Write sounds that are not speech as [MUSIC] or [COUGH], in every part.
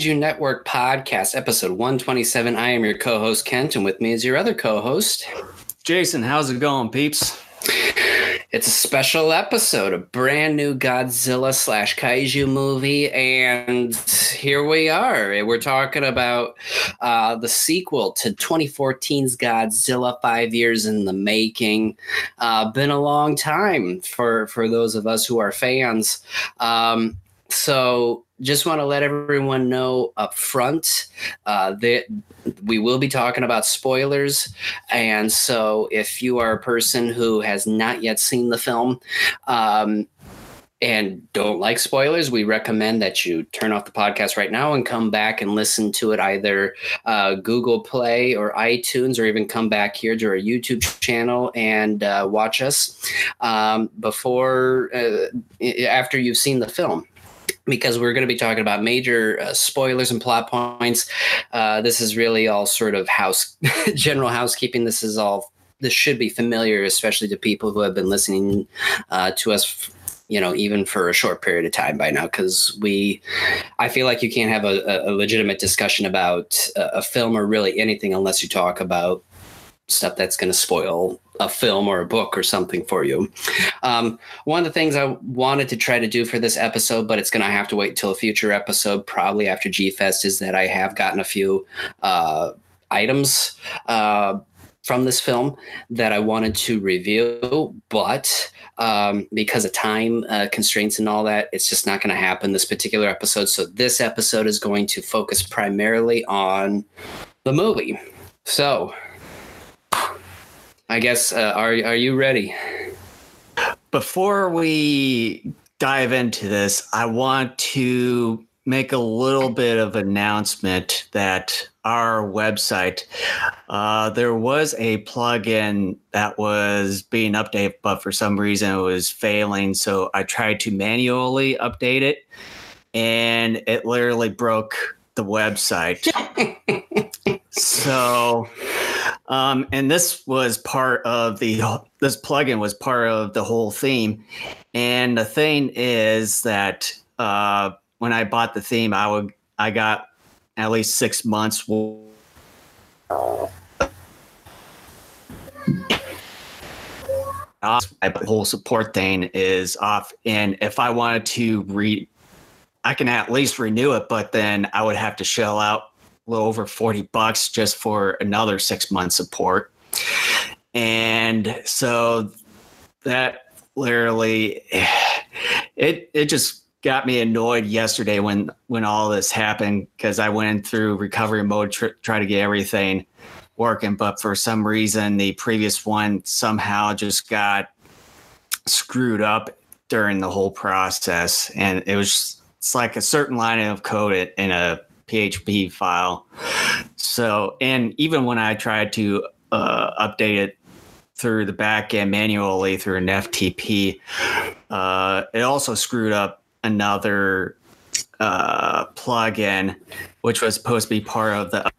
to Network Podcast, episode 127. I am your co host, Kent, and with me is your other co host, Jason. How's it going, peeps? It's a special episode, a brand new Godzilla slash Kaiju movie, and here we are. We're talking about uh, the sequel to 2014's Godzilla, five years in the making. Uh, been a long time for for those of us who are fans. Um, so just want to let everyone know up front uh, that we will be talking about spoilers. And so if you are a person who has not yet seen the film, um, and don't like spoilers, we recommend that you turn off the podcast right now and come back and listen to it either uh, Google Play or iTunes, or even come back here to our YouTube channel and uh, watch us um, before uh, after you've seen the film because we're going to be talking about major uh, spoilers and plot points. Uh, this is really all sort of house [LAUGHS] general housekeeping. This is all this should be familiar, especially to people who have been listening uh, to us. You know, even for a short period of time by now, because we, I feel like you can't have a, a legitimate discussion about a, a film or really anything unless you talk about stuff that's going to spoil a film or a book or something for you. Um, one of the things I wanted to try to do for this episode, but it's going to have to wait until a future episode, probably after G Fest, is that I have gotten a few uh, items. Uh, from this film that I wanted to review, but um, because of time uh, constraints and all that, it's just not going to happen this particular episode. So, this episode is going to focus primarily on the movie. So, I guess uh, are are you ready? Before we dive into this, I want to make a little bit of announcement that our website uh, there was a plugin that was being updated but for some reason it was failing so i tried to manually update it and it literally broke the website [LAUGHS] so um, and this was part of the this plugin was part of the whole theme. And the thing is that uh, when I bought the theme, I would I got at least six months. My whole support thing is off, and if I wanted to read, I can at least renew it, but then I would have to shell out little over 40 bucks just for another six month support. And so that literally [SIGHS] it it just got me annoyed yesterday when when all this happened because I went through recovery mode tr- try to get everything working but for some reason the previous one somehow just got screwed up during the whole process and it was it's like a certain line of code in a PHP file. So, and even when I tried to uh, update it through the backend manually through an FTP, uh, it also screwed up another uh, plugin, which was supposed to be part of the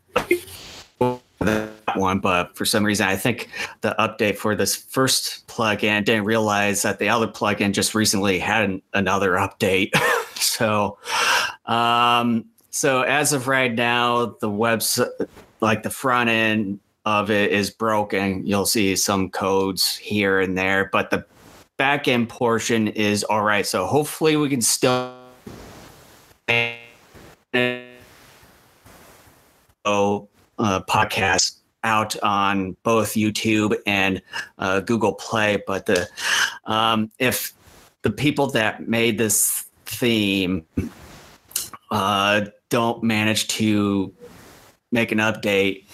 that one, but for some reason, I think the update for this first plugin didn't realize that the other plugin just recently had an, another update. [LAUGHS] so, um, so as of right now, the website, like the front end of it is broken. You'll see some codes here and there, but the back end portion is all right. So hopefully we can still oh, podcast out on both YouTube and uh, Google Play. But the um, if the people that made this theme uh, don't manage to make an update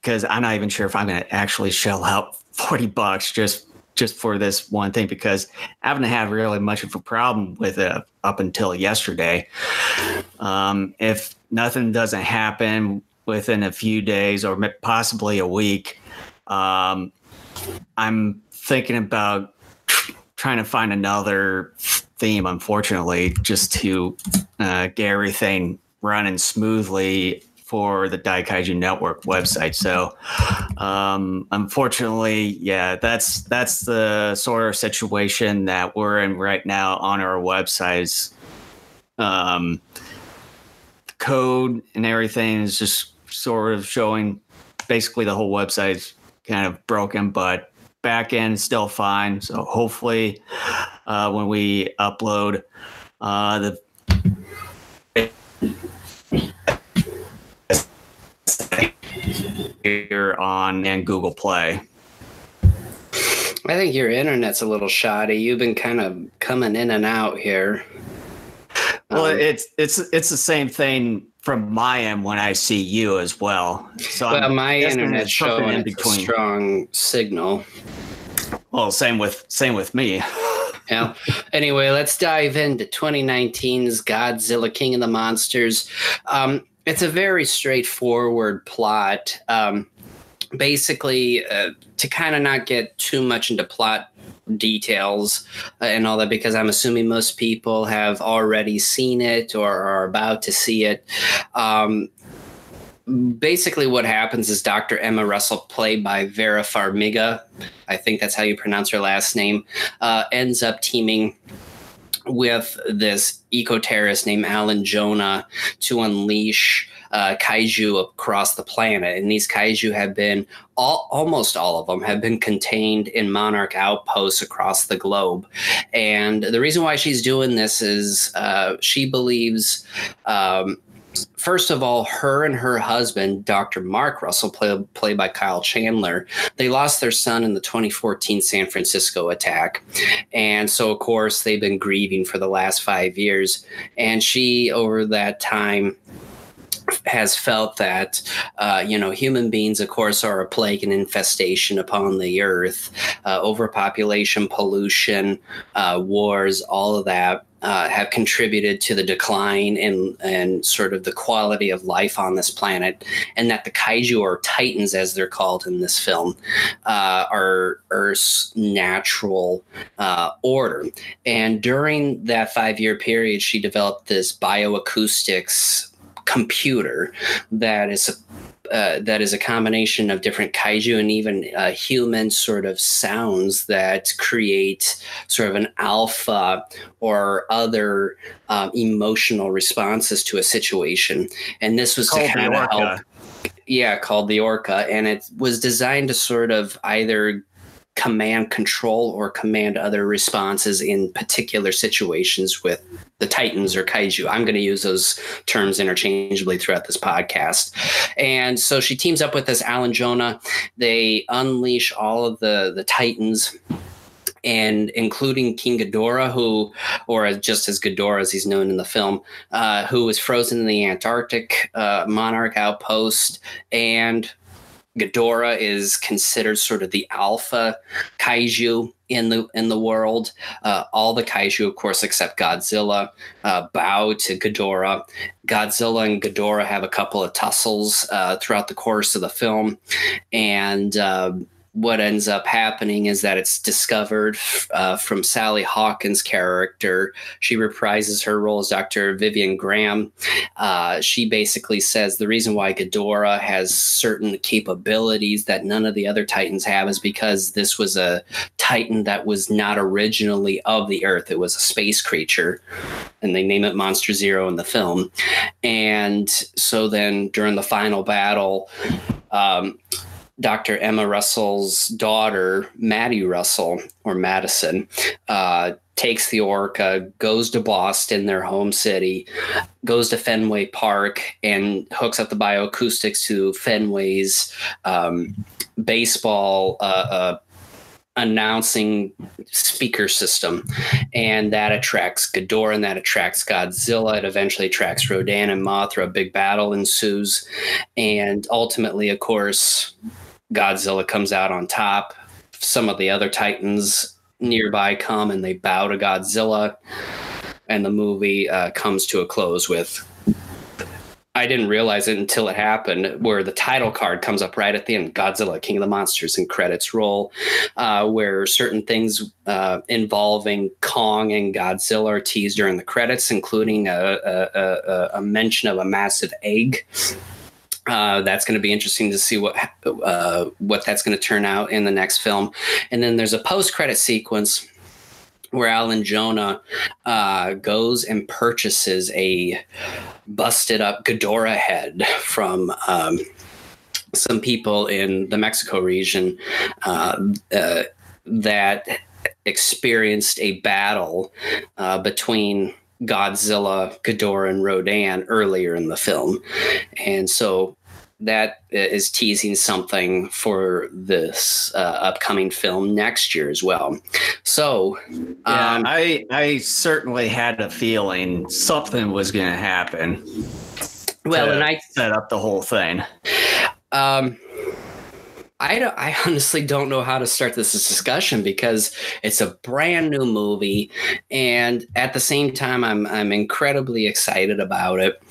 because I'm not even sure if I'm going to actually shell out [LAUGHS] 40 bucks just just for this one thing because I haven't had really much of a problem with it up until yesterday. Um, if nothing doesn't happen within a few days or possibly a week, um, I'm thinking about trying to find another theme, unfortunately, just to uh, get everything running smoothly for the Daikaiju Network website. So, um, unfortunately, yeah, that's that's the sort of situation that we're in right now on our websites. Um, code and everything is just sort of showing basically the whole website's kind of broken, but back end is still fine. So hopefully, uh, when we upload uh, the here on and Google Play. I think your internet's a little shoddy. You've been kind of coming in and out here. Well, um, it's it's it's the same thing from my end when I see you as well. So well, I'm my internet's showing in between. a strong signal. Well, same with same with me. [LAUGHS] yeah. Anyway, let's dive into 2019's Godzilla King of the Monsters. Um, it's a very straightforward plot. Um, basically, uh, to kind of not get too much into plot details and all that, because I'm assuming most people have already seen it or are about to see it. Um, basically what happens is Dr. Emma Russell, played by Vera Farmiga, I think that's how you pronounce her last name, uh, ends up teaming with this eco terrorist named Alan Jonah to unleash uh, kaiju across the planet. And these kaiju have been all, almost all of them have been contained in monarch outposts across the globe. And the reason why she's doing this is uh, she believes. Um, first of all, her and her husband, Dr. Mark Russell, play, played by Kyle Chandler, they lost their son in the 2014 San Francisco attack. And so, of course, they've been grieving for the last five years. And she, over that time, has felt that uh, you know human beings of course are a plague and infestation upon the earth uh, overpopulation pollution uh, wars all of that uh, have contributed to the decline and and sort of the quality of life on this planet, and that the kaiju or titans, as they're called in this film, uh, are Earth's natural uh, order. And during that five year period, she developed this bioacoustics computer that is uh, that is a combination of different kaiju and even uh, human sort of sounds that create sort of an alpha or other um, emotional responses to a situation. And this was to kind of help. Yeah, called the Orca, and it was designed to sort of either command control or command other responses in particular situations with the titans or kaiju. I'm going to use those terms interchangeably throughout this podcast. And so she teams up with this alan jonah. They unleash all of the the titans and including King Ghidorah, who, or just as Ghidorah as he's known in the film, uh, who was frozen in the Antarctic uh, monarch outpost, and Ghidorah is considered sort of the alpha kaiju in the in the world. Uh, all the kaiju, of course, except Godzilla, uh, bow to Ghidorah. Godzilla and Ghidorah have a couple of tussles uh, throughout the course of the film, and um, what ends up happening is that it's discovered uh, from Sally Hawkins' character. She reprises her role as Dr. Vivian Graham. Uh, she basically says the reason why Ghidorah has certain capabilities that none of the other Titans have is because this was a Titan that was not originally of the Earth. It was a space creature, and they name it Monster Zero in the film. And so then during the final battle, um, Dr. Emma Russell's daughter, Maddie Russell, or Madison, uh, takes the Orca, goes to Boston, their home city, goes to Fenway Park, and hooks up the bioacoustics to Fenway's um, baseball. Uh, uh, announcing speaker system and that attracts Ghidorah and that attracts Godzilla it eventually attracts Rodan and Mothra a big battle ensues and ultimately of course Godzilla comes out on top. Some of the other Titans nearby come and they bow to Godzilla, and the movie uh, comes to a close with. I didn't realize it until it happened, where the title card comes up right at the end Godzilla, King of the Monsters, and credits roll, uh, where certain things uh, involving Kong and Godzilla are teased during the credits, including a, a, a, a mention of a massive egg uh, that's going to be interesting to see what uh, what that's going to turn out in the next film. And then there's a post credit sequence where Alan Jonah uh, goes and purchases a busted up Ghidorah head from um, some people in the Mexico region uh, uh, that experienced a battle between Godzilla, Ghidorah, and Rodan earlier in the film. And so that is teasing something for this uh, upcoming film next year as well. So, yeah, um, I I certainly had a feeling something was going to happen. Well, and I set up the whole thing. Um, I don't, I honestly don't know how to start this discussion because it's a brand new movie, and at the same time, I'm I'm incredibly excited about it,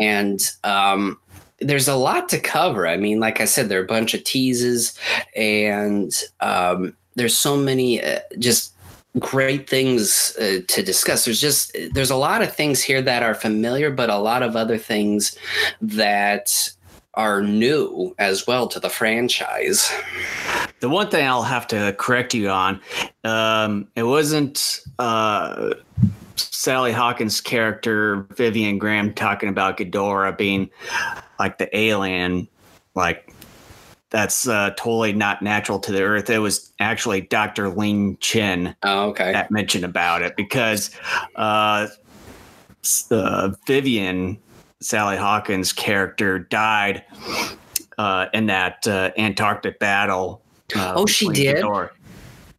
and um, there's a lot to cover. I mean, like I said, there are a bunch of teases, and um, there's so many uh, just great things uh, to discuss. There's just there's a lot of things here that are familiar, but a lot of other things that are new as well to the franchise. The one thing I'll have to correct you on, um, it wasn't uh, Sally Hawkins' character Vivian Graham talking about Ghidorah being like the alien, like that's uh, totally not natural to the earth. It was actually Dr. Ling Chin oh, okay. that mentioned about it because uh, uh, Vivian Sally Hawkins' character died uh, in that uh, Antarctic battle. Uh, oh, she did.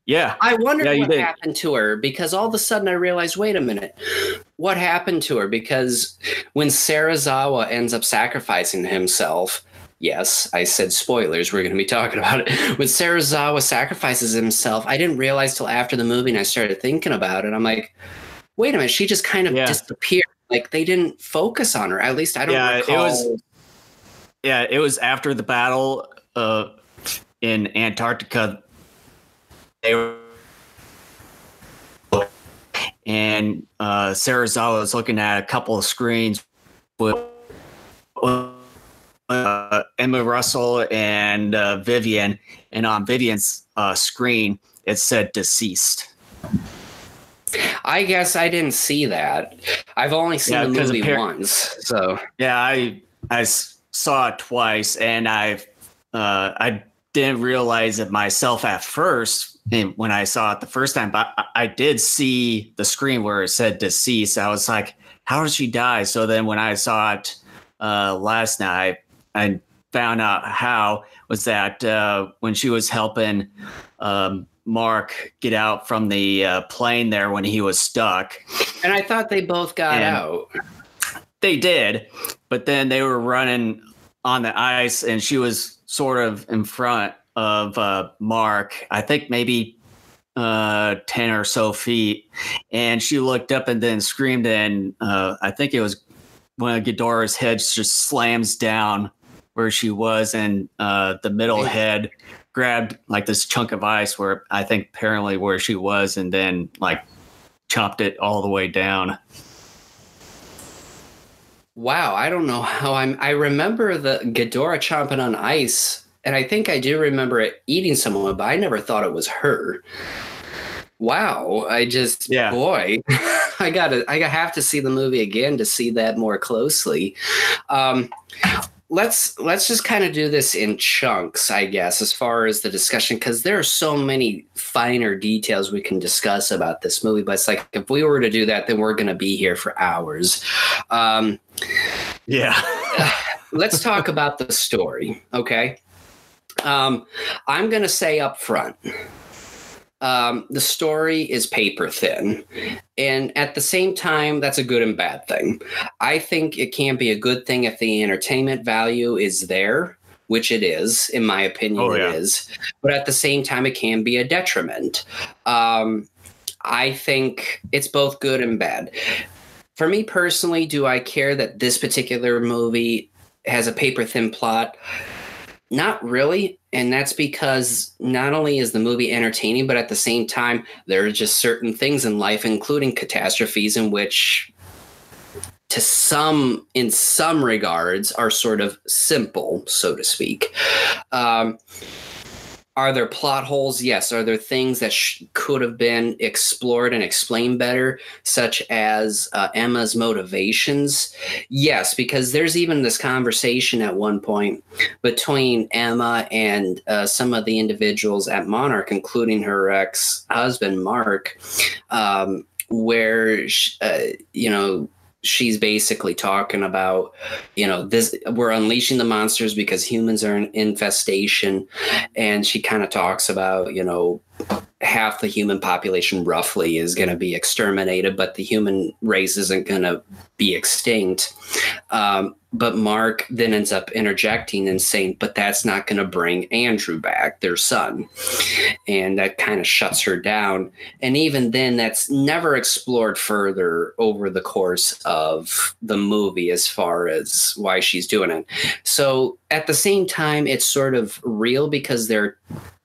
Yeah. I wondered yeah, what did. happened to her because all of a sudden I realized, wait a minute, what happened to her? Because when Serizawa ends up sacrificing himself, yes, I said spoilers. We're going to be talking about it. When Serizawa sacrifices himself, I didn't realize till after the movie, and I started thinking about it. I'm like, wait a minute, she just kind of yeah. disappeared. Like they didn't focus on her. At least I don't yeah, recall. It was, yeah, it was after the battle uh, in Antarctica. They were and uh, Serizawa was looking at a couple of screens with uh, Emma Russell and uh, Vivian, and on Vivian's uh, screen it said deceased. I guess I didn't see that. I've only seen yeah, the movie appar- once, so yeah, I I saw it twice, and I uh, I didn't realize it myself at first when I saw it the first time, but I, I did see the screen where it said deceased. I was like, how did she die? So then when I saw it uh, last night, I found out how was that uh, when she was helping um, Mark get out from the uh, plane there when he was stuck. And I thought they both got and out. They did, but then they were running on the ice, and she was sort of in front of uh, Mark. I think maybe uh, 10 or so feet. And she looked up and then screamed. And uh, I think it was when of Ghidorah's heads just slams down where she was, and uh, the middle head grabbed like this chunk of ice where I think apparently where she was, and then like chopped it all the way down. Wow, I don't know how I'm. I remember the Ghidorah chomping on ice, and I think I do remember it eating someone, but I never thought it was her. Wow, I just yeah. boy, [LAUGHS] I gotta I have to see the movie again to see that more closely. Um, let's let's just kind of do this in chunks i guess as far as the discussion because there are so many finer details we can discuss about this movie but it's like if we were to do that then we're going to be here for hours. Um, yeah. [SIGHS] let's talk about the story okay? Um, i'm going to say up front um, the story is paper thin. And at the same time, that's a good and bad thing. I think it can be a good thing if the entertainment value is there, which it is, in my opinion, oh, yeah. it is. But at the same time, it can be a detriment. Um, I think it's both good and bad. For me personally, do I care that this particular movie has a paper thin plot? Not really. And that's because not only is the movie entertaining, but at the same time, there are just certain things in life, including catastrophes, in which, to some, in some regards, are sort of simple, so to speak. Um, are there plot holes? Yes. Are there things that sh- could have been explored and explained better, such as uh, Emma's motivations? Yes, because there's even this conversation at one point between Emma and uh, some of the individuals at Monarch, including her ex husband, Mark, um, where, uh, you know, she's basically talking about you know this we're unleashing the monsters because humans are an infestation. And she kind of talks about you know half the human population roughly is going to be exterminated but the human race isn't going to be extinct um, but Mark then ends up interjecting and saying, but that's not going to bring Andrew back, their son. And that kind of shuts her down. And even then, that's never explored further over the course of the movie as far as why she's doing it. So at the same time, it's sort of real because they're,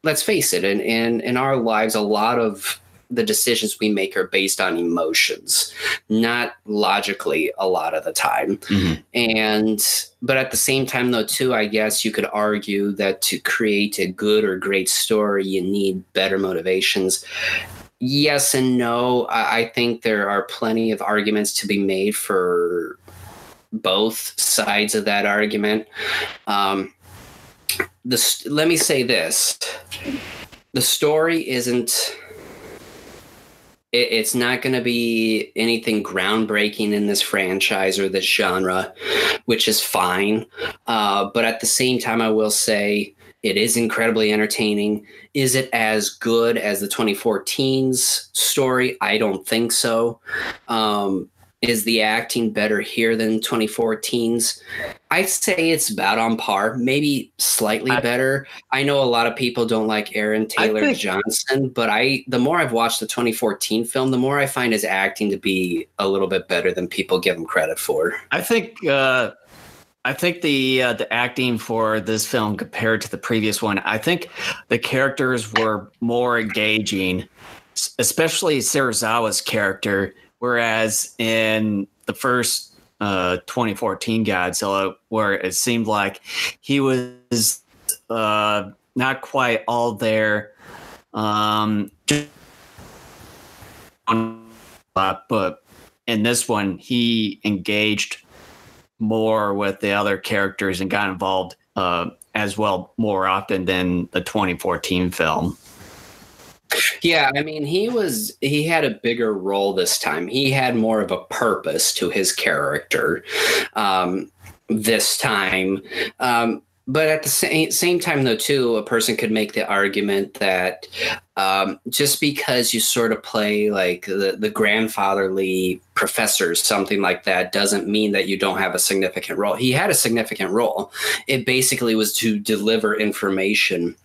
let's face it, in, in, in our lives, a lot of the decisions we make are based on emotions, not logically a lot of the time. Mm-hmm. And but at the same time though too, I guess you could argue that to create a good or great story, you need better motivations. Yes and no. I, I think there are plenty of arguments to be made for both sides of that argument. Um, this, let me say this the story isn't it, it's not going to be anything groundbreaking in this franchise or this genre, which is fine. Uh, but at the same time, I will say it is incredibly entertaining. Is it as good as the 2014's story? I don't think so. Um, is the acting better here than 2014's? I'd say it's about on par, maybe slightly I, better. I know a lot of people don't like Aaron Taylor think, Johnson, but I the more I've watched the 2014 film, the more I find his acting to be a little bit better than people give him credit for. I think uh, I think the uh, the acting for this film compared to the previous one, I think the characters were more engaging, especially Serizawa's character Whereas in the first uh, 2014 Godzilla, where it seemed like he was uh, not quite all there, um, but in this one, he engaged more with the other characters and got involved uh, as well more often than the 2014 film. Yeah, I mean, he was he had a bigger role this time. He had more of a purpose to his character um, this time. Um, but at the same, same time though too a person could make the argument that um, just because you sort of play like the, the grandfatherly professors something like that doesn't mean that you don't have a significant role. He had a significant role. It basically was to deliver information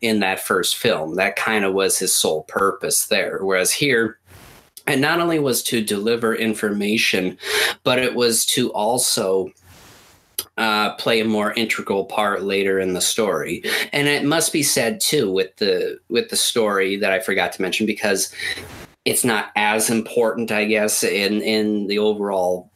in that first film. That kind of was his sole purpose there. Whereas here it not only was to deliver information but it was to also uh, play a more integral part later in the story. And it must be said too with the with the story that I forgot to mention because it's not as important, I guess, in in the overall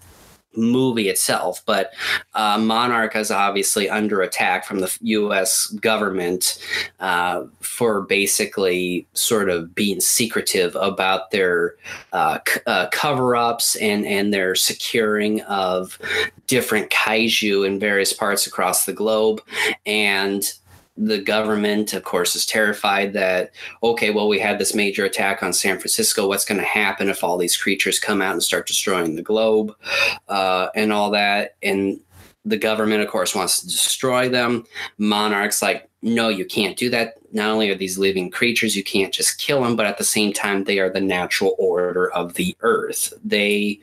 movie itself, but uh, Monarch is obviously under attack from the U.S. government uh, for basically sort of being secretive about their uh, c- uh, cover-ups and and their securing of different kaiju in various parts across the globe, and the government, of course, is terrified that, okay, well, we had this major attack on San Francisco. What's going to happen if all these creatures come out and start destroying the globe uh, and all that? And the government, of course, wants to destroy them. Monarchs, like, no, you can't do that. Not only are these living creatures, you can't just kill them, but at the same time, they are the natural order of the earth. They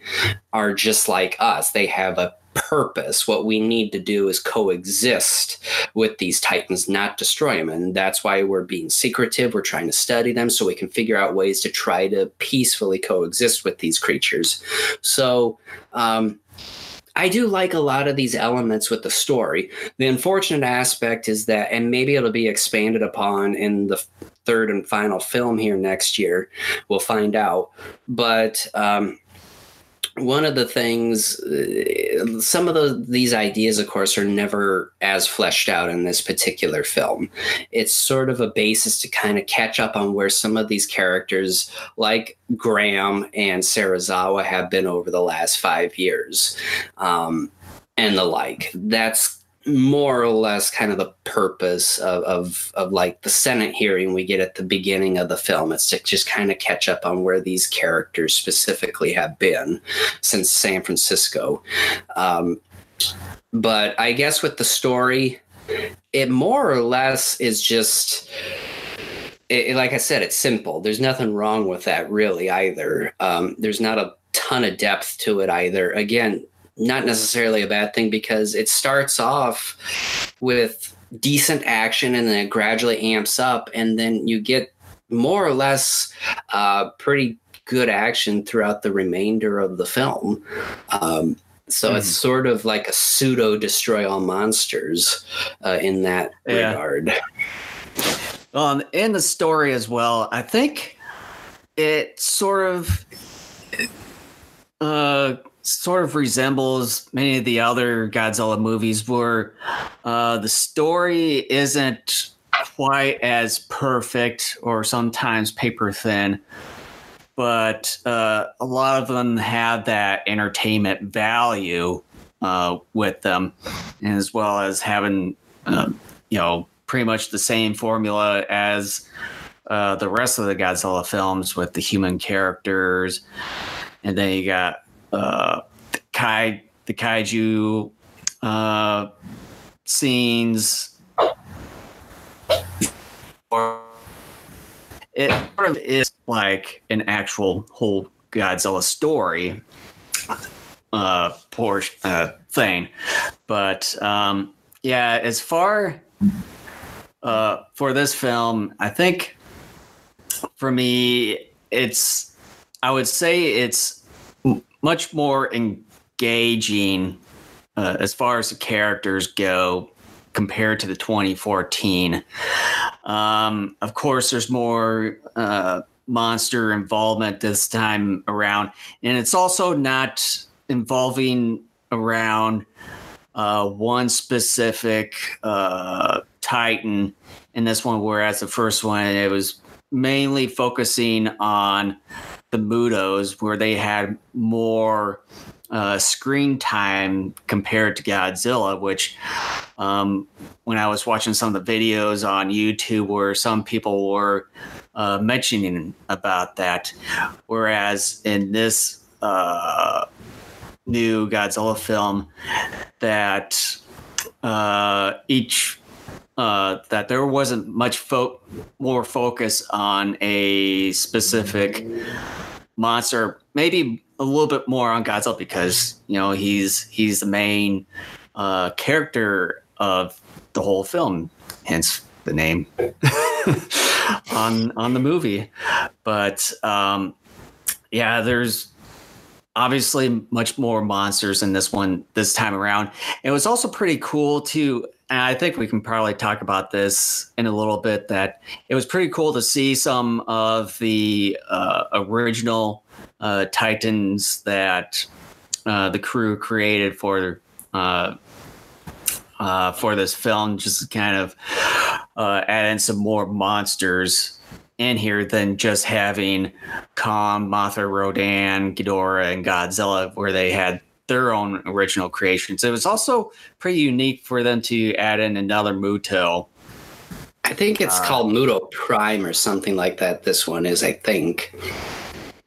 are just like us. They have a purpose. What we need to do is coexist with these titans, not destroy them. And that's why we're being secretive. We're trying to study them so we can figure out ways to try to peacefully coexist with these creatures. So, um, I do like a lot of these elements with the story. The unfortunate aspect is that, and maybe it'll be expanded upon in the third and final film here next year. We'll find out. But um, one of the things uh, some of the, these ideas of course are never as fleshed out in this particular film. It's sort of a basis to kind of catch up on where some of these characters like graham and Serizawa have been over the last five years um, and the like. That's more or less kind of the purpose of, of, of like the Senate hearing we get at the beginning of the film. It's to just kind of catch up on where these characters specifically have been since San Francisco. Um, but I guess with the story, it more or less is just. It, like I said, it's simple. There's nothing wrong with that, really, either. Um, there's not a ton of depth to it either. Again, not necessarily a bad thing because it starts off with decent action and then it gradually amps up and then you get more or less uh, pretty good action throughout the remainder of the film. Um, so mm. it's sort of like a pseudo destroy all monsters uh, in that yeah. regard. Um, in the story as well, I think it sort of uh, sort of resembles many of the other Godzilla movies where uh, the story isn't quite as perfect or sometimes paper thin, but uh, a lot of them have that entertainment value uh, with them, as well as having, um, you know, pretty much the same formula as uh, the rest of the Godzilla films with the human characters. And then you got uh, the kai the kaiju uh, scenes. It sort of is like an actual whole Godzilla story uh, portion uh, thing, but um, yeah, as far uh, for this film, I think for me, it's I would say it's much more engaging uh, as far as the characters go compared to the 2014. Um, of course, there's more uh, monster involvement this time around, and it's also not involving around uh, one specific uh, Titan in this one, whereas the first one it was mainly focusing on the MUTOs, where they had more uh, screen time compared to Godzilla, which um, when I was watching some of the videos on YouTube where some people were uh, mentioning about that. Whereas in this uh, new Godzilla film, that uh, each uh, that there wasn't much fo- more focus on a specific monster, maybe a little bit more on Godzilla because you know he's he's the main uh, character of the whole film, hence the name [LAUGHS] on on the movie. But um, yeah, there's obviously much more monsters in this one this time around. It was also pretty cool to and I think we can probably talk about this in a little bit. That it was pretty cool to see some of the uh, original uh, Titans that uh, the crew created for uh, uh, for this film, just kind of uh, add in some more monsters in here than just having Kong, Mothra, Rodan, Ghidorah, and Godzilla, where they had their own original creations. It was also pretty unique for them to add in another MUTO. I think it's uh, called MUTO Prime or something like that. This one is, I think.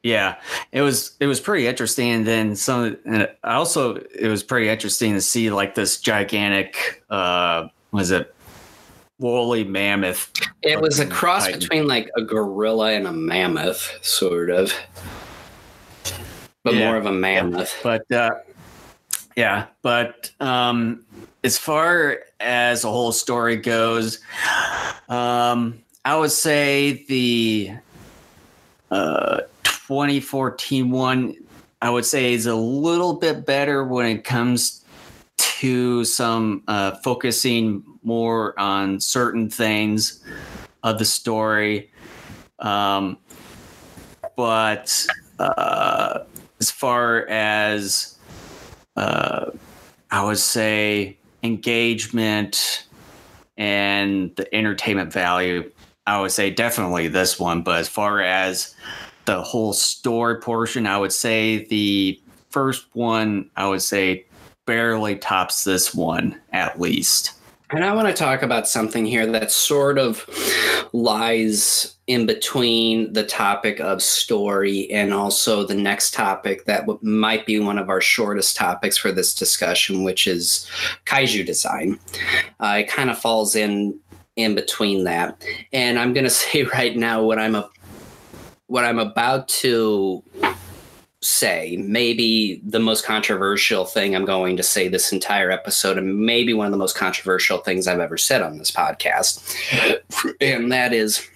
Yeah, it was it was pretty interesting. And then some, and I also it was pretty interesting to see like this gigantic, uh, was it woolly mammoth? It was a cross Titan. between like a gorilla and a mammoth, sort of, but yeah, more of a mammoth. But uh, yeah, but um, as far as the whole story goes, um, I would say the uh, 2014 one, I would say, is a little bit better when it comes to some uh, focusing more on certain things of the story. Um, but uh, as far as uh, I would say engagement and the entertainment value, I would say definitely this one. But as far as the whole story portion, I would say the first one, I would say barely tops this one at least. And I want to talk about something here that sort of lies in between the topic of story and also the next topic that w- might be one of our shortest topics for this discussion, which is kaiju design. Uh, it kind of falls in in between that, and I'm going [LAUGHS] to say right now what I'm a what I'm about to say, maybe the most controversial thing I'm going to say this entire episode, and maybe one of the most controversial things I've ever said on this podcast. [LAUGHS] And that is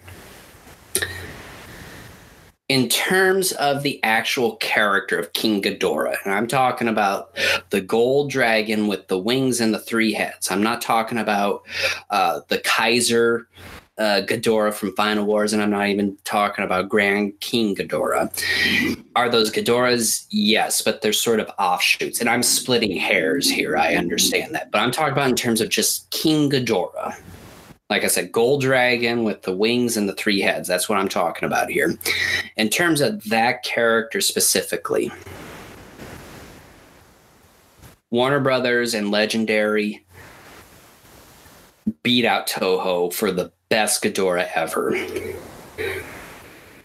in terms of the actual character of King Ghidorah, and I'm talking about the gold dragon with the wings and the three heads. I'm not talking about uh, the Kaiser uh, Ghidorah from Final Wars, and I'm not even talking about Grand King Ghidorah. Are those Ghidorahs? Yes, but they're sort of offshoots. And I'm splitting hairs here. I understand that. But I'm talking about in terms of just King Ghidorah. Like I said, Gold Dragon with the wings and the three heads. That's what I'm talking about here. In terms of that character specifically, Warner Brothers and Legendary beat out Toho for the best Ghidorah ever.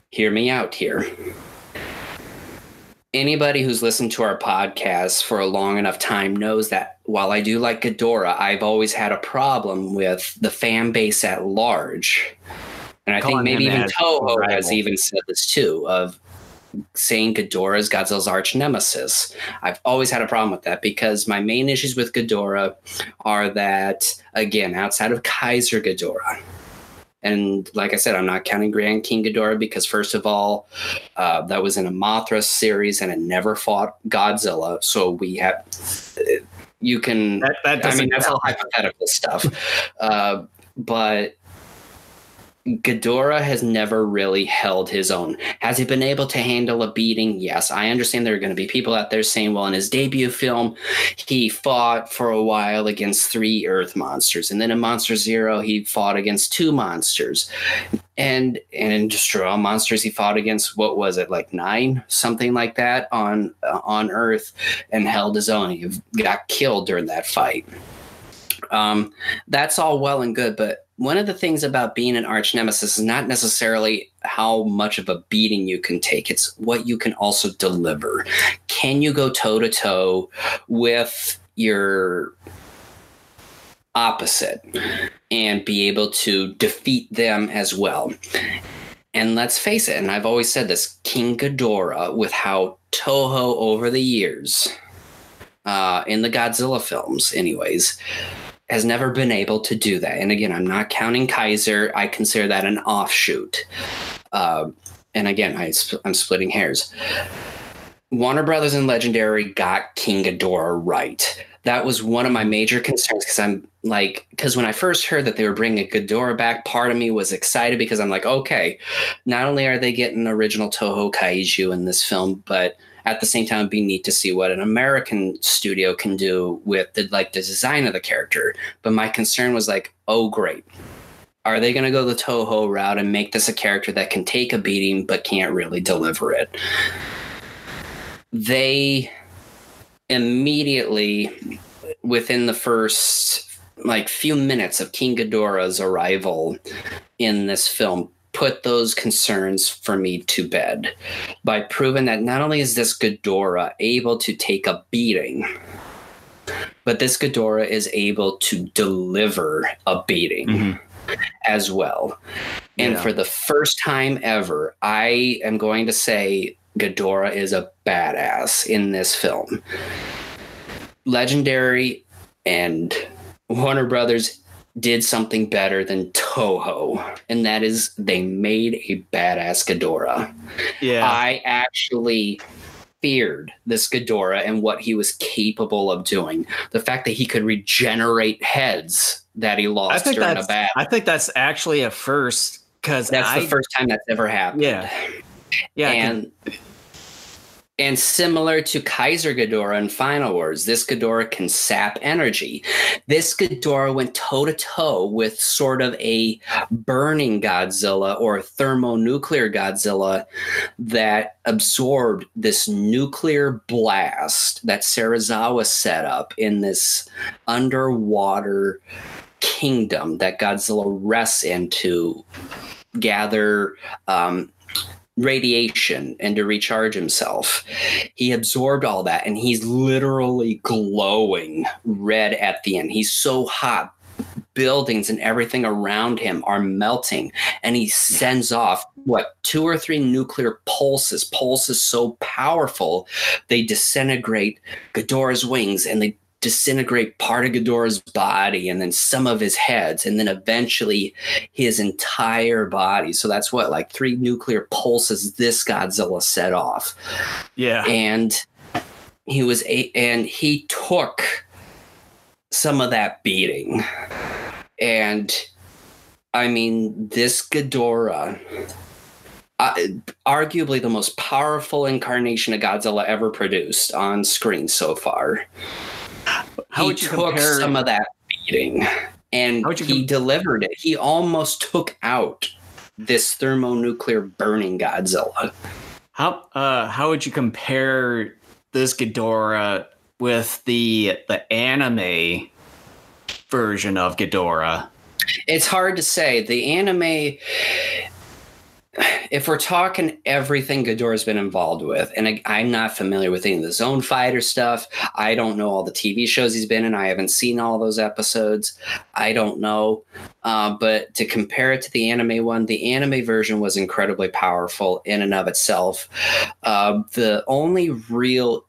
Hear me out here. Anybody who's listened to our podcast for a long enough time knows that while I do like Ghidorah, I've always had a problem with the fan base at large. And I think maybe even Toho has even said this too of saying Ghidorah is Godzilla's arch nemesis. I've always had a problem with that because my main issues with Ghidorah are that, again, outside of Kaiser Ghidorah, and like I said, I'm not counting Grand King Ghidorah because, first of all, uh, that was in a Mothra series and it never fought Godzilla. So we have, you can, that, that I mean, that's all hypothetical stuff. [LAUGHS] Uh, but Ghidorah has never really held his own. Has he been able to handle a beating? Yes. I understand there are going to be people out there saying, well, in his debut film, he fought for a while against three Earth monsters. And then in Monster Zero, he fought against two monsters. And, and in Destroy All Monsters, he fought against, what was it, like nine? Something like that on, uh, on Earth and held his own. He got killed during that fight. Um, that's all well and good, but one of the things about being an arch nemesis is not necessarily how much of a beating you can take. It's what you can also deliver. Can you go toe to toe with your opposite and be able to defeat them as well? And let's face it and i've always said this king Ghidorah with how toho over the years uh, in the godzilla films anyways has never been able to do that. And again, I'm not counting Kaiser. I consider that an offshoot. Uh, and again, I, I'm splitting hairs. Warner Brothers and Legendary got King Ghidorah right. That was one of my major concerns because I'm like, because when I first heard that they were bringing Ghidorah back, part of me was excited because I'm like, okay, not only are they getting original Toho Kaiju in this film, but at the same time it'd be neat to see what an american studio can do with the like the design of the character. But my concern was like oh great. Are they going to go the toho route and make this a character that can take a beating but can't really deliver it? They immediately within the first like few minutes of king ghidorah's arrival in this film put those concerns for me to bed by proving that not only is this Ghidorah able to take a beating, but this Ghidorah is able to deliver a beating mm-hmm. as well. And yeah. for the first time ever, I am going to say Ghidorah is a badass in this film. Legendary and Warner Brothers did something better than Toho, and that is they made a badass Ghidorah. Yeah. I actually feared this Ghidorah and what he was capable of doing. The fact that he could regenerate heads that he lost during a battle. I think that's actually a first because that's I, the first time that's ever happened. Yeah. Yeah. And And similar to Kaiser Ghidorah in Final Wars, this Ghidorah can sap energy. This Ghidorah went toe to toe with sort of a burning Godzilla or thermonuclear Godzilla that absorbed this nuclear blast that Serizawa set up in this underwater kingdom that Godzilla rests in to gather um, radiation and to recharge himself. He absorbed all that and he's literally glowing red at the end. He's so hot. Buildings and everything around him are melting, and he sends off what two or three nuclear pulses. Pulses so powerful they disintegrate Ghidorah's wings and they disintegrate part of Ghidorah's body and then some of his heads and then eventually his entire body. So that's what like three nuclear pulses this Godzilla set off. Yeah. And he was a and he took some of that beating. And I mean, this Ghidorah uh, arguably the most powerful incarnation of Godzilla ever produced on screen so far. How he took compare... some of that beating and he com- delivered it. He almost took out this thermonuclear burning Godzilla. How uh, how would you compare this Ghidorah with the the anime version of Ghidorah? It's hard to say. The anime if we're talking everything Ghidorah's been involved with, and I, am not familiar with any of the Zone Fighter stuff, I don't know all the TV shows he's been in. I haven't seen all those episodes. I don't know. Uh, but to compare it to the anime one, the anime version was incredibly powerful in and of itself. Uh, the only real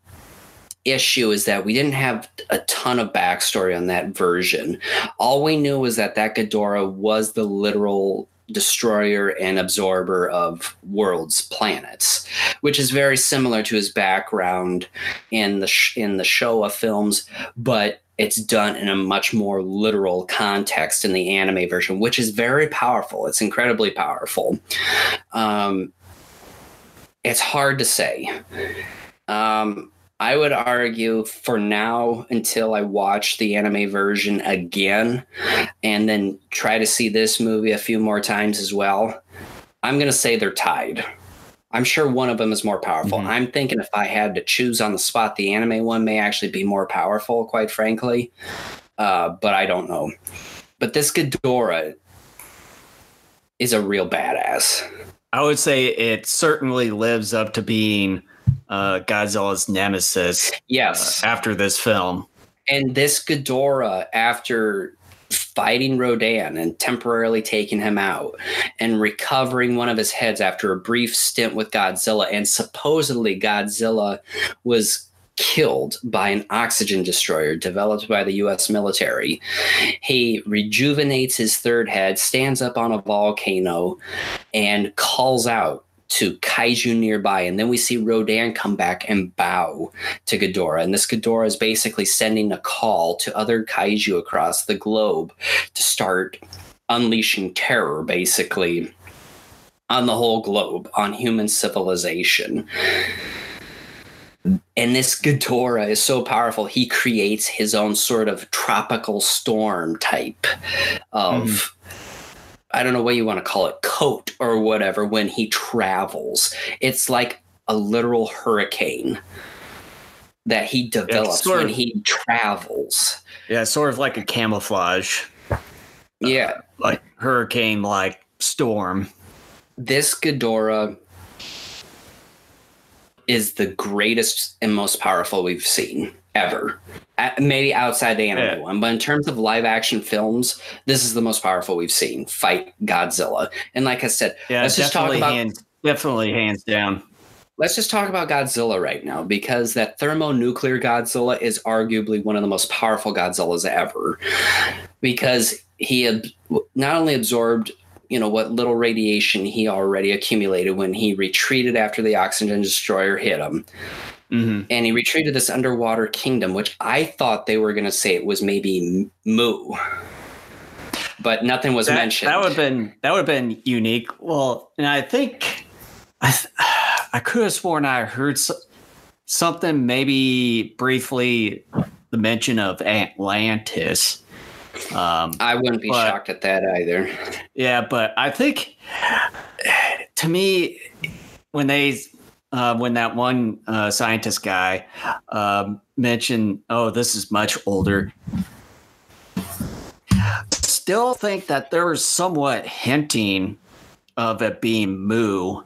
issue is that we didn't have a ton of backstory on that version. All we knew was that that Ghidorah was the literal destroyer and absorber of worlds, planets, which is very similar to his background in the sh- in the Showa films, but it's done in a much more literal context in the anime version, which is very powerful. It's incredibly powerful. Um, it's hard to say. Um, I would argue for now until I watch the anime version again and then try to see this movie a few more times as well. I'm going to say they're tied. I'm sure one of them is more powerful. Mm-hmm. I'm thinking if I had to choose on the spot, the anime one may actually be more powerful, quite frankly. Uh, but I don't know. But this Ghidorah is a real badass. I would say it certainly lives up to being uh, Godzilla's nemesis. Yes. Uh, after this film. And this Ghidorah, after fighting Rodan and temporarily taking him out and recovering one of his heads after a brief stint with Godzilla, and supposedly Godzilla was killed by an oxygen destroyer developed by the US military. He rejuvenates his third head, stands up on a volcano, and calls out to kaiju nearby. And then we see Rodan come back and bow to Ghidorah. And this Ghidorah is basically sending a call to other kaiju across the globe to start unleashing terror, basically, on the whole globe, on human civilization. And this Ghidorah is so powerful, he creates his own sort of tropical storm type of. Mm I don't know what you want to call it, coat or whatever when he travels. It's like a literal hurricane that he develops when of, he travels. Yeah, sort of like a camouflage. Yeah. Uh, like hurricane like storm. This Ghidorah is the greatest and most powerful we've seen ever. Uh, maybe outside the anime yeah. one, but in terms of live action films, this is the most powerful we've seen. Fight Godzilla, and like I said, yeah, let's just talk about hands, definitely hands down. Let's just talk about Godzilla right now because that thermonuclear Godzilla is arguably one of the most powerful Godzillas ever, because he ab- not only absorbed you know what little radiation he already accumulated when he retreated after the oxygen destroyer hit him Mm-hmm. And he retreated this underwater kingdom, which I thought they were going to say it was maybe Mu, but nothing was that, mentioned. That would have been that would have been unique. Well, and I think I I could have sworn I heard. So, something maybe briefly the mention of Atlantis. Um, I wouldn't be but, shocked at that either. Yeah, but I think to me, when they uh, when that one uh, scientist guy uh, mentioned, "Oh, this is much older," still think that there was somewhat hinting of it being Mu.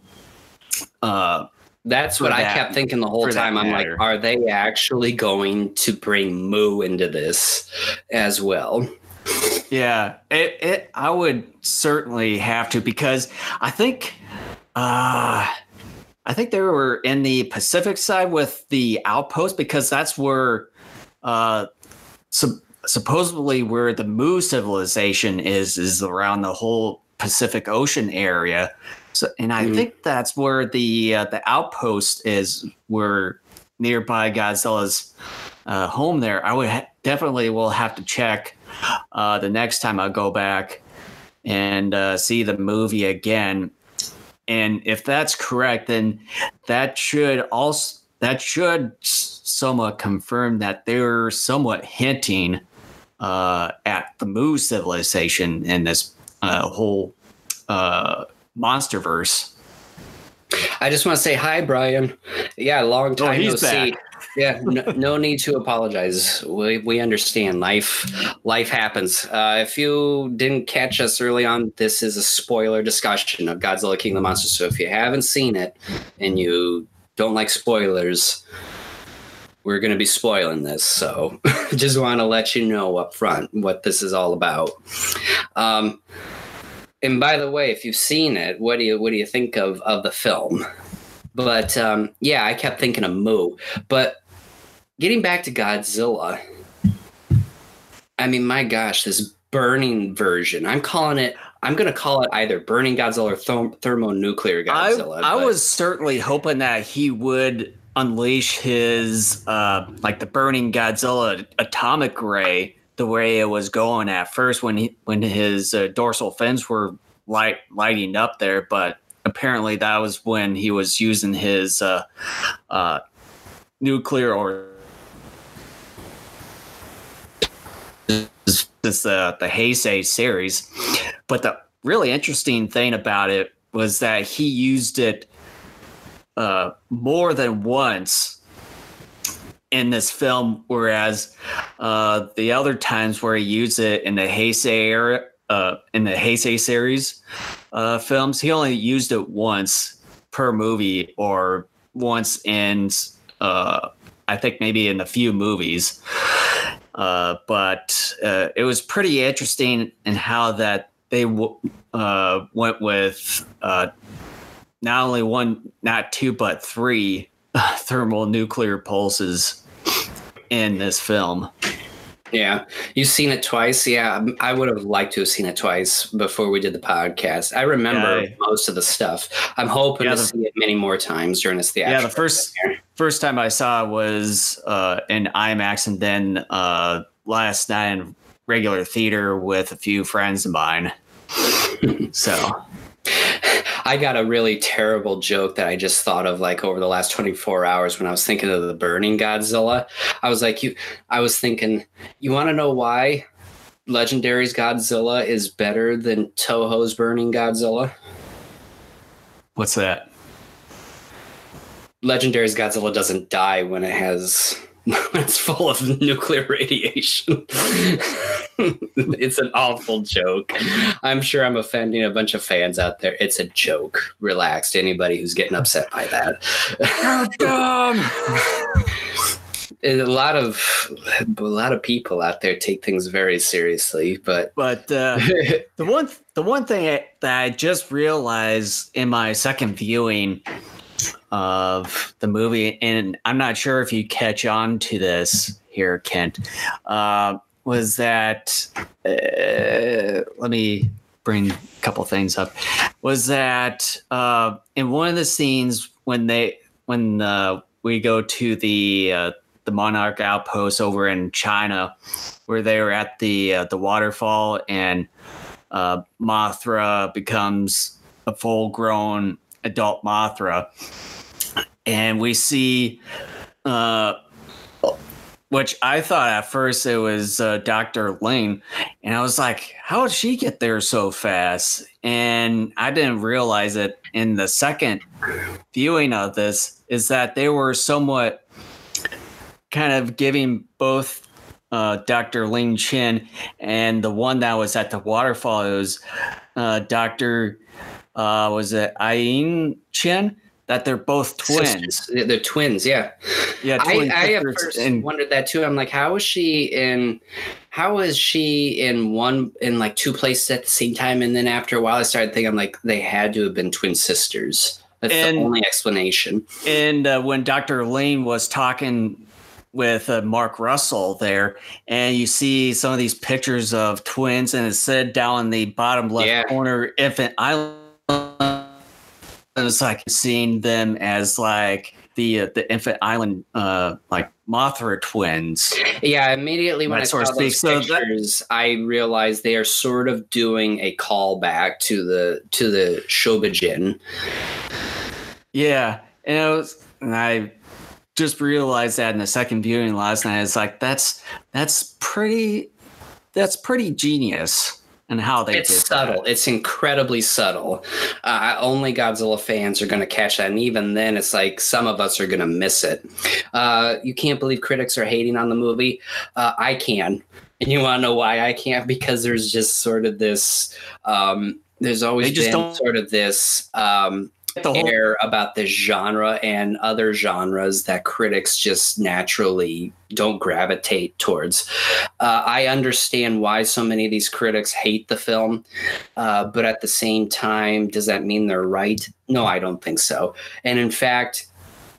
Uh, That's what that, I kept thinking the whole time. I'm like, are they actually going to bring Mu into this as well? Yeah, it, it I would certainly have to because I think uh I think they were in the Pacific side with the outpost because that's where uh supposedly where the Mu civilization is is around the whole Pacific Ocean area. So, and I mm-hmm. think that's where the uh, the outpost is, where nearby Godzilla's uh, home. There, I would ha- definitely will have to check uh, the next time I go back and uh, see the movie again. And if that's correct, then that should also that should somewhat confirm that they're somewhat hinting uh, at the Mu civilization in this uh, whole uh, MonsterVerse. I just want to say hi, Brian. Yeah, long oh, time oh, no back. see. Yeah, no, no, need to apologize. We we understand life life happens. Uh, if you didn't catch us early on, this is a spoiler discussion of Godzilla King of the Monsters. So if you haven't seen it and you don't like spoilers, we're going to be spoiling this. So [LAUGHS] just want to let you know up front what this is all about. Um, and by the way, if you've seen it, what do you what do you think of of the film? But um, yeah, I kept thinking of Mu. But getting back to Godzilla, I mean, my gosh, this burning version. I'm calling it. I'm going to call it either burning Godzilla or th- thermonuclear Godzilla. I, I was certainly hoping that he would unleash his uh, like the burning Godzilla atomic ray the way it was going at first when he when his uh, dorsal fins were light lighting up there, but apparently that was when he was using his uh, uh, nuclear or this uh, the Heisei series. But the really interesting thing about it was that he used it uh, more than once in this film, whereas uh, the other times where he used it in the Heisei era, uh, in the Heisei series uh, films, he only used it once per movie or once in, uh, I think maybe in a few movies. Uh, but uh, it was pretty interesting in how that they w- uh, went with uh, not only one, not two, but three thermal nuclear pulses in this film. Yeah, you've seen it twice. Yeah, I would have liked to have seen it twice before we did the podcast. I remember yeah, most of the stuff. I'm hoping yeah, to the, see it many more times during this theater. Yeah, the first first time I saw was uh, in IMAX, and then uh, last night in regular theater with a few friends of mine. so I got a really terrible joke that I just thought of like over the last 24 hours when I was thinking of the burning Godzilla. I was like, you, I was thinking, you want to know why Legendary's Godzilla is better than Toho's burning Godzilla? What's that? Legendary's Godzilla doesn't die when it has [LAUGHS] it's full of [LAUGHS] nuclear radiation. [LAUGHS] it's an awful joke. I'm sure I'm offending a bunch of fans out there. It's a joke. Relax to anybody who's getting upset by that. How dumb. a lot of a lot of people out there take things very seriously, but but uh, the one the one thing that I just realized in my second viewing of the movie, and I'm not sure if you catch on to this here, Kent, uh, was that uh, let me bring a couple things up. Was that uh, in one of the scenes when they when uh, we go to the uh, the Monarch outpost over in China, where they were at the uh, the waterfall and Mothra becomes a full grown adult Mothra and we see uh, which I thought at first it was uh, Dr. Lane. And I was like, how did she get there so fast? And I didn't realize it in the second viewing of this is that they were somewhat kind of giving both uh, Dr. Ling Chin and the one that was at the waterfall. It was uh, Dr. Uh, was it Ilene Chen? That they're both twins. Sisters. They're twins, yeah. Yeah, I, I at first and, wondered that too. I'm like, how is she in? How is she in one in like two places at the same time? And then after a while, I started thinking, I'm like, they had to have been twin sisters. That's and, the only explanation. And uh, when Dr. Lane was talking with uh, Mark Russell there, and you see some of these pictures of twins, and it said down in the bottom left yeah. corner, Infant Island and it's like seeing them as like the uh, the infant island uh like Mothra twins. Yeah, immediately when I saw those so pictures, that, I realized they are sort of doing a callback to the to the Shobijin. Yeah, and, it was, and I just realized that in the second viewing last night. It's like that's that's pretty that's pretty genius and how they it's subtle that. it's incredibly subtle. Uh, only godzilla fans are going to catch that and even then it's like some of us are going to miss it. Uh, you can't believe critics are hating on the movie. Uh, i can. And you want to know why i can't? [LAUGHS] Because there's just sort of this um, there's always been sort of this um, the whole- air about this genre and other genres that critics just naturally don't gravitate towards. Uh, I understand why so many of these critics hate the film, uh, but at the same time, does that mean they're right? No, I don't think so. And in fact,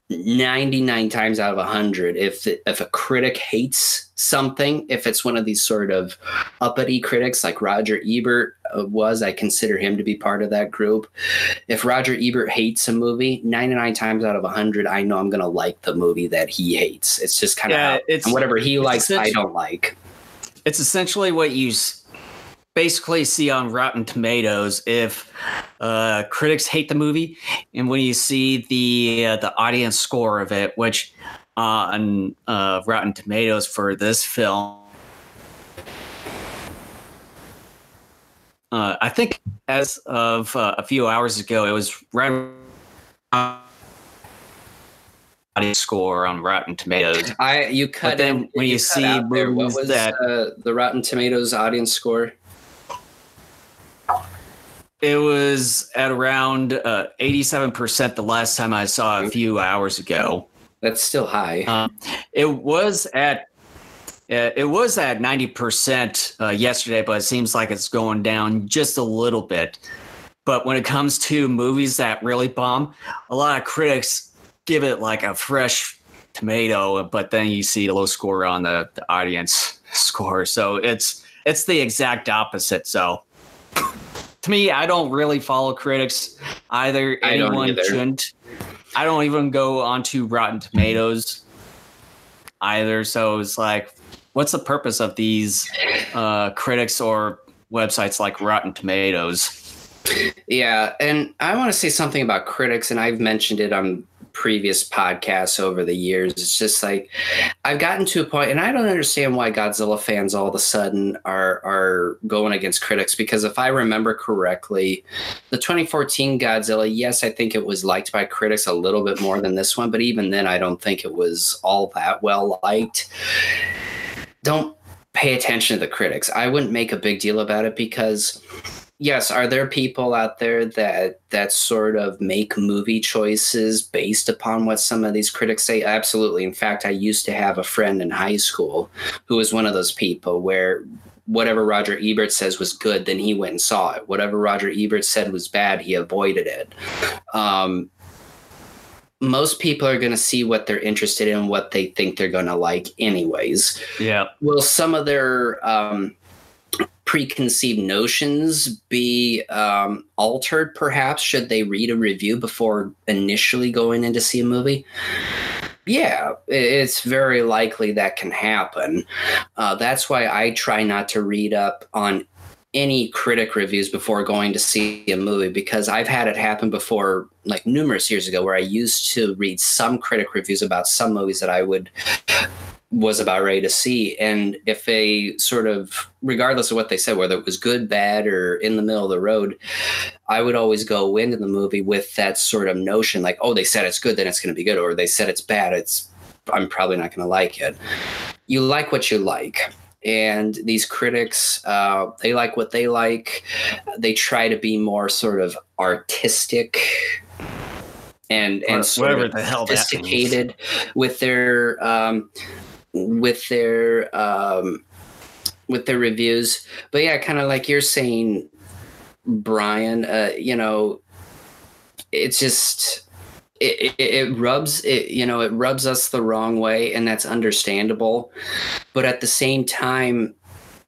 99 times out of 100 if if a critic hates something if it's one of these sort of uppity critics like Roger Ebert uh, was I consider him to be part of that group. If Roger Ebert hates a movie 99 times out of 100 I know I'm going to like the movie that he hates. It's just kind of yeah, it's whatever he likes I don't like. It's essentially what you basically see on Rotten Tomatoes if uh, critics hate the movie, and when you see the uh, the audience score of it, which uh, on uh, Rotten Tomatoes for this film. Uh, I think as of uh, a few hours ago, it was right audience score on Rotten Tomatoes. I you cut but then in, when you, you see movies that uh, the Rotten Tomatoes audience score. It was at around uh, 87% the last time I saw a few hours ago. That's still high. Um, it was at uh, it was at 90% uh, yesterday, but it seems like it's going down just a little bit. But when it comes to movies that really bomb, a lot of critics give it like a fresh tomato, but then you see a low score on the, the audience [LAUGHS] score. So it's it's the exact opposite. So to me, I don't really follow critics either. I Anyone either. shouldn't. I don't even go onto Rotten Tomatoes either. So it's like, what's the purpose of these uh, critics or websites like Rotten Tomatoes? Yeah, and I want to say something about critics, and I've mentioned it on previous podcasts over the years. It's just like I've gotten to a point, and I don't understand why Godzilla fans all of a sudden are are going against critics. Because if I remember correctly, the 2014 Godzilla, yes, I think it was liked by critics a little bit more than this one, but even then, I don't think it was all that well liked. Don't pay attention to the critics. I wouldn't make a big deal about it because yes are there people out there that that sort of make movie choices based upon what some of these critics say? Absolutely. In fact i used to have a friend in high school who was one of those people where whatever roger ebert says was good then he went and saw it. Whatever roger ebert said was bad he avoided it. Um, most people are going to see what they're interested in what they think they're going to like anyways. Yeah. Well some of their um, preconceived notions be um, altered perhaps should they read a review before initially going in to see a movie? Yeah it's very likely that can happen. Uh, that's why i try not to read up on any critic reviews before going to see a movie because I've had it happen before, like numerous years ago, where I used to read some critic reviews about some movies that I would was about ready to see. And if they sort of, regardless of what they said, whether it was good, bad, or in the middle of the road, I would always go into the movie with that sort of notion like, oh, they said it's good, then it's going to be good. Or they said it's bad, it's, I'm probably not going to like it. You like what you like and these critics uh, they like what they like they try to be more sort of artistic and and sort Whatever of the hell sophisticated with their um, with their um, with their reviews. But yeah kind of like you're saying brian uh, you know it's just it, it, it rubs it you know it rubs us the wrong way and that's understandable. But at the same time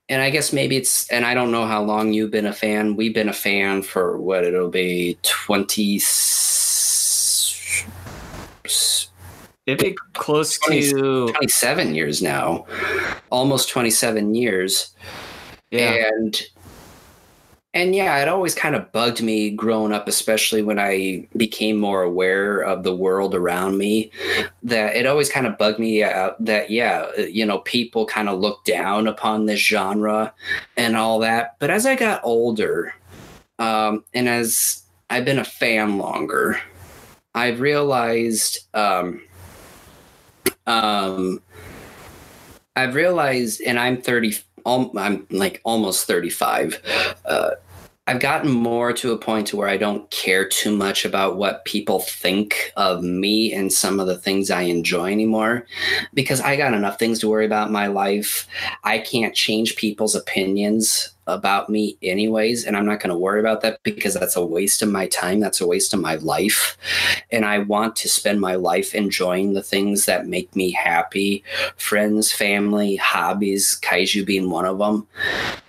and i guess maybe it's and i don't know how long you've been a fan. We've been a fan for what it'll be 20 s- s- It'd be close 20 to 27 years now. Almost 27 years. Yeah. and and yeah it always kind of bugged me growing up especially when i became more aware of the world around me that it always kind of bugged me out that yeah you know people kind of look down upon this genre and all that. But as i got older um, and as i've been a fan longer i've realized um, um, I've realized, and I'm 30, I'm like almost 35. Uh, I've gotten more to a point to where I don't care too much about what people think of me and some of the things I enjoy anymore because I got enough things to worry about in my life. I can't change people's opinions about me anyways and I'm not going to worry about that because that's a waste of my time, that's a waste of my life. And I want to spend my life enjoying the things that make me happy, friends, family, hobbies, kaiju being one of them.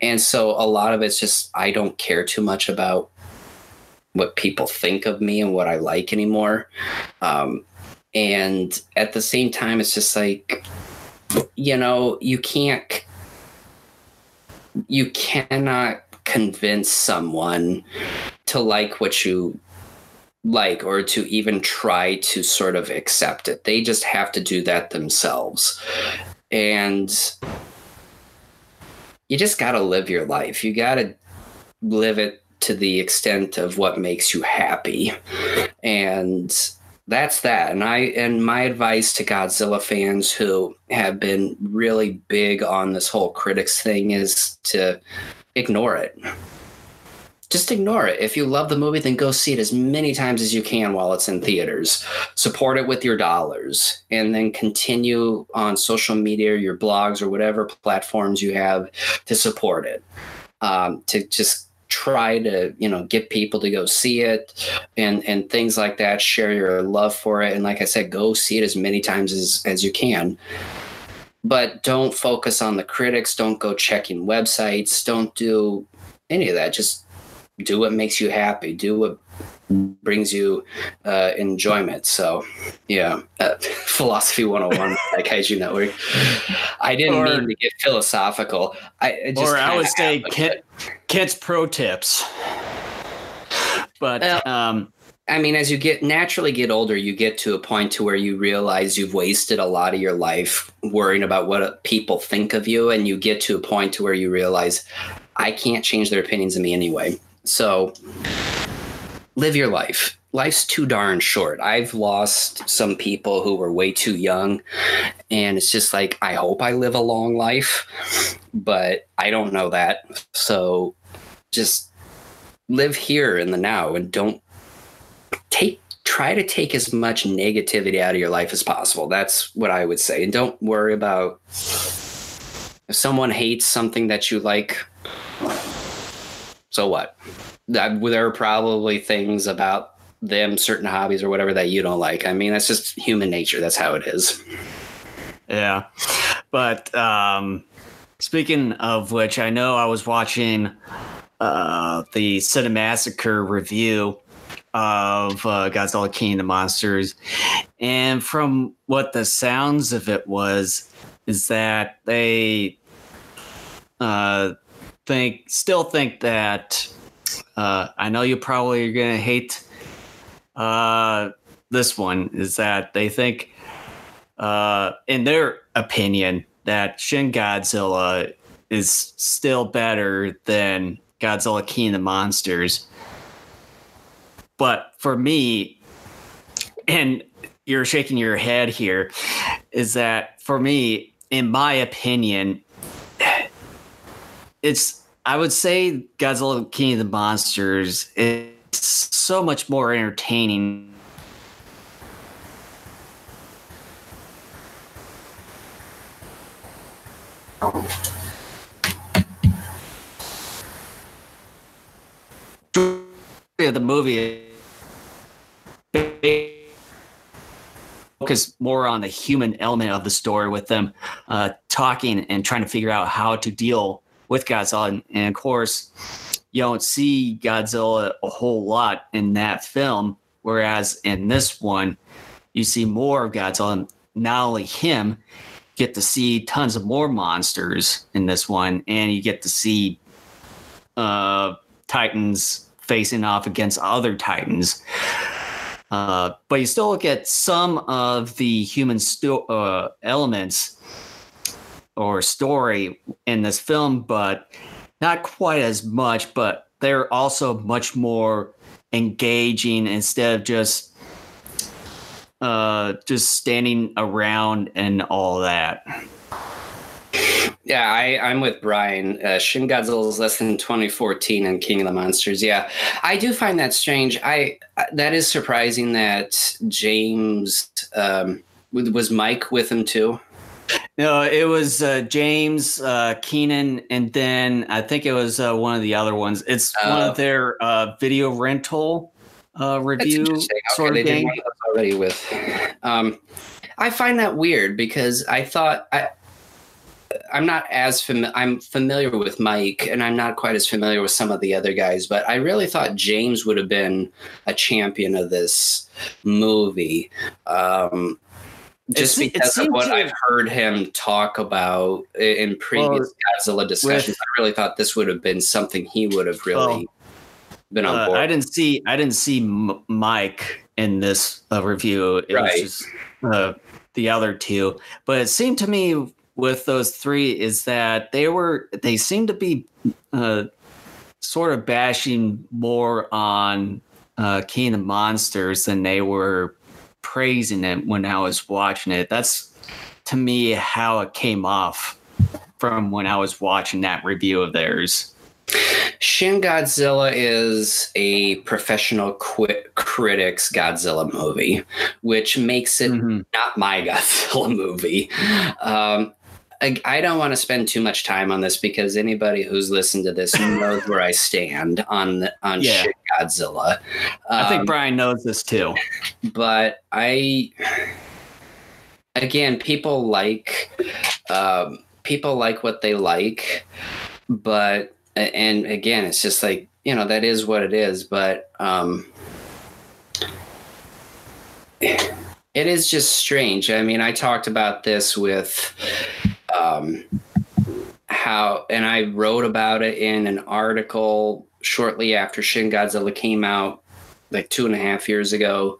And so a lot of it's just I don't care too much about what people think of me and what I like anymore. Um, and at the same time, it's just like, you know, you can't, you cannot convince someone to like what you like or to even try to sort of accept it. They just have to do that themselves. And you just got to live your life. You got to live it to the extent of what makes you happy. And that's that. And I and my advice to Godzilla fans who have been really big on this whole critics thing is to ignore it. Just ignore it. If you love the movie, then go see it as many times as you can while it's in theaters. Support it with your dollars and then continue on social media, your blogs, or whatever platforms you have to support it. Um, to just try to you know get people to go see it and and things like that share your love for it. And like i said go see it as many times as as you can. But don't focus on the critics. Don't go checking websites. Don't do any of that. Just do what makes you happy. Do what brings you uh, enjoyment so yeah uh, [LAUGHS] philosophy 101 like [LAUGHS] kaiju network i didn't Or- mean to get philosophical i I just or I would say. Kent, Kent's pro tips. But Well- um, I mean, as you get naturally get older, you get to a point to where you realize you've wasted a lot of your life worrying about what people think of you, and you get to a point to where you realize I can't change their opinions of me anyway. So live your life. Life's too darn short. I've lost some people who were way too young, and it's just like I hope I live a long life, but I don't know that. So just live here in the now and don't take try to take as much negativity out of your life as possible. That's what I would say. And don't worry about if someone hates something that you like. So what? That, there are probably things about them, certain hobbies or whatever that you don't like. I mean, that's just human nature. That's how it is. yeah. But um, speaking of which, I know I was watching uh, the Cinemassacre review of uh, Godzilla King of the Monsters, and from what the sounds of it was, is that they uh, think, still think that uh, I know you probably are gonna hate uh, this one. Is that they think, uh, in their opinion, that Shin Godzilla is still better than Godzilla King of the Monsters. But for me, and you're shaking your head here, is that for me, in my opinion, it's I would say Godzilla King of the Monsters is so much more entertaining. The movie focus more on the human element of the story with them uh, talking and trying to figure out how to deal with Godzilla. And, and of course, you don't see Godzilla a whole lot in that film, whereas in this one, you see more of Godzilla. Not only him, get to see tons of more monsters in this one, and you get to see uh, Titans facing off against other Titans. Uh, but you still get some of the human sto- uh, elements or story in this film, but not quite as much. But they're also much more engaging instead of just uh, just standing around and all that. Yeah, I, I'm with Brian. Uh, Shin Godzilla is less than 2014 and King of the Monsters. Yeah, I do find that strange. I that is surprising that James um, was Mike with him too. No, it was uh, James uh, Keenan, and then I think it was uh, one of the other ones. It's one of oh. their uh, video rental uh, review sort of thing. Already with, um, I find that weird because I thought I I'm not as familiar. I'm familiar with Mike, and I'm not quite as familiar with some of the other guys. But I really thought James would have been a champion of this movie, um, just it, because it of what I've heard him talk about in previous well, Godzilla discussions. With, I really thought this would have been something he would have really well, been on board. Uh, I didn't see. I didn't see M- Mike in this uh, review. It right. was just uh, the other two, but it seemed to me with those three is that they were they seemed to be uh, sort of bashing more on uh, King of Monsters than they were praising it when I was watching it. That's to me how it came off from when I was watching that review of theirs. Shin Godzilla is a professional qu- critics Godzilla movie, which makes it mm-hmm. not my [LAUGHS] Godzilla movie. Um, I, I don't want to spend too much time on this because anybody who's listened to this knows where I stand on on yeah. shit Godzilla. Um, I think um, Brian knows this too. But I, again, people like um, people like what they like, but and again, it's just like you know that is what it is. But um, it is just strange. I mean, I talked about this with um, how, and I wrote about it in an article shortly after Shin Godzilla came out, like two and a half years ago.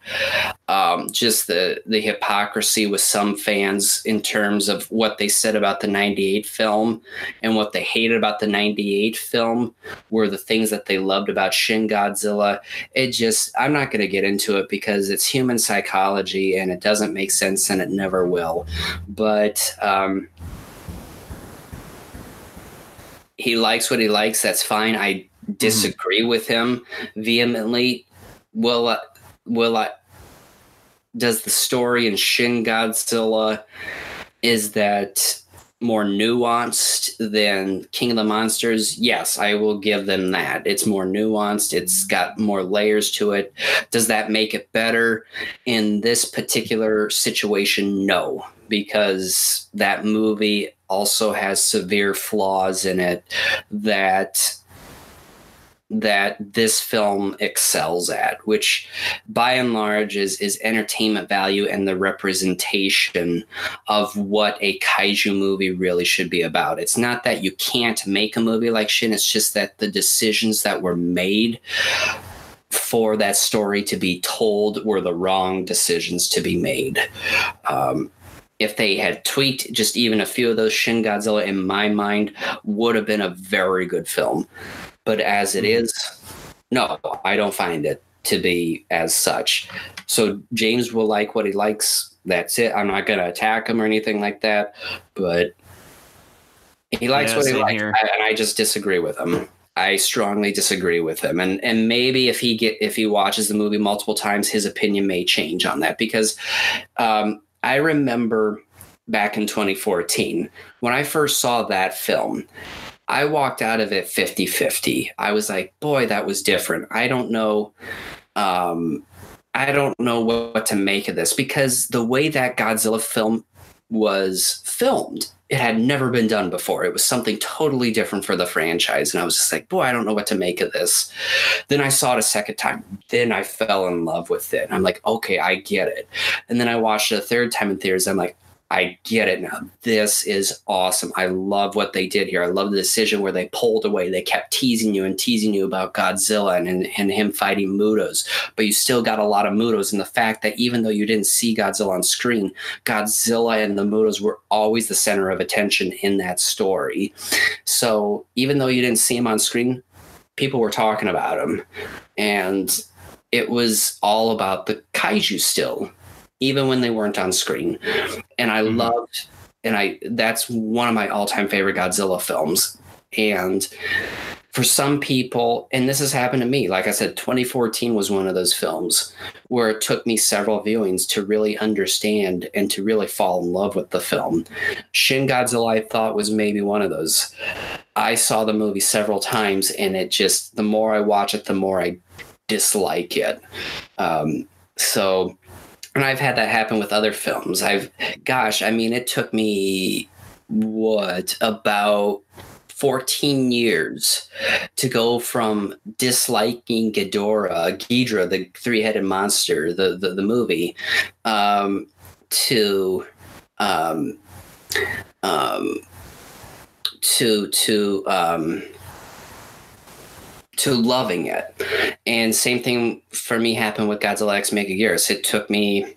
Um, just the the hypocrisy with some fans in terms of what they said about the '98 film and what they hated about the '98 film were the things that they loved about Shin Godzilla. It just I'm not going to get into it because it's human psychology and it doesn't make sense and it never will. But um, he likes what he likes. That's fine. I disagree mm. with him vehemently. Will I, will I? Does the story in Shin Godzilla is that more nuanced than King of the Monsters? Yes, I will give them that. It's more nuanced. It's got more layers to it. Does that make it better in this particular situation? No, because that movie also has severe flaws in it that that this film excels at, which by and large is is entertainment value and the representation of what a kaiju movie really should be about. It's not that you can't make a movie like Shin, it's just that the decisions that were made for that story to be told were the wrong decisions to be made. Um, if they had tweaked just even a few of those Shin Godzilla, in my mind, would have been a very good film. But as it is, no, I don't find it to be as such. So James will like what he likes. That's it. I'm not going to attack him or anything like that. But he likes yeah, what he likes, and I just disagree with him. I strongly disagree with him, and and maybe if he get if he watches the movie multiple times, his opinion may change on that because um, I remember back in 2014 when I first saw that film. I walked out of it 50 50. I was like, boy, that was different. I don't know. Um, I don't know what to make of this because the way that Godzilla film was filmed, it had never been done before. It was something totally different for the franchise. And I was just like, boy, I don't know what to make of this. Then I saw it a second time. Then I fell in love with it. I'm like, okay, I get it. And then I watched it a third time in theaters. I'm like, I get it now. This is awesome. I love what they did here. I love the decision where they pulled away. They kept teasing you and teasing you about Godzilla and, and, and him fighting MUTOs, but you still got a lot of MUTOs. And the fact that even though you didn't see Godzilla on screen, Godzilla and the MUTOs were always the center of attention in that story. So even though you didn't see him on screen, people were talking about him. And it was all about the kaiju still even when they weren't on screen. And I mm-hmm. loved, and I that's one of my all time favorite Godzilla films. And for some people, and this has happened to me, like I said, 2014 was one of those films where it took me several viewings to really understand and to really fall in love with the film. Shin Godzilla, I thought, was maybe one of those. I saw the movie several times, and it just, the more I watch it, the more I dislike it. Um, so and I've had that happen with other films. I've, gosh, I mean, it took me what about 14 years to go from disliking Ghidorah, Ghidrah, the three-headed monster, the the, the movie, um, to um, um, to to um, to loving it. And same thing for me happened with Godzilla X Megaguirus. It took me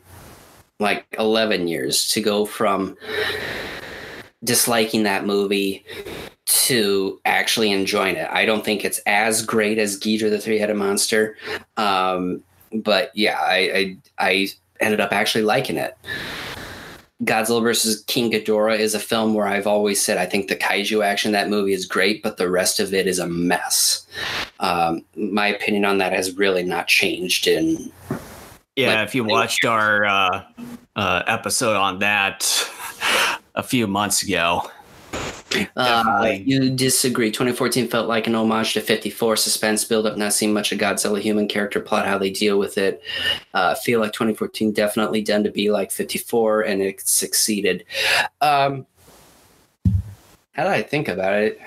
like 11 years to go from disliking that movie to actually enjoying it. I don't think it's as great as Ghidrah the three-headed monster. Um, but yeah, I, I I ended up actually liking it. Godzilla versus King Ghidorah is a film where I've always said I think the kaiju action that movie is great, but the rest of it is a mess. Um, my opinion on that has really not changed in. Yeah, like, if you watched our uh, uh, episode on that [LAUGHS] a few months ago, uh, you disagree. 2014 felt like an homage to 54. Suspense buildup, not seeing much of Godzilla human character plot, how they deal with it. Uh, feel like 2014 definitely done to be like 54, and it succeeded. Um, how do I think about it?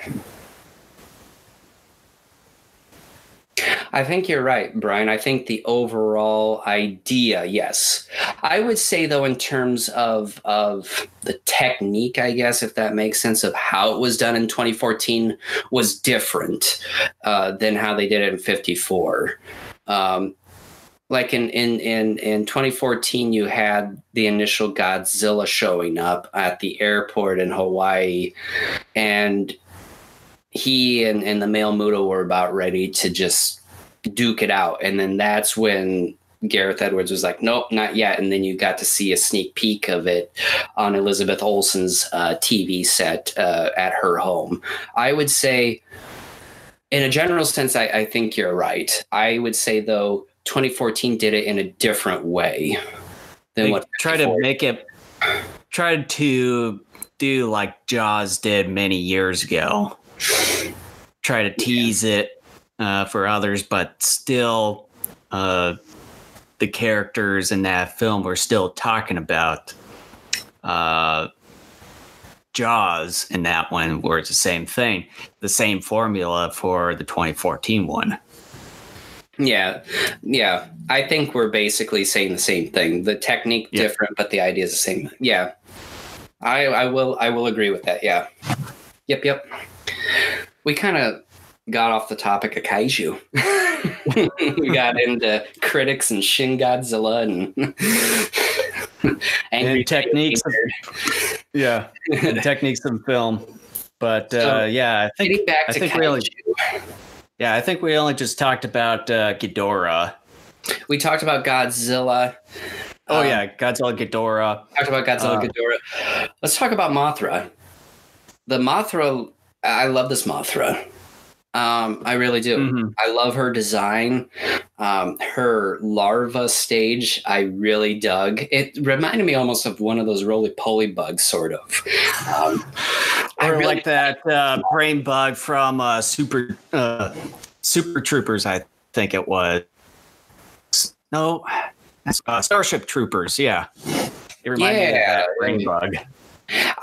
I think you're right, Brian. I think the overall idea, yes. I would say though, in terms of of the technique, I guess, if that makes sense, of how it was done in 2014 was different uh, than how they did it in 54. Um, like in, in in in 2014 you had the initial godzilla showing up at the airport in hawaii and he and, and the male muto were about ready to just duke it out. And then that's when Gareth Edwards was like, nope, not yet. And then you got to see a sneak peek of it on Elizabeth Olsen's uh, TV set uh, at her home. I would say, in a general sense, I, I, think you're right. I would say, though, 2014 did it in a different way than what. Try to make it, try to do like Jaws did many years ago. Try to tease yeah. it uh, for others, but still, uh, the characters in that film were still talking about uh, Jaws in that one, where it's the same thing, the same formula for the 2014 one. Yeah, yeah. I think we're basically saying the same thing. The technique Yeah. different, but the idea is the same. Yeah, I I will I will agree with that. Yeah. Yep. Yep. We kind of got off the topic of kaiju. [LAUGHS] we got into critics and Shin Godzilla and [LAUGHS] angry And techniques of- Yeah, and techniques of film. But uh, So- yeah, I think I think kaiju, we only yeah, I think we only just talked about uh, Ghidorah. we talked about Godzilla. Oh Um, yeah, Godzilla Ghidorah. talked about Godzilla Uh, Ghidorah. Let's talk about Mothra. The Mothra, I love this Mothra. Um, I really do. Mhm. I love her design. Um, her larva stage, I really dug. It reminded me almost of one of those roly poly bugs, sort of. Um, I Or really like that uh, brain bug from uh, Super uh, Super Troopers, I think it was. No, uh, Starship Troopers. Yeah, it reminded me of Yeah. that brain bug.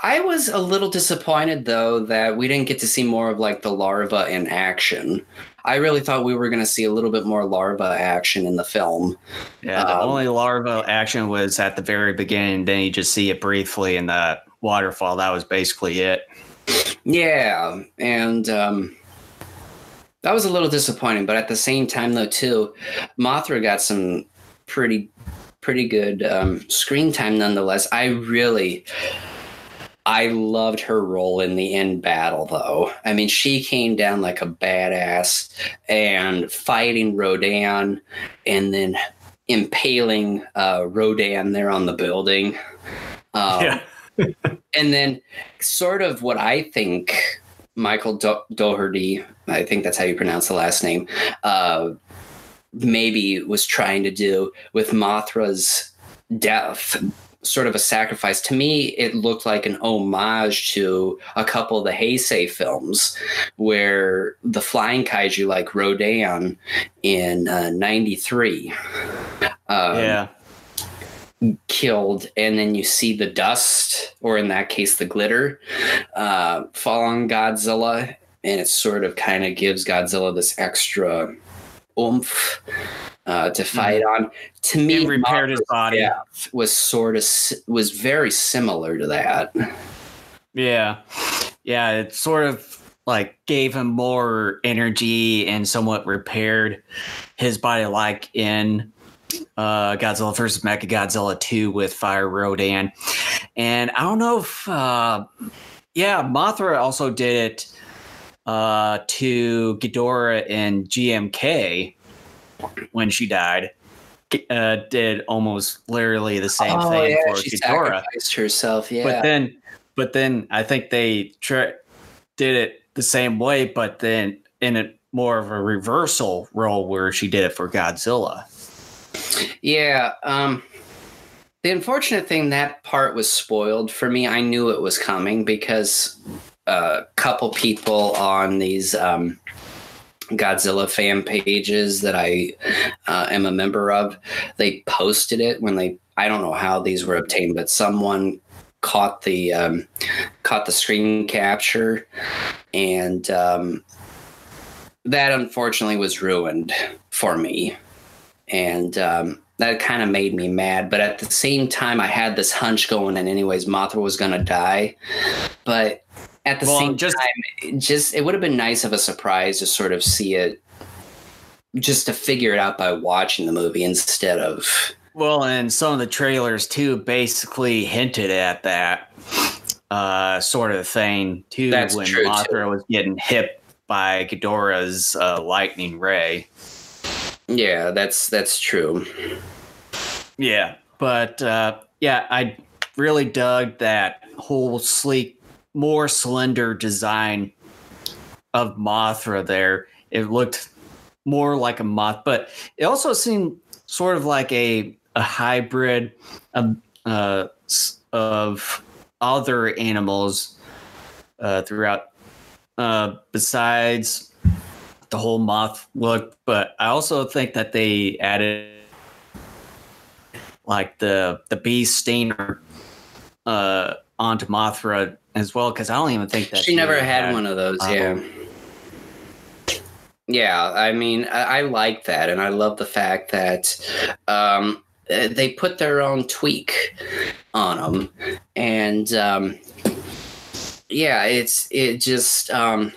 I was a little disappointed though that we didn't get to see more of like the larva in action. I really thought we were going to see a little bit more larva action in the film. Yeah, the Um, only larva action was at the very beginning. Then you just see it briefly in the waterfall. That was basically it. Yeah, and um, that was a little disappointing. But at the same time, though, too, Mothra got some pretty, pretty good um, screen time nonetheless. I really, I loved her role in the end battle, though. I mean, she came down like a badass and fighting Rodan, and then impaling uh, Rodan there on the building. Um, yeah, [LAUGHS] and then sort of what I think Michael Do- Dougherty, I think that's how you pronounce the last name, uh, maybe was trying to do with Mothra's death, sort of a sacrifice. To me, it looked like an homage to a couple of the Heisei films where the flying kaiju like Rodan in uh, 93. Um, yeah, killed and then you see the dust or in that case the glitter uh, fall on godzilla and it sort of kind of gives godzilla this extra oomph uh, to fight on to me It repaired his body. was sort of was very similar to that Yeah. Yeah. It sort of like gave him more energy and somewhat repaired his body, like in uh, Godzilla versus Mecha Godzilla 2 with Fire Rodan. And I don't know if, uh, yeah, Mothra also did it uh, to Ghidorah and GMK when she died. Uh, did almost literally the same oh thing yeah for she Ghidorah sacrificed herself yeah but then but then i think they did it the same way but then in a more of a reversal role where she did it for godzilla Yeah. Um, the unfortunate thing that part was spoiled for me. I knew it was coming because a couple people on these um, Godzilla fan pages that I uh, am a member of, they posted it when they. I don't know how these were obtained, but someone caught the um, caught the screen capture, and um, that unfortunately was ruined for me and um, that kind of made me mad. But at the same time, I had this hunch going, and anyways, Mothra was gonna die. But at the Well, same just- time, it just it would have been nice of a surprise to sort of see it, just to figure it out by watching the movie instead of. well and some of the trailers too basically hinted at that uh sort of thing too That's when true, mothra was getting hit by ghidorah's uh, lightning ray Yeah, that's that's true. Yeah, but uh, yeah, I really dug that whole sleek, more slender design of Mothra there. It looked more like a moth, but it also seemed sort of like a a hybrid of, uh, of other animals uh, throughout. Uh, besides the whole moth look, but I also think that they added like the the bee stinger uh, onto Mothra as well because I don't even think that she, never had, had, one of those. Yeah. Yeah, I mean, I, I, like that, and I love the fact that um, they put their own tweak on them, and um, yeah, it's it just. Um,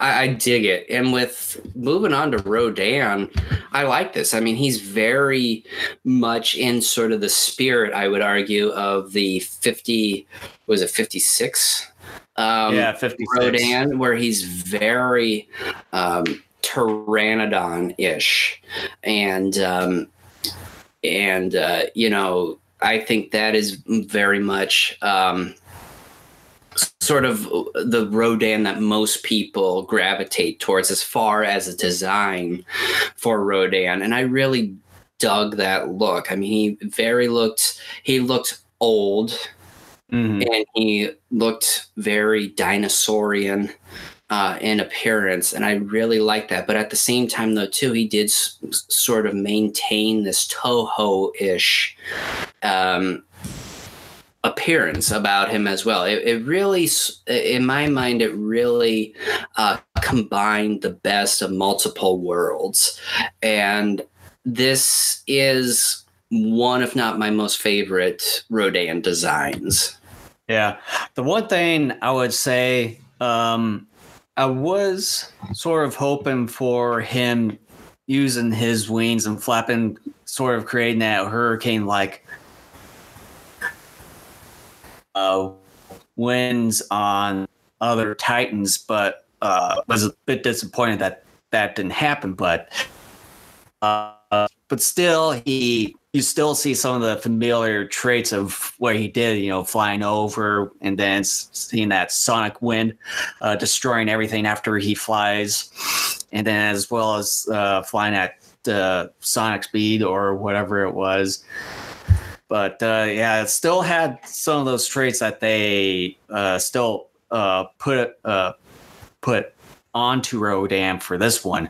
I, I, dig it. And with moving on to Rodan, I like this. I mean, he's very much in sort of the spirit, I would argue, of the 50, was it 56? Um, yeah, 56. Rodan, where he's very um, Pteranodon ish. And, um, and uh, you know, I think that is very much. Um, sort of the Rodan that most people gravitate towards as far as a design for Rodan. And I really dug that look. I mean, he very looked, he looked old mm-hmm. and he looked very dinosaurian uh, in appearance. And I really like that. But at the same time, though, too, he did s- sort of maintain this Toho ish. Um, appearance about him as well. It, it, really, in my mind, it really uh, combined the best of multiple worlds. And this is one, if not my most favorite Rodan designs. Yeah. The one thing I would say, um, I was sort of hoping for him using his wings and flapping, sort of creating that hurricane like uh, wins on other Titans, but uh, was a bit disappointed that that didn't happen. But uh, but still, he you still see some of the familiar traits of what he did. You know, flying over and then seeing that sonic wind, uh, destroying everything after he flies, and then as well as uh, flying at the sonic speed or whatever it was. But uh, yeah, it still had some of those traits that they uh, still uh, put uh, put onto Rodan for this one.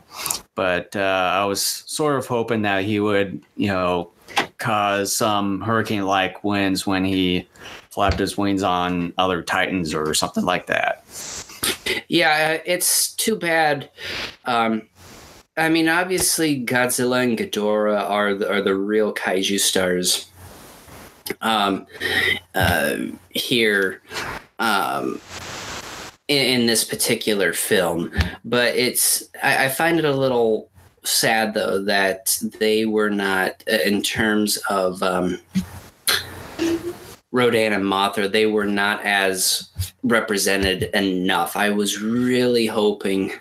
But uh, I was sort of hoping that he would, you know, cause some hurricane-like winds when he flapped his wings on other Titans or something like that. Yeah, it's too bad. Um, I mean, obviously, Godzilla and Ghidorah are the, are the real kaiju stars um, uh, here um, in, in, this particular film. But it's I, I, find it a little sad though that they were not uh, in terms of um, Rodan and Mothra. They were not as represented enough. I was really hoping.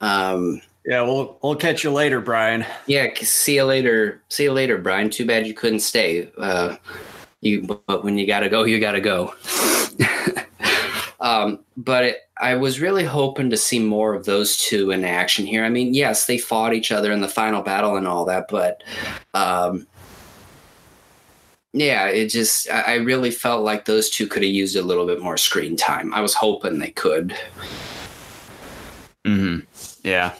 Um, yeah, we'll we'll catch you later, Brian. Yeah, see you later. See you later, Brian. Too bad you couldn't stay. Uh, you but when you got to go you got to go. [LAUGHS] Um, but it, i was really hoping to see more of those two in action here. I mean yes they fought each other in the final battle and all that but um, yeah it just I, really felt like those two could have used a little bit more screen time. I was hoping they could. Hmm yeah.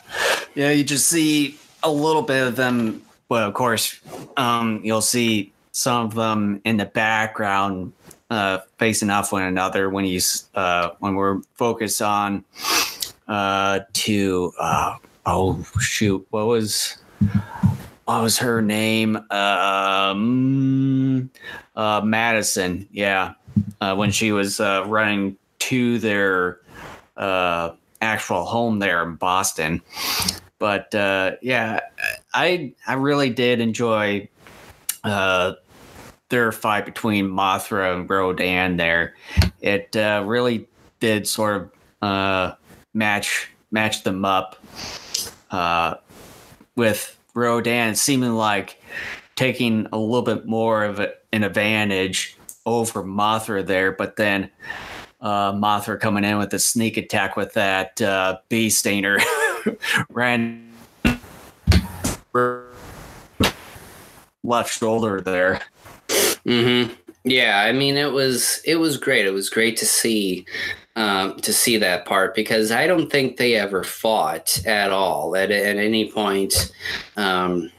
Yeah you just see a little bit of them well of course um, you'll see some of them in the background uh, facing off one another when he's uh, when we're focused on uh, to uh, oh shoot what was what was her name? Um, uh, Madison yeah uh, when she was uh, running to their uh, actual home there in Boston. But uh, yeah I I really did enjoy uh, their fight between Mothra and Rodan there, it uh, really did sort of uh, match match them up uh, with Rodan seeming like taking a little bit more of an advantage over Mothra there, but then uh, Mothra coming in with a sneak attack with that uh, bee stainer [LAUGHS] ran left shoulder there. Mm-hmm. Yeah, I mean it was it was great. It was great to see um, to see that part because I don't think they ever fought at all at at any point. Um,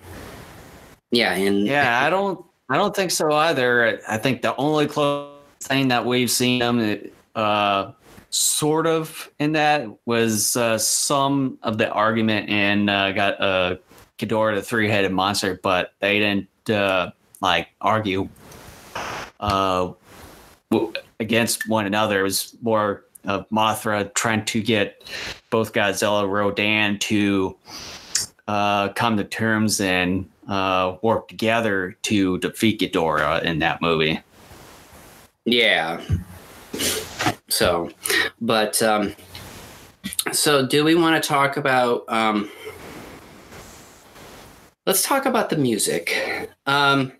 yeah, and yeah, I don't I don't think so either. I think the only close thing that we've seen him uh, sort of in that was uh, some of the argument and uh, got uh, Ghidorah the three headed monster, but they didn't like argue uh, against one another. It was more of Mothra trying to get both Godzilla and Rodan to uh, come to terms and uh, work together to defeat Ghidorah in that movie. Yeah. So, but um, so do we want to talk about? Um, let's talk about the music. Um,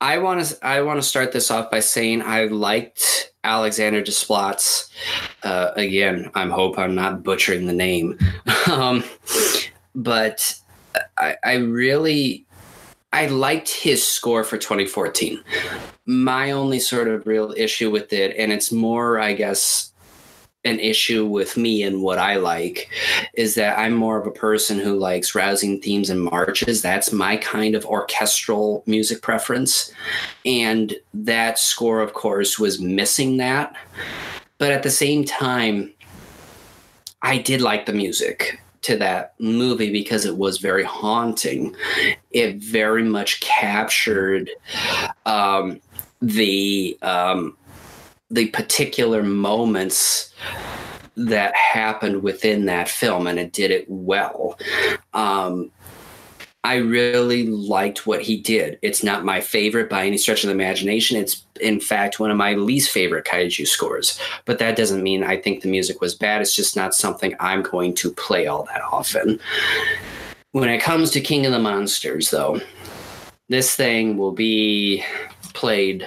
I want to I want to start this off by saying I liked Alexander Desplat's. Uh, again, I'm hope I'm not butchering the name, [LAUGHS] um, but I, I really I liked his score for 2014. My only sort of real issue with it, and it's more, I guess, an issue with me and what I like is that I'm more of a person who likes rousing themes and marches. That's my kind of orchestral music preference. And that score, of course, was missing that. But at the same time, I did like the music to that movie because it was very haunting. It very much captured um, the um, the particular moments that happened within that film, and it did it well. Um, I really liked what he did. It's not my favorite by any stretch of the imagination. It's, in fact, one of my least favorite kaiju scores. But that doesn't mean I think the music was bad. It's just not something I'm going to play all that often. When it comes to King of the Monsters, though, this thing will be played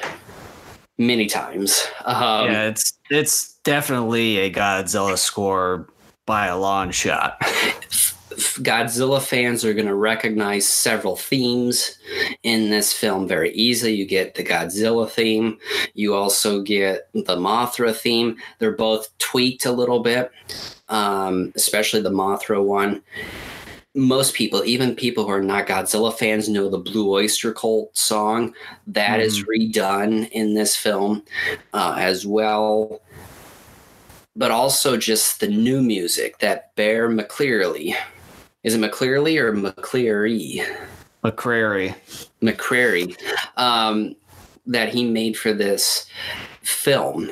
many times. Um, yeah, it's it's definitely a Godzilla score by a long shot. [LAUGHS] Godzilla fans are going to recognize several themes in this film very easily. You get the Godzilla theme, you also get the Mothra theme. They're both tweaked a little bit, um, especially the Mothra one most people, even people who are not Godzilla fans, know the Blue Oyster Cult song. That mm. is redone in this film uh, as well. But also just the new music that Bear McCreary. Is it McClearly or McCleary? McCrary. McCrary. Um, that he made for this film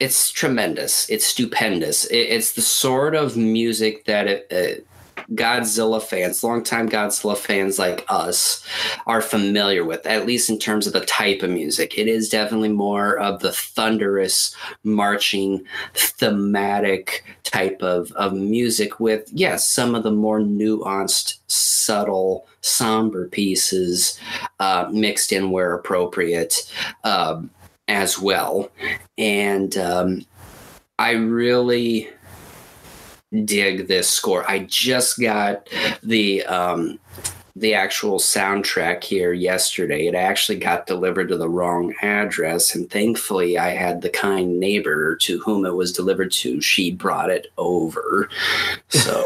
it's tremendous. It's stupendous. it's the sort of music that it, it, Godzilla fans, longtime Godzilla fans like us, are familiar with, at least in terms of the type of music. It is definitely more of the thunderous, marching, thematic type of, of music with, yes, some of the more nuanced, subtle, somber pieces uh, mixed in where appropriate um, as well. And um, I really dig this score. I just got the um, the actual soundtrack here yesterday. It actually got delivered to the wrong address, and thankfully, I had the kind neighbor to whom it was delivered to. She brought it over. So,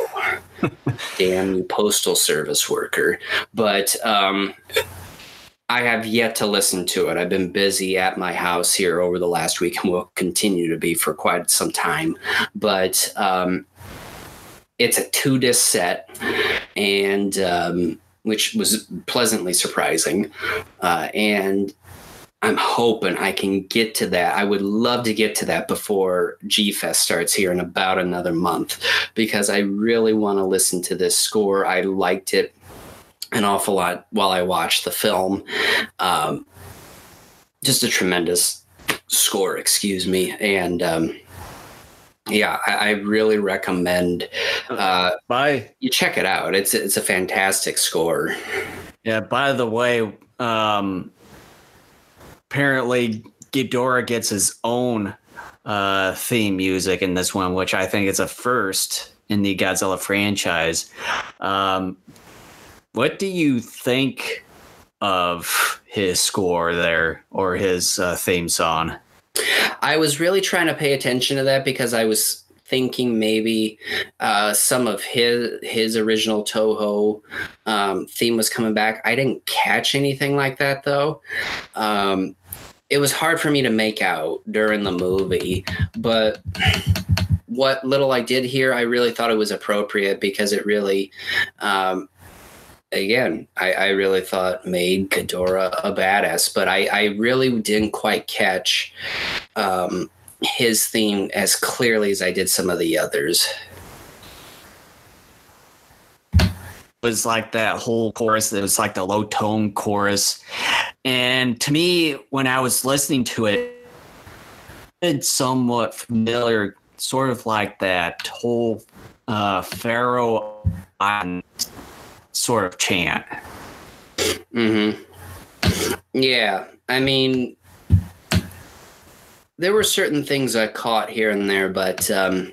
[LAUGHS] damn you, postal service worker. But um, I have yet to listen to it. I've been busy at my house here over the last week and will continue to be for quite some time. But um, it's a two disc set, and um, which was pleasantly surprising. Uh, and I'm hoping I can get to that. I would love to get to that before G Fest starts here in about another month because I really want to listen to this score. I liked it an awful lot while I watched the film. Um, just a tremendous score, excuse me. And um, yeah, I, I, really recommend uh, by you check it out. It's it's a fantastic score. Yeah. By the way, um, apparently Ghidorah gets his own uh, theme music in this one, which I think is a first in the Godzilla franchise. Um, what do you think of his score there or his uh, theme song? I was really trying to pay attention to that because I was thinking maybe uh, some of his his original Toho um, theme was coming back. I didn't catch anything like that though. Um, it was hard for me to make out during the movie, but what little I did hear, I really thought it was appropriate because it really, um, again, I, I really thought made Ghidorah a badass, but I, I really didn't quite catch um, his theme as clearly as I did some of the others. was like that whole chorus it was like the low tone chorus and to me when i was listening to it it's somewhat familiar sort of like that whole uh pharaoh sort of chant mm-hmm yeah i mean there were certain things i caught here and there but um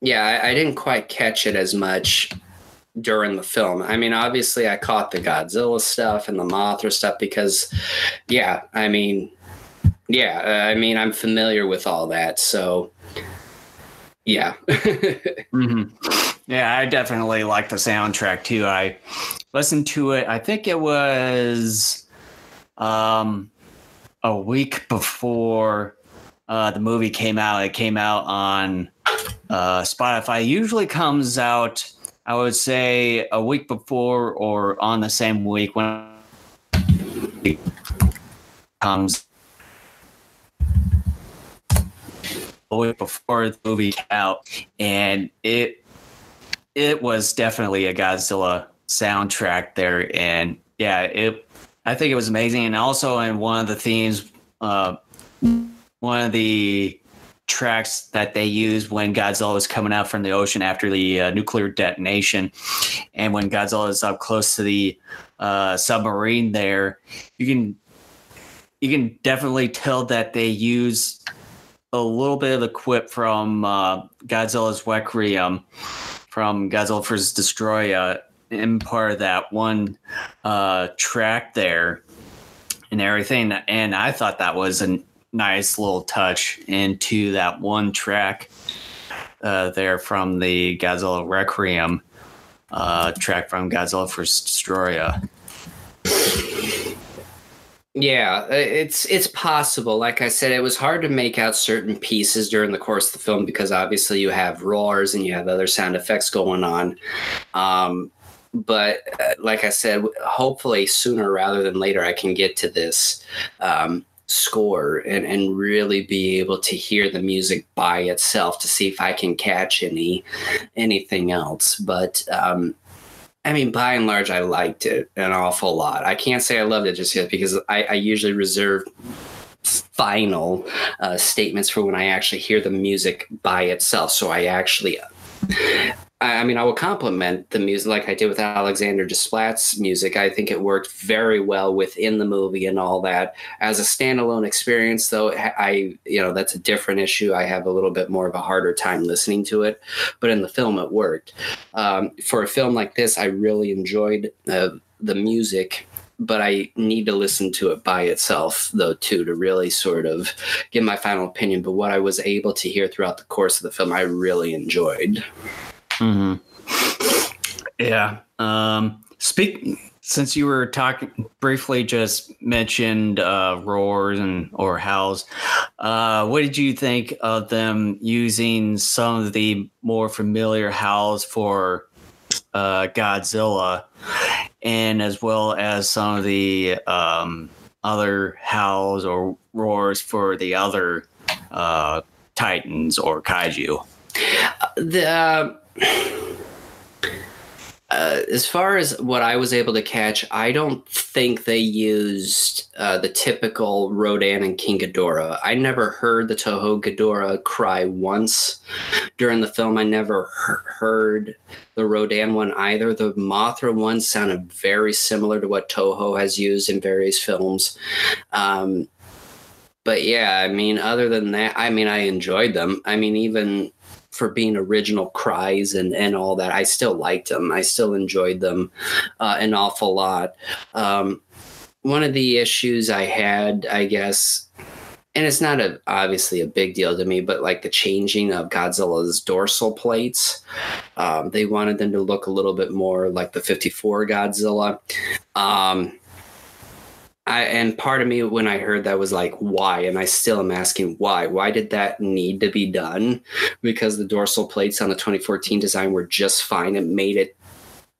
yeah I, I didn't quite catch it as much during the film. I mean, obviously, I caught the Godzilla stuff and the Mothra stuff because, yeah, I mean, yeah, I mean, I'm familiar with all that. So, yeah. [LAUGHS] mm-hmm. Yeah, I definitely like the soundtrack too. I listened to it, I think it was um, a week before uh, the movie came out. It came out on uh, Spotify. It usually comes out I would say a week before or on the same week when it comes a week before the movie out, and it it was definitely a Godzilla soundtrack there, and yeah, it I think it was amazing, and also in one of the themes, uh, one of the tracks that they used when Godzilla was coming out from the ocean after the uh, nuclear detonation, and when Godzilla is up close to the uh, submarine. There, you can you can definitely tell that they use a little bit of the quip from uh, Godzilla's Requiem from Godzilla vs. Destoroyah in part of that one uh, track there and everything. And I thought that was a nice little touch into that one track uh, there from the Godzilla Requiem uh, track from Godzilla vs. Destoroyah. Yeah, it's it's possible. Like I said, it was hard to make out certain pieces during the course of the film because obviously you have roars and you have other sound effects going on. Um, but uh, like I said, hopefully sooner rather than later, I can get to this. Um, score and, and really be able to hear the music by itself to see if I can catch any anything else. But um, I mean, by and large, I liked it an awful lot. I can't say I loved it just yet because I, I usually reserve final uh, statements for when I actually hear the music by itself. So I actually I mean, I will compliment the music like I did with Alexander Desplat's music. I think it worked very well within the movie and all that. As a standalone experience, though, I, you know, that's a different issue. I have a little bit more of a harder time listening to it, but in the film, it worked. Um, for a film like this, I really enjoyed uh, the music but I need to listen to it by itself, though, too, to really sort of give my final opinion. But what I was able to hear throughout the course of the film, I really enjoyed. Mm-hmm. Yeah. Um, speak since you were talking briefly, just mentioned uh, roars and or howls. Uh, what did you think of them using some of the more familiar howls for uh, Godzilla, and as well as some of the um, other howls or roars for the other uh, Titans or Kaiju? The uh, as far as what I was able to catch, I don't think they used uh, the typical Rodan and King Ghidorah. I never heard the Toho Ghidorah cry once during the film. I never he- heard the Rodan one either. The Mothra one sounded very similar to what Toho has used in various films. Um, but yeah, I mean, other than that, I mean, I enjoyed them. I mean, even for being original cries and and all that. I still liked them. I still enjoyed them uh, an awful lot. Um, one of the issues I had, I guess, and it's not a obviously a big deal to me, but like the changing of Godzilla's dorsal plates, um, they wanted them to look a little bit more like the '54 Godzilla. Um, I and part of me when I heard that was like, why? And I still am asking why. Why did that need to be done? Because the dorsal plates on the 2014 design were just fine. It made it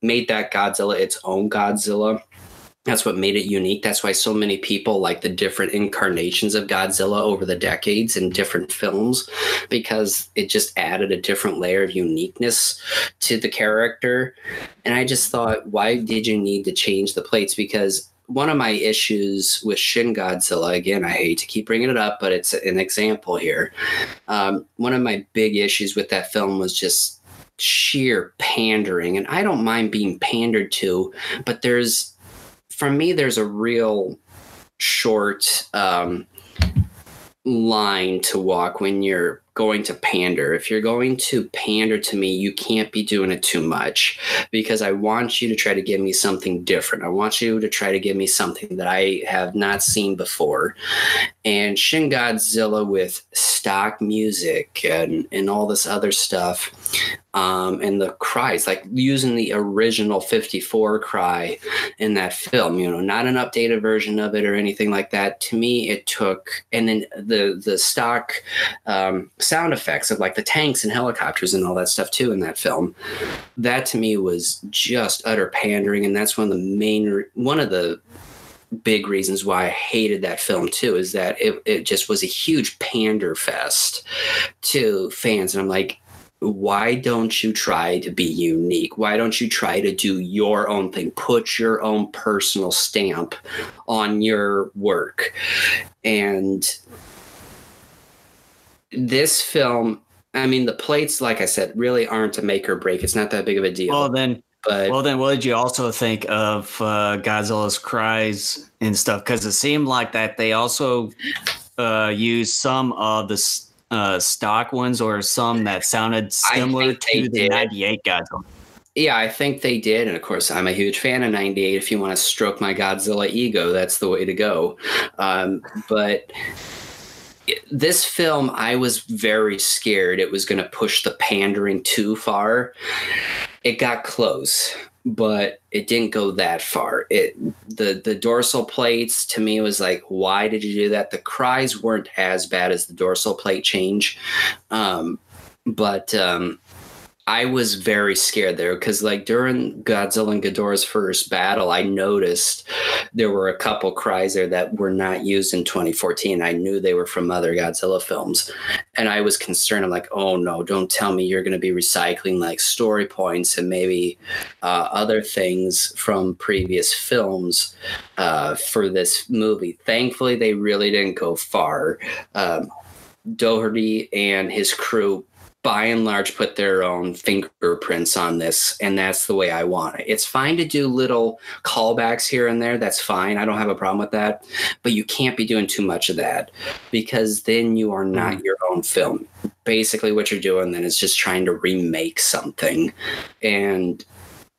made that Godzilla its own Godzilla. That's what made it unique. That's why so many people like the different incarnations of Godzilla over the decades in different films, because it just added a different layer of uniqueness to the character. And I just thought, why did you need to change the plates? Because one of my issues with Shin Godzilla, again, I hate to keep bringing it up, but it's an example here. Um, one of my big issues with that film was just sheer pandering. And I don't mind being pandered to, but there's, for me, there's a real short um, line to walk when you're going to pander. If you're going to pander to me, you can't be doing it too much because I want you to try to give me something different. I want you to try to give me something that I have not seen before. And Shin Godzilla with stock music and, and all this other stuff, um, and the cries, like using the original 54 cry in that film, you know, not an updated version of it or anything like that. To me, it took, and then the the stock um, sound effects of like the tanks and helicopters and all that stuff too in that film. That to me was just utter pandering, and that's one of the main one of the big reasons why I hated that film too is that it, it just was a huge pander fest to fans. And I'm like, why don't you try to be unique? Why don't you try to do your own thing? Put your own personal stamp on your work. And this film, I mean, the plates, like I said, really aren't a make or break. It's not that big of a deal. Well, then, but well, then, what did you also think of uh, Godzilla's cries and stuff? Because it seemed like that they also uh, used some of the uh, stock ones or some that sounded similar to the did. '98 Godzilla. Yeah, I think they did. And of course, I'm a huge fan of 98. If you want to stroke my Godzilla ego, that's the way to go. Um, but this film, I was very scared it was going to push the pandering too far. It got close, but it didn't go that far. It the the dorsal plates to me was like, why did you do that? The cries weren't as bad as the dorsal plate change, um, but um, I was very scared there because, like, during Godzilla and Ghidorah's first battle, I noticed there were a couple cries there that were not used in 2014. I knew they were from other Godzilla films. And I was concerned. I'm like, oh no, don't tell me you're going to be recycling like story points and maybe uh, other things from previous films uh, for this movie. Thankfully, they really didn't go far. Um, Dougherty and his crew by and large put their own fingerprints on this and that's the way i want it. It's fine to do little callbacks here and there that's fine i don't have a problem with that but you can't be doing too much of that because then you are not mm. your own film. Basically what you're doing then is just trying to remake something and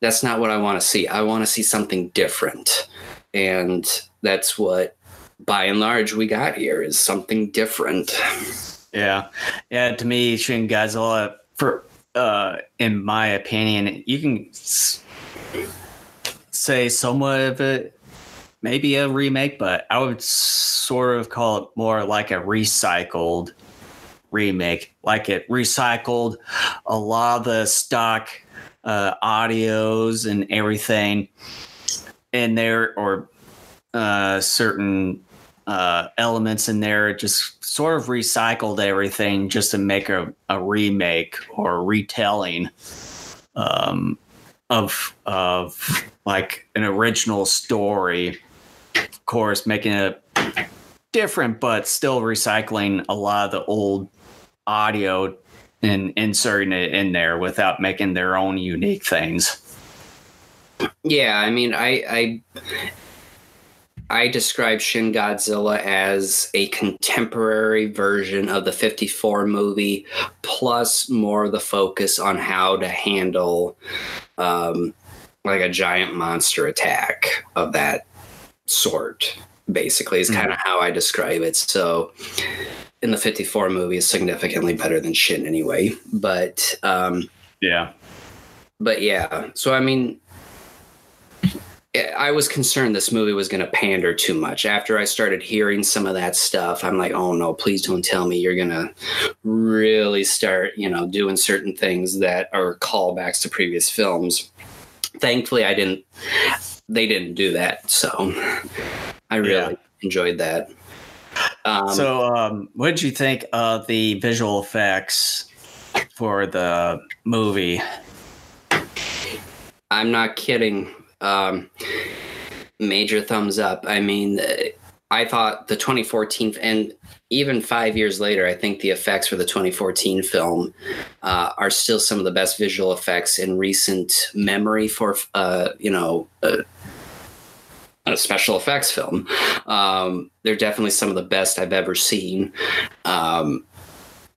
that's not what i want to see. I want to see something different and that's what by and large we got here is something different yeah, yeah. To me, Shin Godzilla, for uh, in my opinion, you can say somewhat of it, maybe a remake, but I would sort of call it more like a recycled remake. Like it recycled a lot of the stock uh, audios and everything in there, or uh, certain uh, elements in there. just sort of recycled everything just to make a, a remake or a retelling um, of of like an original story. Of course, making it different, but still recycling a lot of the old audio and inserting it in there without making their own unique things. Yeah, I mean, I, I I describe Shin Godzilla as a contemporary version of the 54 movie, plus more of the focus on how to handle um, like a giant monster attack of that sort, basically, is kind of mm-hmm. how I describe it. So, in the 54 movie is significantly better than Shin anyway. But, um, yeah. But yeah. So, I mean, I was concerned this movie was going to pander too much. After I started hearing some of that stuff, I'm like, oh no, please don't tell me you're going to really start, you know, doing certain things that are callbacks to previous films. Thankfully, I didn't, they didn't do that. So I really yeah. enjoyed that. Um, so, um, what did you think of the visual effects for the movie? I'm not kidding um, major thumbs up. I mean, I thought the 2014 and even five years later, I think the effects for the 2014 film uh, are still some of the best visual effects in recent memory for uh, you know. A special effects film. Um, they're definitely some of the best I've ever seen. Um,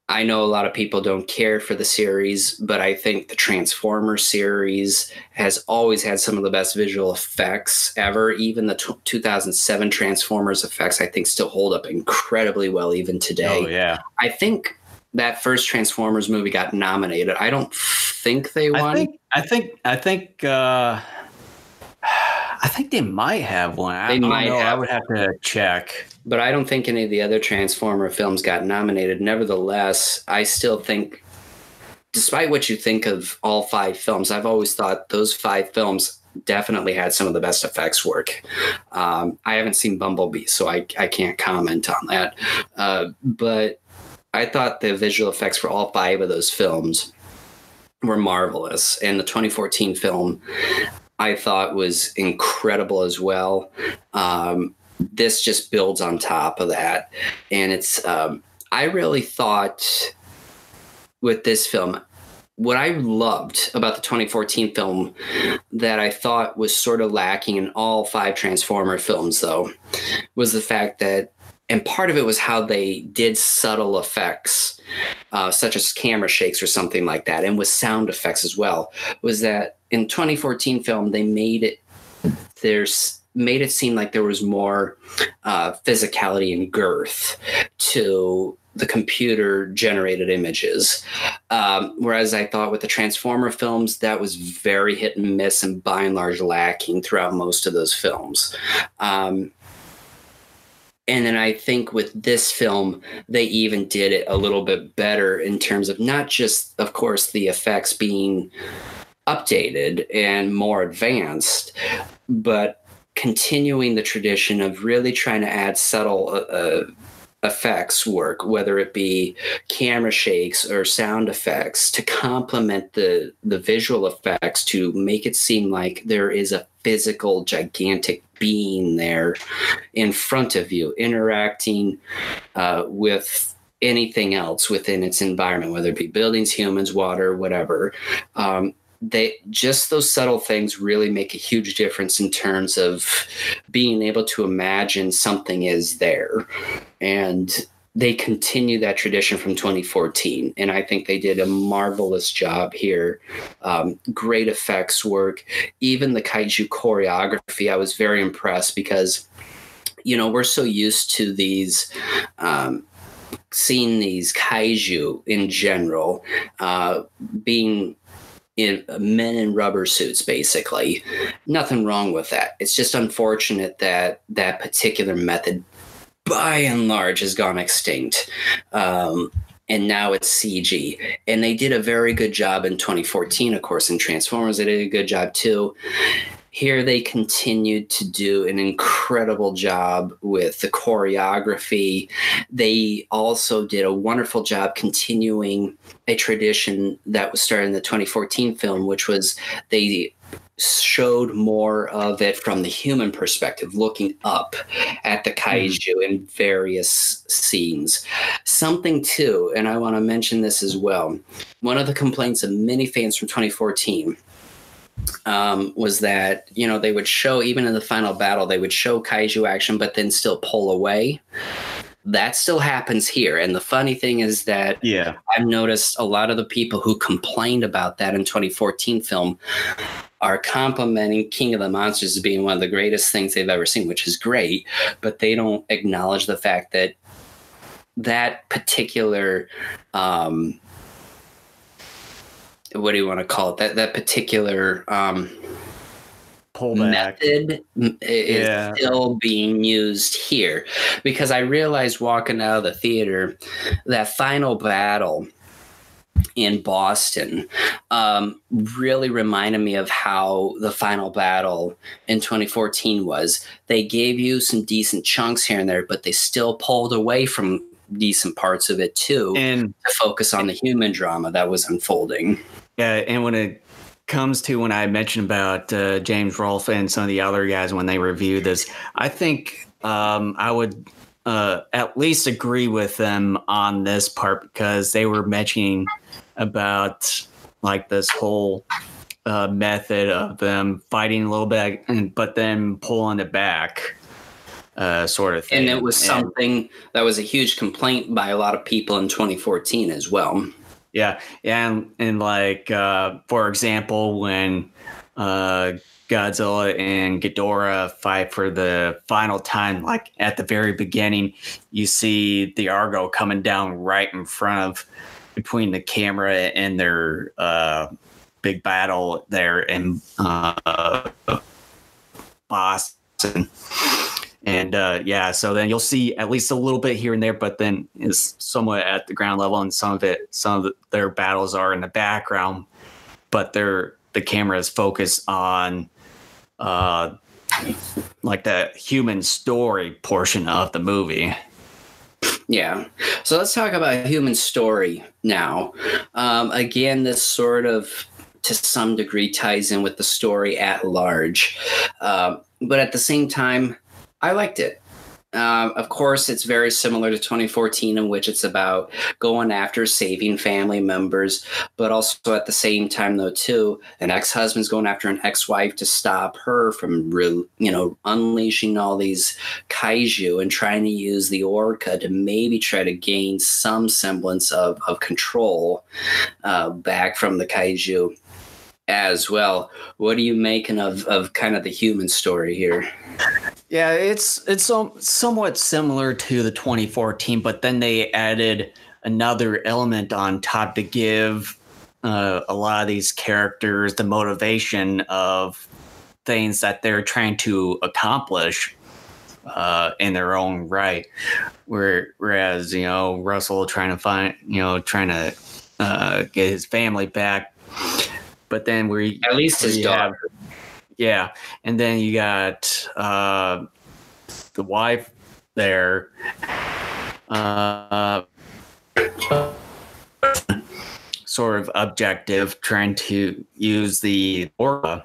I know a lot of people don't care for the series, but I think the Transformer series has always had some of the best visual effects ever. Even the t- 2007 Transformers effects, I think, still hold up incredibly well even today. Oh, yeah. I think that first Transformers movie got nominated. I don't think they won. I think, I think, I think, uh, I think they might have one. They I might know. Have. I would have to check. But I don't think any of the other Transformer films got nominated. Nevertheless, I still think, despite what you think of all five films, I've always thought those five films definitely had some of the best effects work. Um, I haven't seen Bumblebee, so I, I can't comment on that. Uh, but I thought the visual effects for all five of those films were marvelous. And the 2014 film, I thought was incredible as well. Um, this just builds on top of that, and it's. Um, I really thought with this film, what I loved about the 2014 film that I thought was sort of lacking in all five Transformer films, though, was the fact that, and part of it was how they did subtle effects, uh, such as camera shakes or something like that, and with sound effects as well, was that in 2014 film they made it there's made it seem like there was more uh, physicality and girth to the computer generated images. Um, whereas I thought with the Transformer films, that was very hit and miss and by and large lacking throughout most of those films. Um, and then I think with this film, they even did it a little bit better in terms of not just, of course, the effects being updated and more advanced, but continuing the tradition of really trying to add subtle uh, uh, effects work, whether it be camera shakes or sound effects, to complement the the visual effects to make it seem like there is a physical, gigantic being there in front of you, interacting uh, with anything else within its environment, whether it be buildings, humans, water, whatever. Um, they just those subtle things really make a huge difference in terms of being able to imagine something is there and they continue that tradition from 2014 and i think they did a marvelous job here. Um, great effects work. Even the kaiju choreography i was very impressed because you know we're so used to these um, seeing these kaiju in general uh, being in men in rubber suits basically. Nothing wrong with that. It's just unfortunate that that particular method by and large has gone extinct. Um, and now it's cg and they did a very good job in 2014 of course in transformers they did a good job too. Here they continued to do an incredible job with the choreography. They also did a wonderful job continuing a tradition that was started in the 2014 film, which was they showed more of it from the human perspective, looking up at the kaiju mm. in various scenes. Something too, and I want to mention this as well. One of the complaints of many fans from 2014 um, was that you know they would show even in the final battle they would show kaiju action but then still pull away that still happens here and the funny thing is that yeah i've noticed a lot of the people who complained about that in 2014 film are complimenting king of the monsters as being one of the greatest things they've ever seen which is great but they don't acknowledge the fact that that particular um, what do you want to call it? That that particular um, pullback. method is Yeah. still being used here because I realized walking out of the theater that final battle in Boston um, really reminded me of how the final battle in 2014 was. They gave you some decent chunks here and there, but they still pulled away from decent parts of it too And to focus on the human drama that was unfolding. Yeah, and when it comes to when I mentioned about uh, James Rolfe and some of the other guys when they reviewed this, I think um, I would uh, at least agree with them on this part because they were mentioning about like this whole uh, method of them fighting a little bit, and, but then pulling it back. Uh, sort of thing. And it was something that was a huge complaint by a lot of people in 2014 as well. Yeah, and and like uh, for example, when uh, Godzilla and Ghidorah fight for the final time, like at the very beginning, you see the Argo coming down right in front of between the camera and their uh, big battle there in uh, Boston. And uh, yeah, so then you'll see at least a little bit here and there, but then it's somewhat at the ground level, and some of it, some of the, their battles are in the background, but they're the camera is focused on uh, like the human story portion of the movie. Yeah. So let's talk about human story now. Um, again, this sort of, to some degree, ties in with the story at large. Um, but at the same time, I liked it. Um, of course, it's very similar to 2014, in which it's about going after saving family members, but also at the same time, though, too, an ex-husband's going after an ex-wife to stop her from, re- you know, unleashing all these kaiju and trying to use the orca to maybe try to gain some semblance of, of control uh, back from the kaiju as well. What are you making of, of kind of the human story here? Yeah, it's it's so, somewhat similar to the 2014, but then they added another element on top to give uh, a lot of these characters the motivation of things that they're trying to accomplish uh, in their own right. Where, whereas you know Russell trying to find you know trying to uh, get his family back, but then we At least his daughter. have- yeah, and then you got uh, the wife there. Uh, sort of objective, trying to use the Orca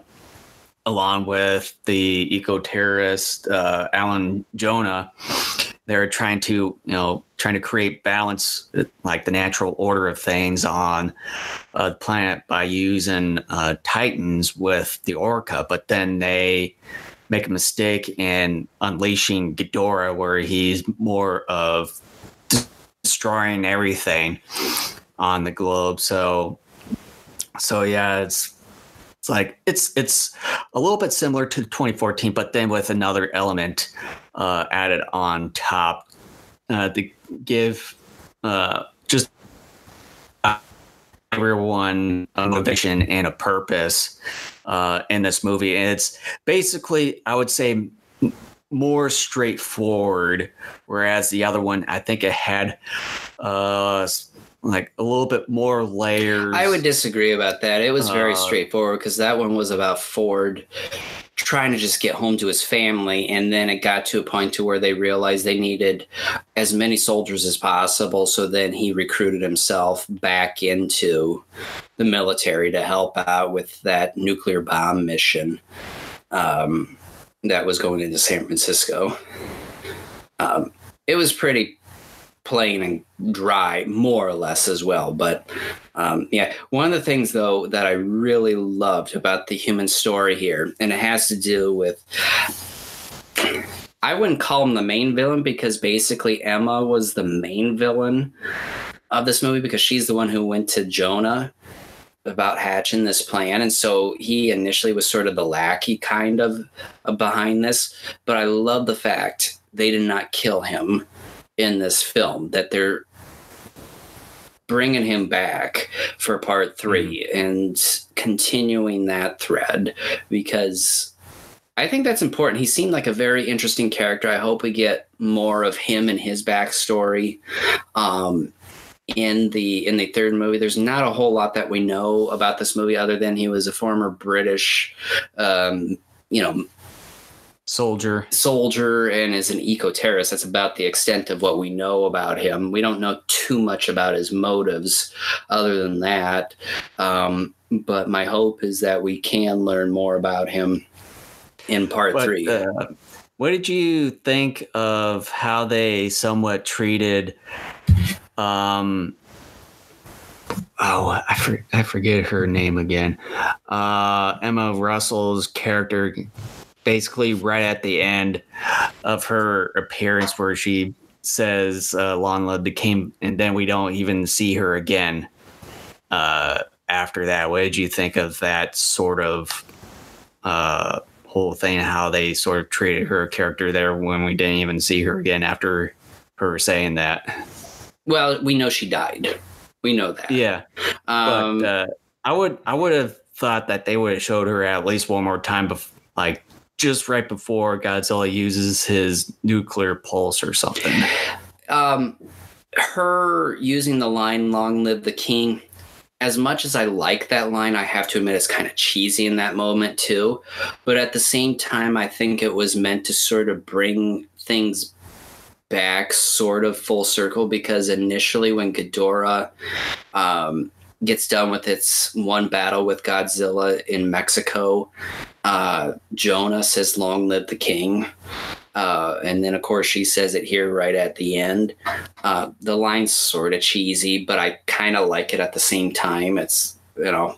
along with the eco terrorist uh, Alan Jonah. They're trying to, you know, trying to create balance, like the natural order of things on uh, the planet by using uh, Titans with the Orca, but then they make a mistake in unleashing Ghidorah, where he's more of destroying everything on the globe. So, so yeah, it's it's like it's it's a little bit similar to 2014, but then with another element uh, added on top uh, to give uh, just everyone a motivation and a purpose uh, in this movie. And it's basically, I would say, more straightforward, whereas the other one, I think it had uh, like a little bit more layers. I would disagree about that. It was very Uh, straightforward because that one was about Ford trying to just get home to his family, and then it got to a point to where they realized they needed as many soldiers as possible. So then he recruited himself back into the military to help out with that nuclear bomb mission um, that was going into San Francisco. Um, it was pretty plain and dry, more or less, as well. But um, yeah, one of the things though that I really loved about the human story here, and it has to do with. I wouldn't call him the main villain because basically Emma was the main villain of this movie because she's the one who went to Jonah about hatching this plan and so he initially was sort of the lackey kind of uh, behind this but i love the fact they did not kill him in this film that they're bringing him back for part 3 and continuing that thread because I think that's important. He seemed like a very interesting character. I hope we get more of him and his backstory. Um, in the in the third movie, there's not a whole lot that we know about this movie other than he was a former British, um, you know, soldier soldier and is an eco terrorist. That's about the extent of what we know about him. We don't know too much about his motives, other than that. Um, but my hope is that we can learn more about him in part but, three. Uh, what did you think of how they somewhat treated? Um, oh, I, for, I forget her name again. Uh, Emma Russell's character, basically right at the end of her appearance, where she says, uh, "Long live the king," and then we don't even see her again. Uh, after that, what did you think of that sort of uh, whole thing? How they sort of treated her character there when we didn't even see her again after her saying that. Well, we know she died. We know that. Yeah. Um, but uh, I would I would have thought that they would have showed her at least one more time, bef- like just right before Godzilla uses his nuclear pulse or something. Um, her using the line "Long live the king." As much as I like that line, I have to admit it's kind of cheesy in that moment too. But at the same time, I think it was meant to sort of bring things back sort of full circle because initially when Ghidorah um, gets done with its one battle with Godzilla in Mexico, uh, Jonah says, Long live the king. Uh, and then, of course, she says it here right at the end. Uh, the line's sort of cheesy, but I kind of like it at the same time. It's, you know,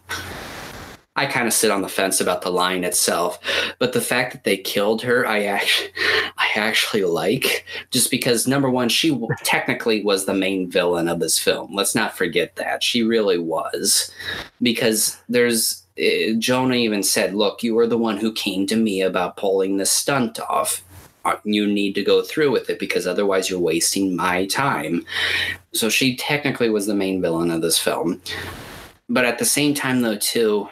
I kind of sit on the fence about the line itself, but the fact that they killed her, I actually, [LAUGHS] I actually like, just because number one, she technically was the main villain of this film. Let's not forget that she really was, because there's uh, Jonah even said, "Look, you were the one who came to me about pulling the stunt off." Uh, you need to go through with it because otherwise you're wasting my time. So she technically was the main villain of this film. But at the same time, though, too,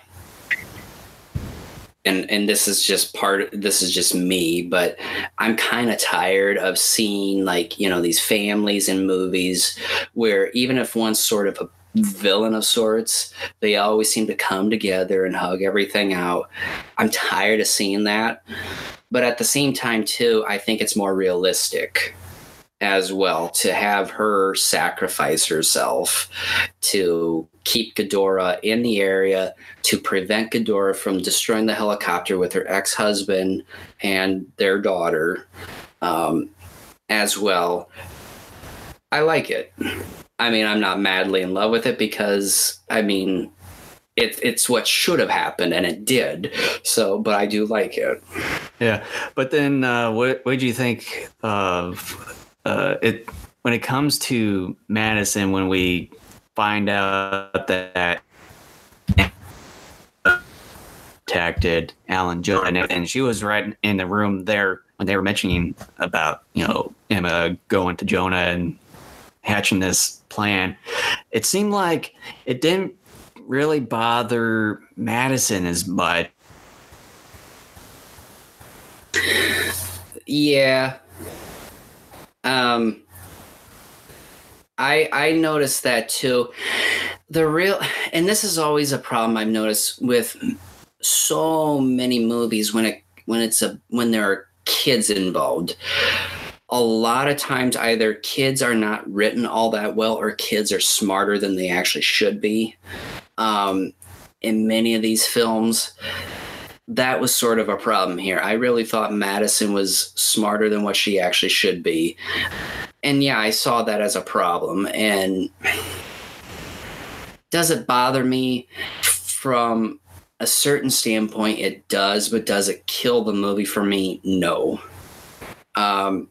and and this is just part this is just me but i'm kind of tired of seeing like you know these families in movies where even if one's sort of a villain of sorts they always seem to come together and hug everything out. I'm tired of seeing that but at the same time too i think it's more realistic as well to have her sacrifice herself to keep Ghidorah in the area to prevent Ghidorah from destroying the helicopter with her ex husband and their daughter um, as well. I like it. I mean, I'm not madly in love with it because, I mean, it, it's what should have happened and it did. So, but I do like it. Yeah. But then, uh, what, what do you think of uh, it when it comes to Madison, when we find out that contacted Alan Joe, and she was right in the room there when they were mentioning about you know Emma going to Jonah and hatching this plan. It seemed like it didn't really bother Madison as much. Yeah, um, I I noticed that too. The real and this is always a problem I've noticed with so many movies when it when it's a when there are kids involved. A lot of times either kids are not written all that well or kids are smarter than they actually should be. Um, in many of these films, that was sort of a problem here. I really thought Madison was smarter than what she actually should be. And yeah, I saw that as a problem. And does it bother me from a certain standpoint? It does, but does it kill the movie for me? No. Um,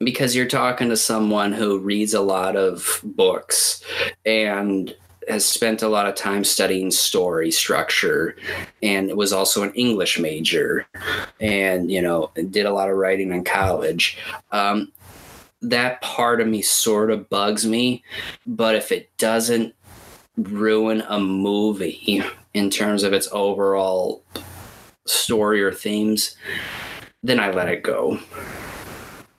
because you're talking to someone who reads a lot of books and has spent a lot of time studying story structure and was also an English major and, you know, did a lot of writing in college. Um, that part of me sort of bugs me, but if it doesn't ruin a movie in terms of its overall story or themes, then I let it go.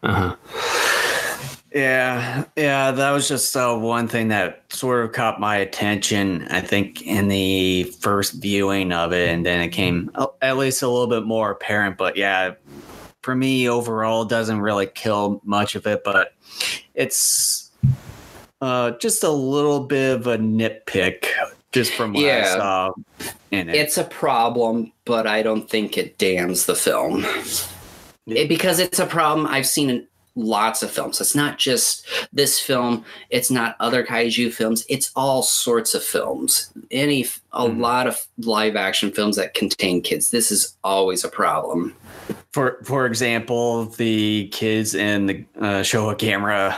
Uh huh. Yeah, yeah, that was just uh, one thing that sort of caught my attention. I think in the first viewing of it, and then it came at least a little bit more apparent. But yeah, for me overall, doesn't really kill much of it, but it's uh, just a little bit of a nitpick just from what yeah. I saw in it. It's a problem, but I don't think it damns the film. It, because it's a problem I've seen in lots of films. It's not just this film, it's not other kaiju films, it's all sorts of films. Any a mm-hmm. lot of live action films that contain kids. This is always a problem. For for example, the kids in the uh, Showa Gamera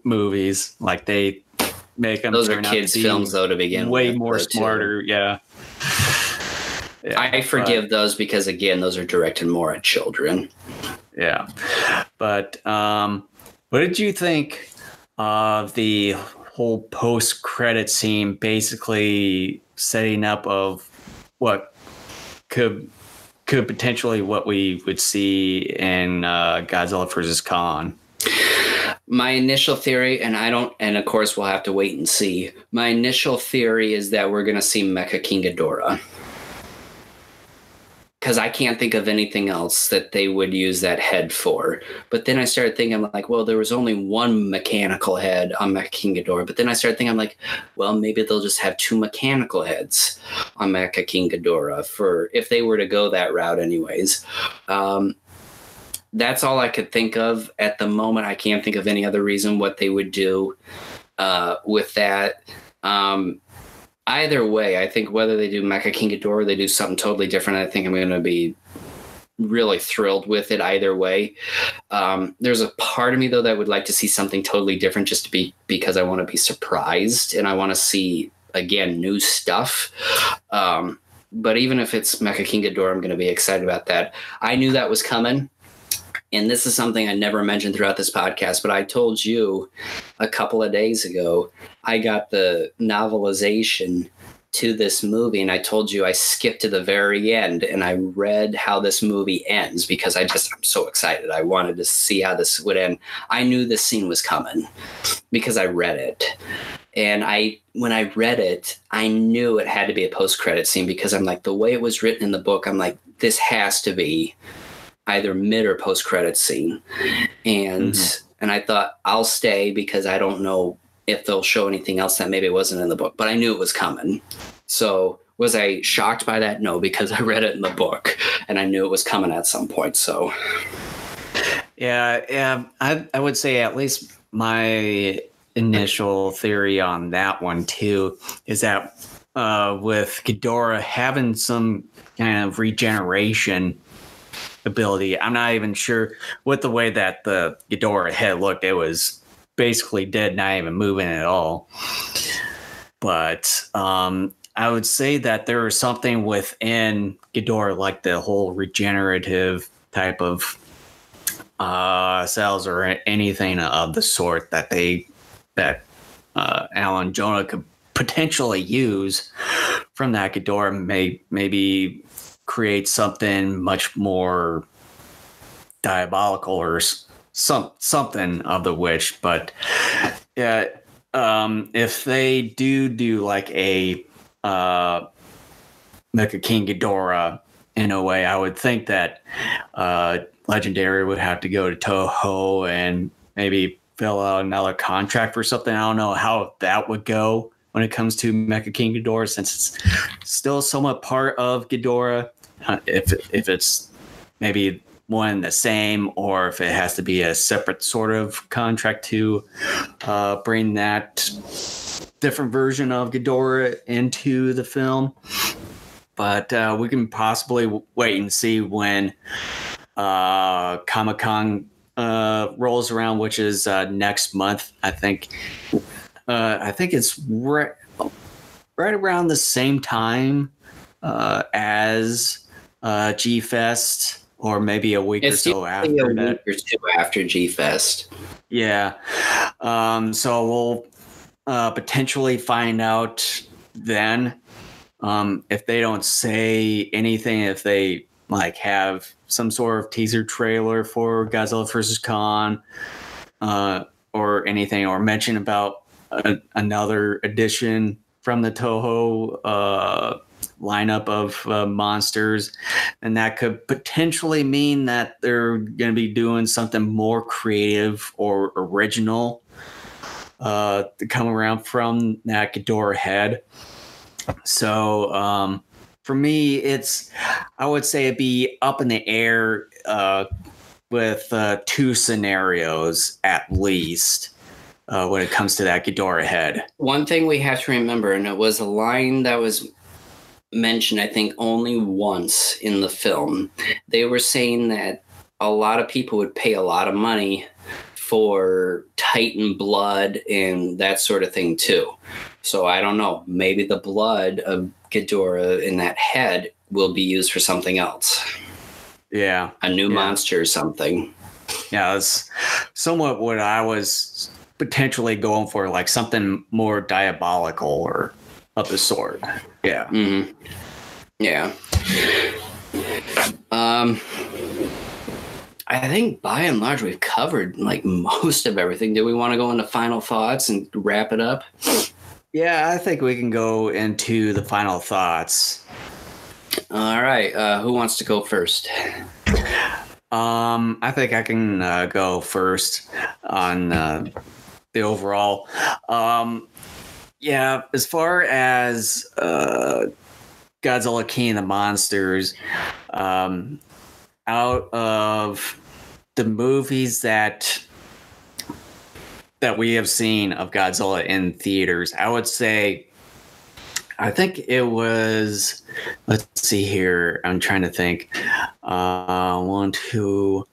[LAUGHS] movies, like they make them. Those are kids' films, though, to begin with. way with, more smarter. Too. Yeah. yeah. I forgive but, those because, again, those are directed more at children. Yeah, but um, what did you think of the whole post-credit scene, basically setting up of what could could potentially what we would see in uh, Godzilla vs Kong? my initial theory, and I don't, and of course we'll have to wait and see. My initial theory is that we're going to see Mecha King Ghidorah. Because I can't think of anything else that they would use that head for. But then I started thinking, like, well, there was only one mechanical head on Mecha King Ghidorah. But then I started thinking, I'm like, well, maybe they'll just have two mechanical heads on Mecha King Ghidorah for if they were to go that route, anyways. Um, that's all I could think of at the moment. I can't think of any other reason what they would do uh, with that. Um, either way, I think whether they do Mecha King Ghidorah or they do something totally different, I think I'm going to be really thrilled with it either way. Um, there's a part of me though that would like to see something totally different just to be because I want to be surprised and I want to see again new stuff. Um, but even if it's Mecha King Ghidorah, I'm going to be excited about that. I knew that was coming and this is something I never mentioned throughout this podcast, but I told you a couple of days ago, I got the novelization to this movie and I told you I skipped to the very end and I read how this movie ends because I just I'm so excited. I wanted to see how this would end. I knew this scene was coming because I read it. And I when I read it, I knew it had to be a post-credit scene because I'm like the way it was written in the book, I'm like this has to be either mid or post credit scene. And mm-hmm. and I thought I'll stay because I don't know if they'll show anything else that maybe wasn't in the book, but I knew it was coming. So was I shocked by that? No, because [LAUGHS] I read it in the book and I knew it was coming at some point. So yeah, yeah, I I would say at least my initial theory on that one too is that uh, with Ghidorah having some kind of regeneration ability. I'm not even sure with the way that the Ghidorah head looked. It was basically dead, not even moving at all. But um, I would say that there was something within Ghidorah, like the whole regenerative type of uh, cells or anything of the sort that they that uh, Alan Jonah could potentially use from that Ghidorah may maybe create something much more diabolical or some something of the witch. But yeah, um, if they do do like a uh, Mecha King Ghidorah in a way, I would think that uh, Legendary would have to go to Toho and maybe fill out another contract for something. I don't know how that would go when it comes to Mecha King Ghidorah, since it's still somewhat part of Ghidorah if if it's maybe one and the same or if it has to be a separate sort of contract to uh, bring that different version of Ghidorah into the film. But uh, we can possibly wait and see when uh, Comic Con uh, rolls around, which is uh, next month. I think. Uh, I think it's right, right around the same time as uh, G Fest, or maybe a week it's or so after a that. week or two after G Fest. Yeah. Um, so we'll uh, potentially find out then Um, if they don't say anything, if they like have some sort of teaser trailer for Godzilla versus Kong uh, or anything, or mention about a, another edition from the Toho uh, lineup of uh, monsters, and that could potentially mean that they're going to be doing something more creative or original uh, to come around from that Ghidorah head. So um, for me, it's I would say it'd be up in the air uh, with uh, two scenarios at least. Uh, when it comes to that Ghidorah head, One thing we have to remember, and it was a line that was mentioned, I think, only once in the film. They were saying that a lot of people would pay a lot of money for Titan blood and that sort of thing too. So I don't know. Maybe the blood of Ghidorah in that head will be used for something else, yeah, a new Yeah. monster or something. yeah, it's somewhat what I was potentially going for, like something more diabolical or of the sort. Yeah. Mm-hmm. Yeah. Um, I think by and large we've covered like most of everything. Do we want to go into final thoughts and wrap it up? Yeah, I think we can go into the final thoughts. All right. Uh, who wants to go first? Um, I think I can uh, go first on uh, the overall. Um, yeah, as far as uh, Godzilla King of the Monsters, um, out of the movies that that we have seen of Godzilla in theaters, I would say I think it was let's see here. I'm trying to think. Uh one, two,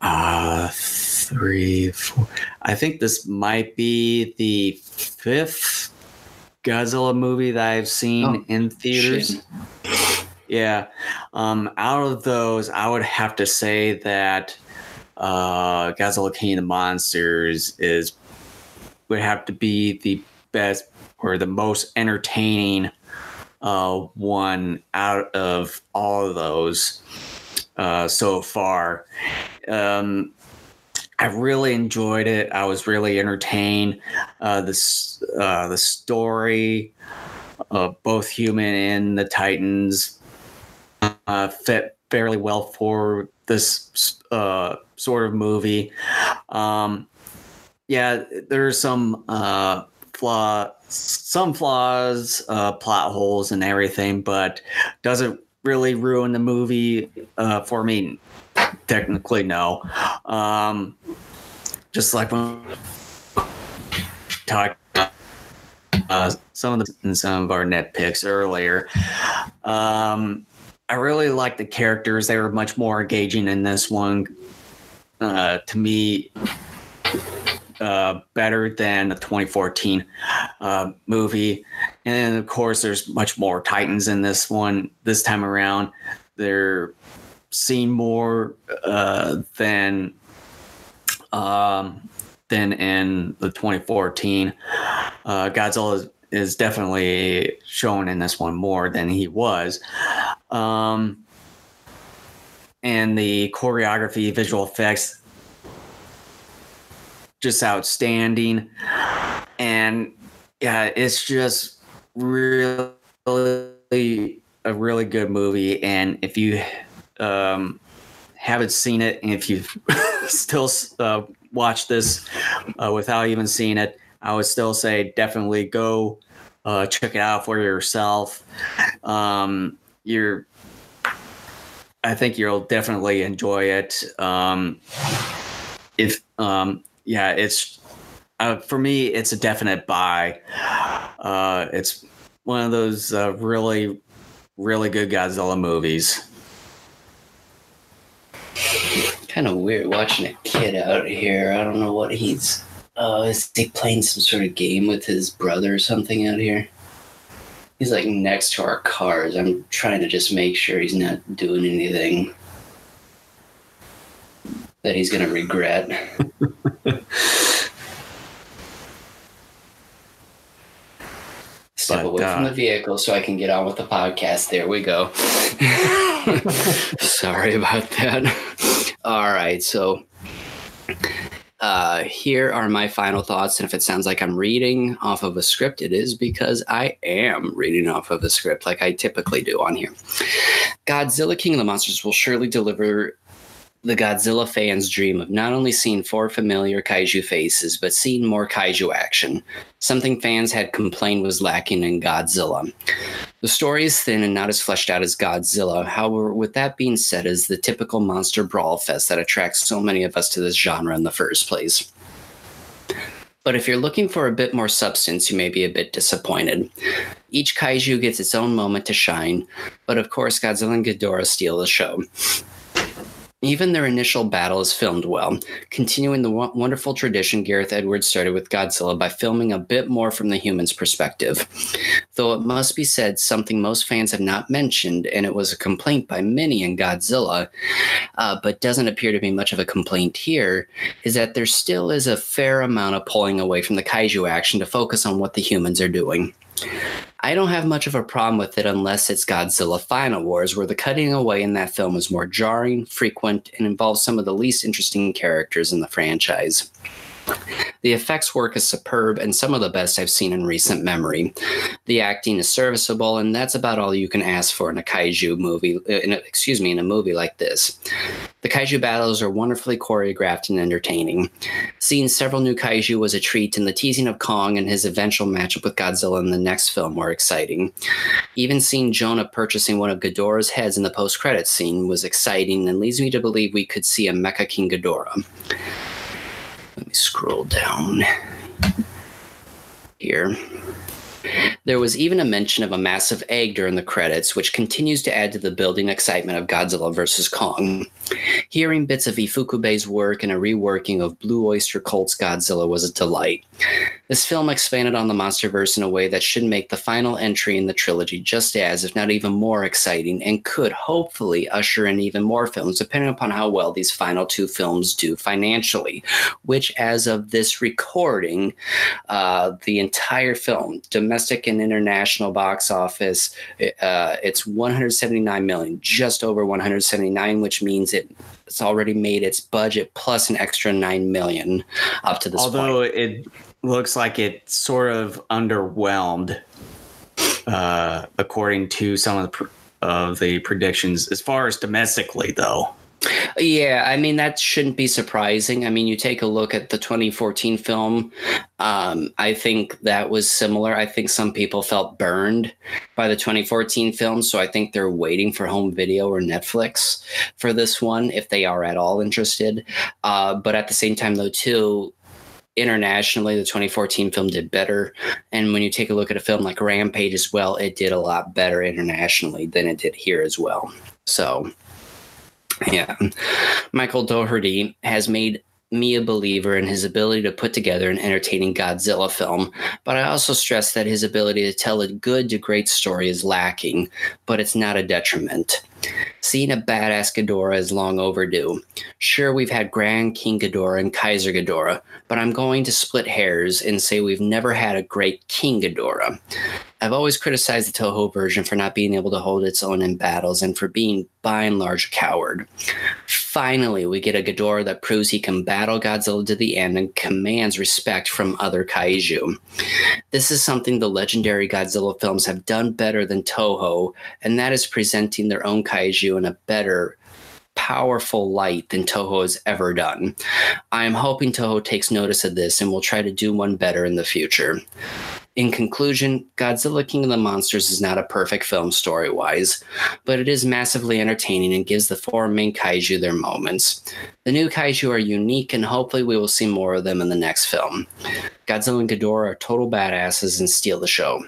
uh three, four. I think this might be the fifth Godzilla movie that I've seen Oh, in theaters. Shit. Yeah. Um, out of those, I would have to say that uh, Godzilla King of the Monsters is would have to be the best or the most entertaining uh, one out of all of those uh, so far. Um, I really enjoyed it. I was really entertained. Uh, uh, the story, uh, both human and the Titans, uh, fit fairly well for this uh, sort of movie. Um, yeah, there's some uh, flaw, some flaws, uh, plot holes, and everything, but doesn't really ruin the movie uh, for me. Technically, no. Um, just like when talked uh, some of the some of our net picks earlier. Um, I really like the characters; they were much more engaging in this one. Uh, to me, uh, better than the 2014 uh, movie, and of course, there's much more Titans in this one this time around. They're seen more uh, than um, than in the 2014. Uh, Godzilla is, is definitely shown in this one more than he was. Um, and the choreography, visual effects, just outstanding. And yeah, it's just really a really good movie. And if you um, haven't seen it, and if you've [LAUGHS] still uh, watched this uh, without even seeing it, I would still say definitely go uh, check it out for yourself. Um, you're, I think you'll definitely enjoy it. Um, if, um, yeah, it's uh, for me, it's a definite buy. Uh, it's one of those uh, really, really good Godzilla movies. Kind of weird watching a kid out here. I don't know what he's. Oh, is he playing some sort of game with his brother or something out here? He's like next to our cars. I'm trying to just make sure he's not doing anything that he's gonna regret. step but, away uh, from the vehicle so I can get on with the podcast. There we go. [LAUGHS] Sorry about that. All right. So uh, here are my final thoughts. And if it sounds like I'm reading off of a script, it is because I am reading off of a script like I typically do on here. Godzilla King of the Monsters will surely deliver the Godzilla fans dream of not only seeing four familiar kaiju faces, but seeing more kaiju action, something fans had complained was lacking in Godzilla. The story is thin and not as fleshed out as Godzilla. However, with that being said, is the typical monster brawl fest that attracts so many of us to this genre in the first place. But if you're looking for a bit more substance, you may be a bit disappointed. Each kaiju gets its own moment to shine, but of course, Godzilla and Ghidorah steal the show. Even their initial battle is filmed well, continuing the wonderful tradition Gareth Edwards started with Godzilla by filming a bit more from the human's perspective. Though it must be said, something most fans have not mentioned, and it was a complaint by many in Godzilla, uh, but doesn't appear to be much of a complaint here, is that there still is a fair amount of pulling away from the kaiju action to focus on what the humans are doing. I don't have much of a problem with it unless it's Godzilla Final Wars, where the cutting away in that film is more jarring, frequent, and involves some of the least interesting characters in the franchise. The effects work is superb and some of the best I've seen in recent memory. The acting is serviceable, and that's about all you can ask for in a kaiju movie. Uh, a, excuse me, in a movie like this. The kaiju battles are wonderfully choreographed and entertaining. Seeing several new kaiju was a treat, and the teasing of Kong and his eventual matchup with Godzilla in the next film were exciting. Even seeing Jonah purchasing one of Ghidorah's heads in the post-credits scene was exciting and leads me to believe we could see a Mecha King Ghidorah. Let me scroll down here. There was even a mention of a massive egg during the credits, which continues to add to the building excitement of Godzilla vs. Kong. Hearing bits of Ifukube's work and a reworking of Blue Oyster Cult's Godzilla was a delight. This film expanded on the MonsterVerse in a way that should make the final entry in the trilogy just as, if not even more exciting, and could hopefully usher in even more films, depending upon how well these final two films do financially. Which, as of this recording, uh, the entire film, domestic and international box office, uh, it's 179 million, just over 179, which means it it's already made its budget plus an extra nine million up to this Although point. it looks like it sort of underwhelmed, uh, according to some of the, of the predictions. As far as domestically, though, yeah, I mean that shouldn't be surprising. I mean, you take a look at the 2014 film. Um, I think that was similar. I think some people felt burned by the 2014 film, so I think they're waiting for home video or Netflix for this one if they are at all interested. Uh, but at the same time, though, too, internationally, the 2014 film did better. And when you take a look at a film like Rampage as well, it did a lot better internationally than it did here as well. So yeah. Michael Dougherty has made me a believer in his ability to put together an entertaining Godzilla film, but I also stress that his ability to tell a good to great story is lacking, but it's not a detriment. Seeing a badass Ghidorah is long overdue. Sure, we've had Grand King Ghidorah and Kaiser Ghidorah, but I'm going to split hairs and say we've never had a great King Ghidorah. I've always criticized the Toho version for not being able to hold its own in battles and for being, by and large, a coward. Finally, we get a Ghidorah that proves he can battle Godzilla to the end and commands respect from other kaiju. This is something the legendary Godzilla films have done better than Toho, and that is presenting their own kaiju in a better, powerful light than Toho has ever done. I am hoping Toho takes notice of this and will try to do one better in the future. In conclusion, Godzilla King of the Monsters is not a perfect film story wise, but it is massively entertaining and gives the four main kaiju their moments. The new kaiju are unique, and hopefully, we will see more of them in the next film. Godzilla and Ghidorah are total badasses and steal the show.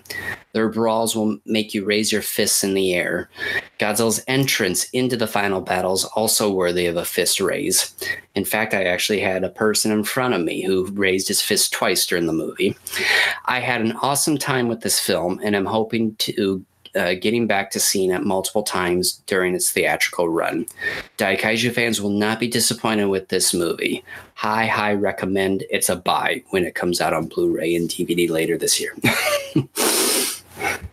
Their brawls will make you raise your fists in the air. Godzilla's entrance into the final battle is also worthy of a fist raise. In fact, I actually had a person in front of me who raised his fist twice during the movie. I had an awesome time with this film, and I'm hoping to uh, getting back to seeing it multiple times during its theatrical run. Daikaiju fans will not be disappointed with this movie. High, high recommend. It's a buy when it comes out on Blu ray and DVD later this year. [LAUGHS]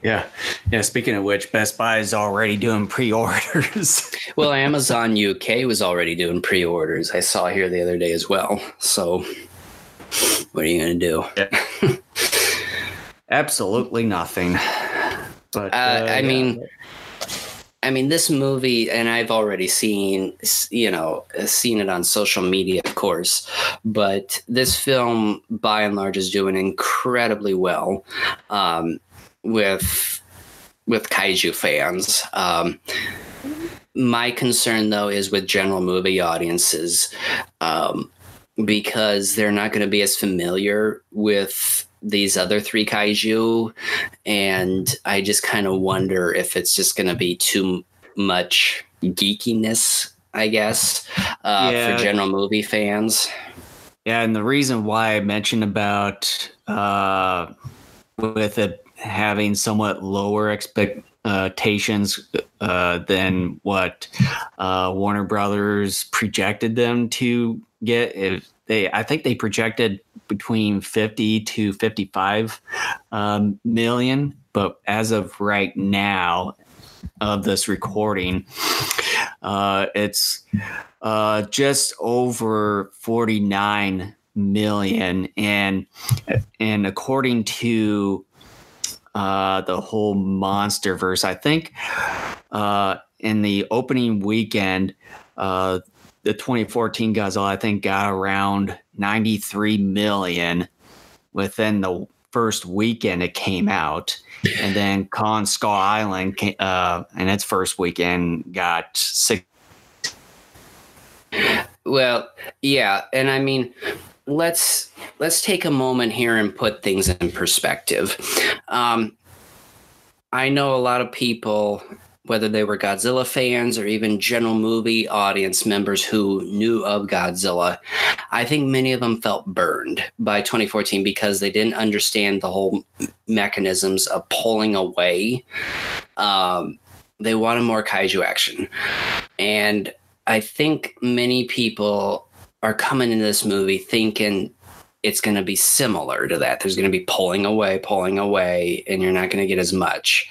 Yeah. Yeah. Speaking of which, Best Buy is already doing pre orders. [LAUGHS] well, Amazon UK was already doing pre orders. I saw here the other day as well. So, what are you going to do? Yeah. [LAUGHS] Absolutely nothing. But uh, uh, I yeah. mean, I mean, this movie, and I've already seen, you know, seen it on social media, of course, but this film, by and large, is doing incredibly well um, with with kaiju fans. Um, my concern, though, is with general movie audiences um, because they're not going to be as familiar with these other three kaiju and i just kind of wonder if it's just going to be too much geekiness i guess uh, yeah. for general movie fans yeah and the reason why i mentioned about uh, with it having somewhat lower expectations uh, than what uh, warner brothers projected them to get if they i think they projected between 50 to 55 um, million. But as of right now, of this recording, uh, it's uh, just over 49 million. And, and according to uh, the whole monster verse, I think uh, in the opening weekend, uh, the 2014 Godzilla, I think, got around 93 million within the first weekend it came out. And then Kong Skull Island, uh, in its first weekend, got six. Well, yeah, and I mean, let's let's take a moment here and put things in perspective. Um, I know a lot of people whether they were Godzilla fans or even general movie audience members who knew of Godzilla, I think many of them felt burned by 2014 because they didn't understand the whole mechanisms of pulling away. Um, they wanted more kaiju action. And I think many people are coming into this movie thinking it's going to be similar to that. There's going to be pulling away, pulling away, and you're not going to get as much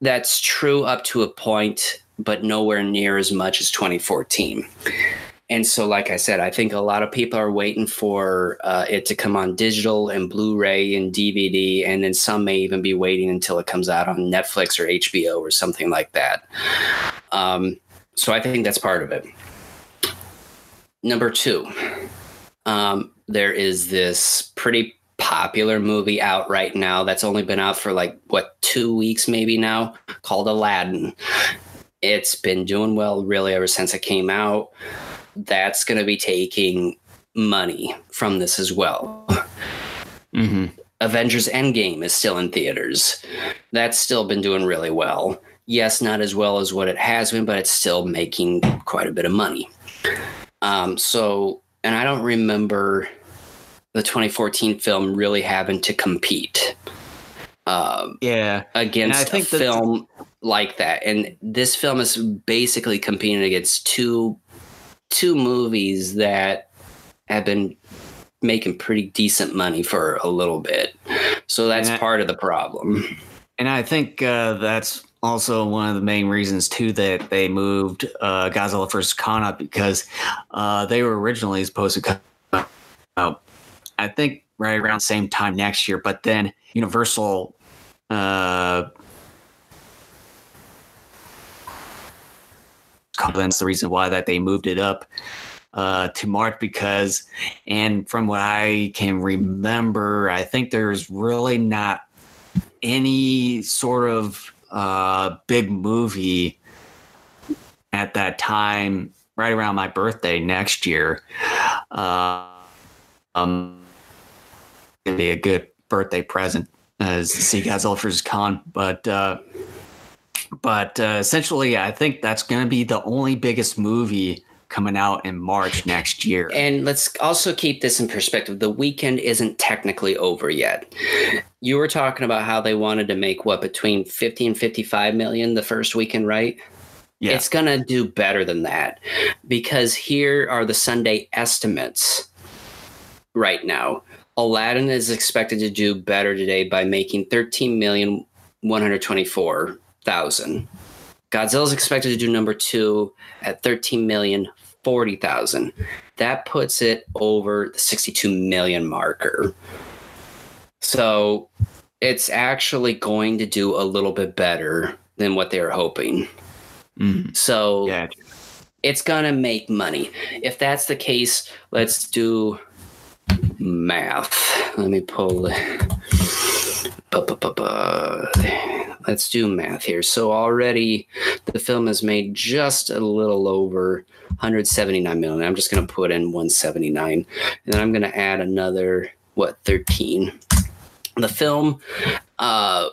that's true up to a point, but nowhere near as much as 2014. And so, like I said, I think a lot of people are waiting for uh, it to come on digital and Blu ray and DVD. And then some may even be waiting until it comes out on Netflix or HBO or something like that. Um, so I think that's part of it. Number two, um, there is this pretty popular movie out right now that's only been out for like what two weeks maybe now called Aladdin. It's been doing well really ever since it came out. That's going to be taking money from this as well. Mm-hmm. Avengers Endgame is still in theaters. That's still been doing really well. Yes, not as well as what it has been, but it's still making quite a bit of money. Um, so, and I don't remember the 2014 film really having to compete. Um, yeah, against a film like that, and this film is basically competing against two two movies that have been making pretty decent money for a little bit. So that's I, part of the problem. And I think uh, that's also one of the main reasons too that they moved uh, Godzilla vs Kong up because uh, they were originally supposed to come out I think right around the same time next year. But then Universal uh, that's the reason why that they moved it up uh, to March because, and from what I can remember, I think there's really not any sort of uh, big movie at that time, right around my birthday next year. Uh, um, be a good birthday present as see Godzilla vs Kong. But uh, but uh, essentially, I think that's going to be the only biggest movie coming out in March next year. And let's also keep this in perspective. The weekend isn't technically over yet. You were talking about how they wanted to make what between 50 and 55 million the first weekend, right? Yeah. It's going to do better than that because here are the Sunday estimates right now Aladdin is expected to do better today by making 13 million 124,000. Godzilla is expected to do number two at 13 million 40,000. That puts it over the 62 million marker. So it's actually going to do a little bit better than what they were hoping. Mhm. So Yeah. it's gonna make money. If that's the case, let's do math. Let me pull. Let's do math here. So already the film has made just a little over 179 million. I'm just gonna put in 179, and then I'm gonna add another what 13. The film, uh,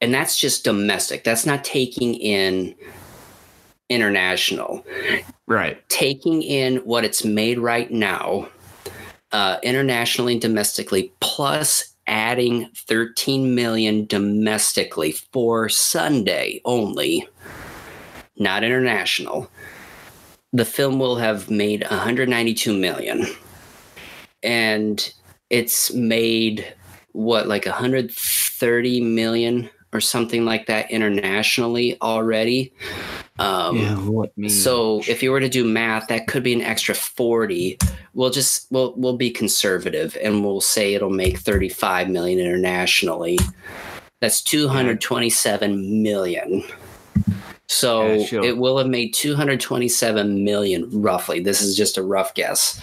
and that's just domestic. That's not taking in international Right. taking in what it's made right now, uh, internationally and domestically, plus adding 13 million domestically for Sunday only, not international, the film will have made 192 million. And it's made what, like 130 million or something like that internationally already. Um, yeah. What so if you were to do math, that could be an extra 40. We'll just we'll we'll be conservative and we'll say it'll make 35 million internationally. That's 227 million. So Yeah, sure. it will have made 227 million roughly. This is just a rough guess.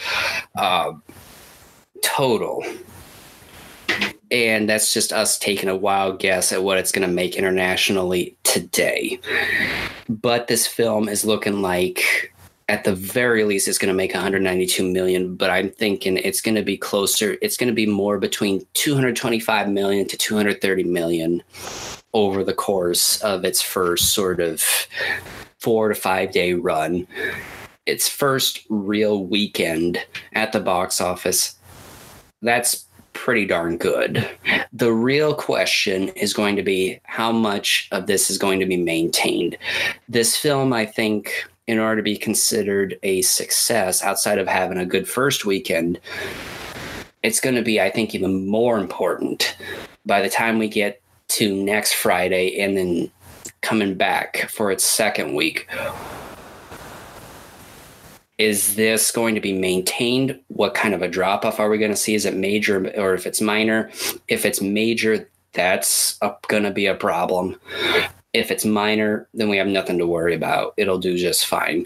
Uh, total. And that's just us taking a wild guess at what it's going to make internationally today. But this film is looking like at the very least it's going to make 192 million but i'm thinking it's going to be closer it's going to be more between 225 million to 230 million over the course of its first sort of four to five day run. Its first real weekend at the box office. That's pretty darn good the real question is going to be how much of this is going to be maintained this film, I think, in order to be considered a success outside of having a good first weekend, it's going to be, I think, even more important by the time we get to next Friday and then coming back for its second week. Is this going to be maintained? What kind of a drop off are we going to see? Is it major or if it's minor? If it's major, that's going to be a problem. If it's minor, then we have nothing to worry about. It'll do just fine.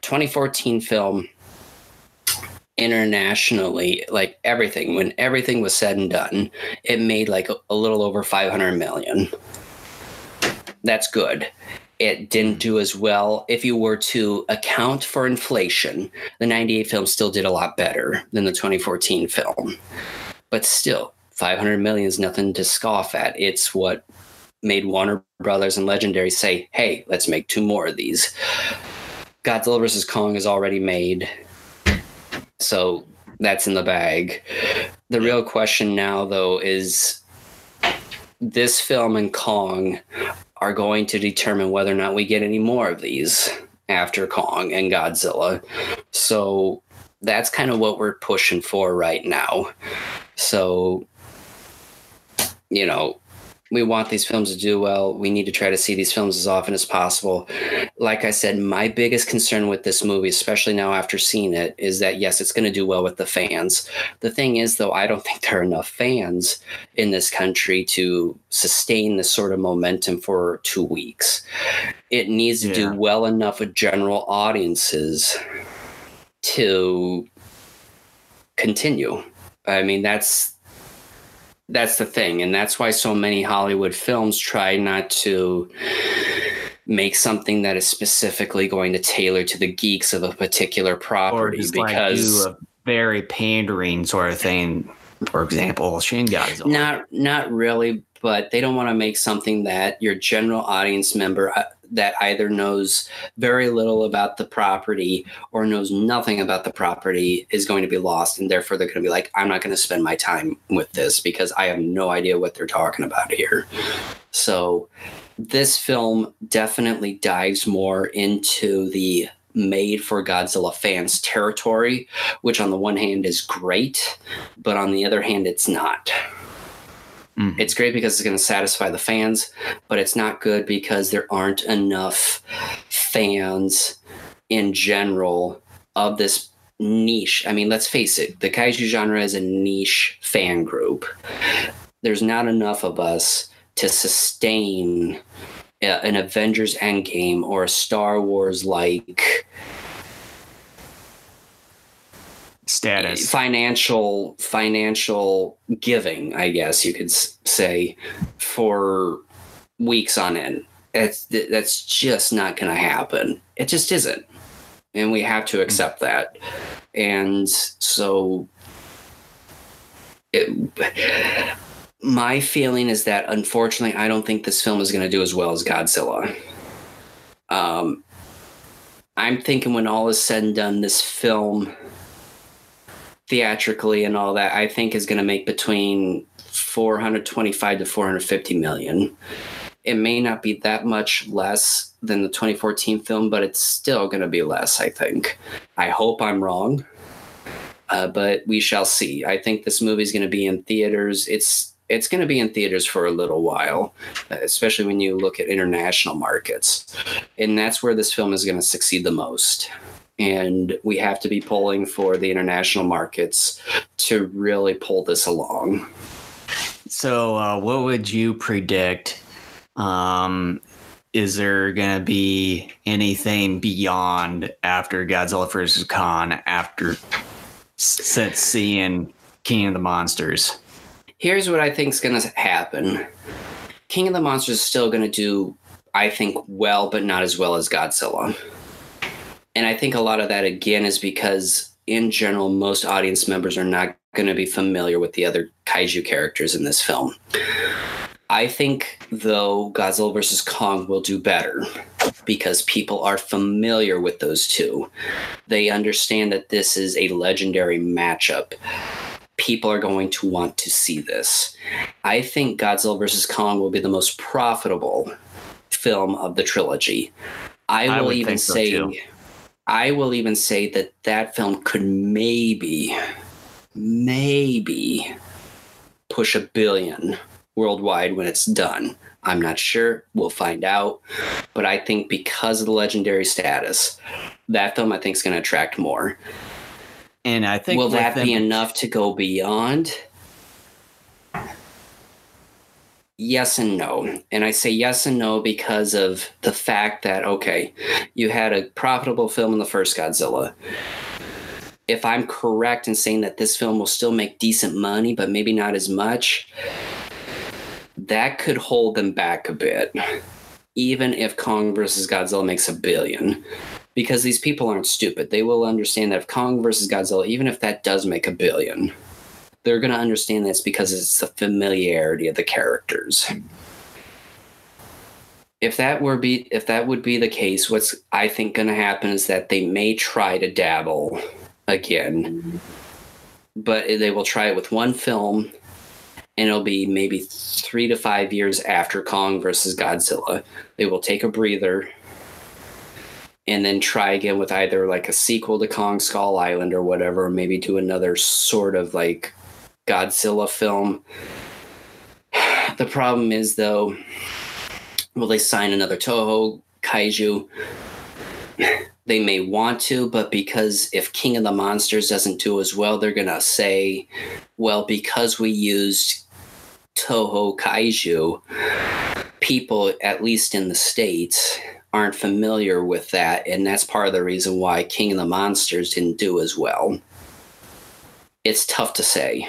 2014 film internationally, like everything, when everything was said and done, it made like a, little over 500 million. That's good. It didn't hmm. do as well. If you were to account for inflation, the 98 film still did a lot better than the 2014 film. But still, 500 million is nothing to scoff at. It's what made Warner Brothers and Legendary say, hey, let's make two more of these. Godzilla vs. Kong is already made. So that's in the bag. The real question now, though, is this film and Kong are going to determine whether or not we get any more of these after Kong and Godzilla. So that's kind of what we're pushing for right now. So, you know, we want these films to do well. We need to try to see these films as often as possible. Like I said, my biggest concern with this movie, especially now after seeing it, is that yes, it's going to do well with the fans. The thing is, though, I don't think there are enough fans in this country to sustain this sort of momentum for two weeks. It needs to Yeah. do well enough with general audiences to continue. I mean, that's that's the thing and that's why so many hollywood films try not to make something that is specifically going to tailor to the geeks of a particular property because like do a very pandering sort of thing. For example, Shin not not really but they don't want to make something that your general audience member uh, that either knows very little about the property or knows nothing about the property is going to be lost and therefore they're going to be like i'm not going to spend my time with this because i have no idea what they're talking about here so this film definitely dives more into the made for Godzilla fans territory, which on the one hand is great, but on the other hand, it's not. Mm. It's great because it's going to satisfy the fans, but it's not good because there aren't enough fans in general of this niche. I mean, let's face it, the kaiju genre is a niche fan group. There's not enough of us to sustain an Avengers Endgame or a Star Wars like status. Financial financial giving i guess you could say for weeks on end. That's that's just not going to happen. It just isn't. And we have to accept that. And so it, my feeling is that unfortunately i don't think this film is going to do as well as godzilla. Um i'm thinking when all is said and done this film theatrically and all that, I think is going to make between 425 to 450 million. It may not be that much less than the 2014 film, but it's still going to be less, I think. I hope I'm wrong, uh, but we shall see. I think this movie is going to be in theaters. It's it's going to be in theaters for a little while, especially when you look at international markets. And that's where this film is going to succeed the most and we have to be pulling for the international markets to really pull this along. So, uh, what would you predict? Um, is there going to be anything beyond after Godzilla vs. Kong after since seeing King of the Monsters? Here's what I think is going to happen King of the Monsters is still going to do, I think, well, but not as well as Godzilla. And I think a lot of that, again, is because in general, most audience members are not going to be familiar with the other kaiju characters in this film. I think, though, Godzilla vs. Kong will do better because people are familiar with those two. They understand that this is a legendary matchup. People are going to want to see this. I think Godzilla vs. Kong will be the most profitable film of the trilogy. I, I will even say. I will even say that that film could maybe, maybe push a billion worldwide when it's done. I'm not sure. We'll find out. But I think because of the legendary status, that film I think is going to attract more. And I think will that them- be enough to go beyond? Yes and no. And I say yes and no because of the fact that, okay, you had a profitable film in the first Godzilla. If I'm correct in saying that this film will still make decent money, but maybe not as much, that could hold them back a bit, even if Kong versus Godzilla makes a billion. Because these people aren't stupid. They will understand that if Kong versus Godzilla, even if that does make a billion, they're going to understand this because it's the familiarity of the characters. If that were be if that would be the case, what's I think going to happen is that they may try to dabble again, but they will try it with one film, and it'll be maybe three to five years after Kong versus Godzilla. They will take a breather and then try again with either like a sequel to Kong Skull Island or whatever, maybe do another sort of like Godzilla film. [SIGHS] The problem is, though, will they sign another Toho kaiju? [SIGHS] They may want to, but because if King of the Monsters doesn't do as well, they're going to say, well, because we used Toho kaiju, people, at least in the States, aren't familiar with that. And that's part of the reason why King of the Monsters didn't do as well it's tough to say.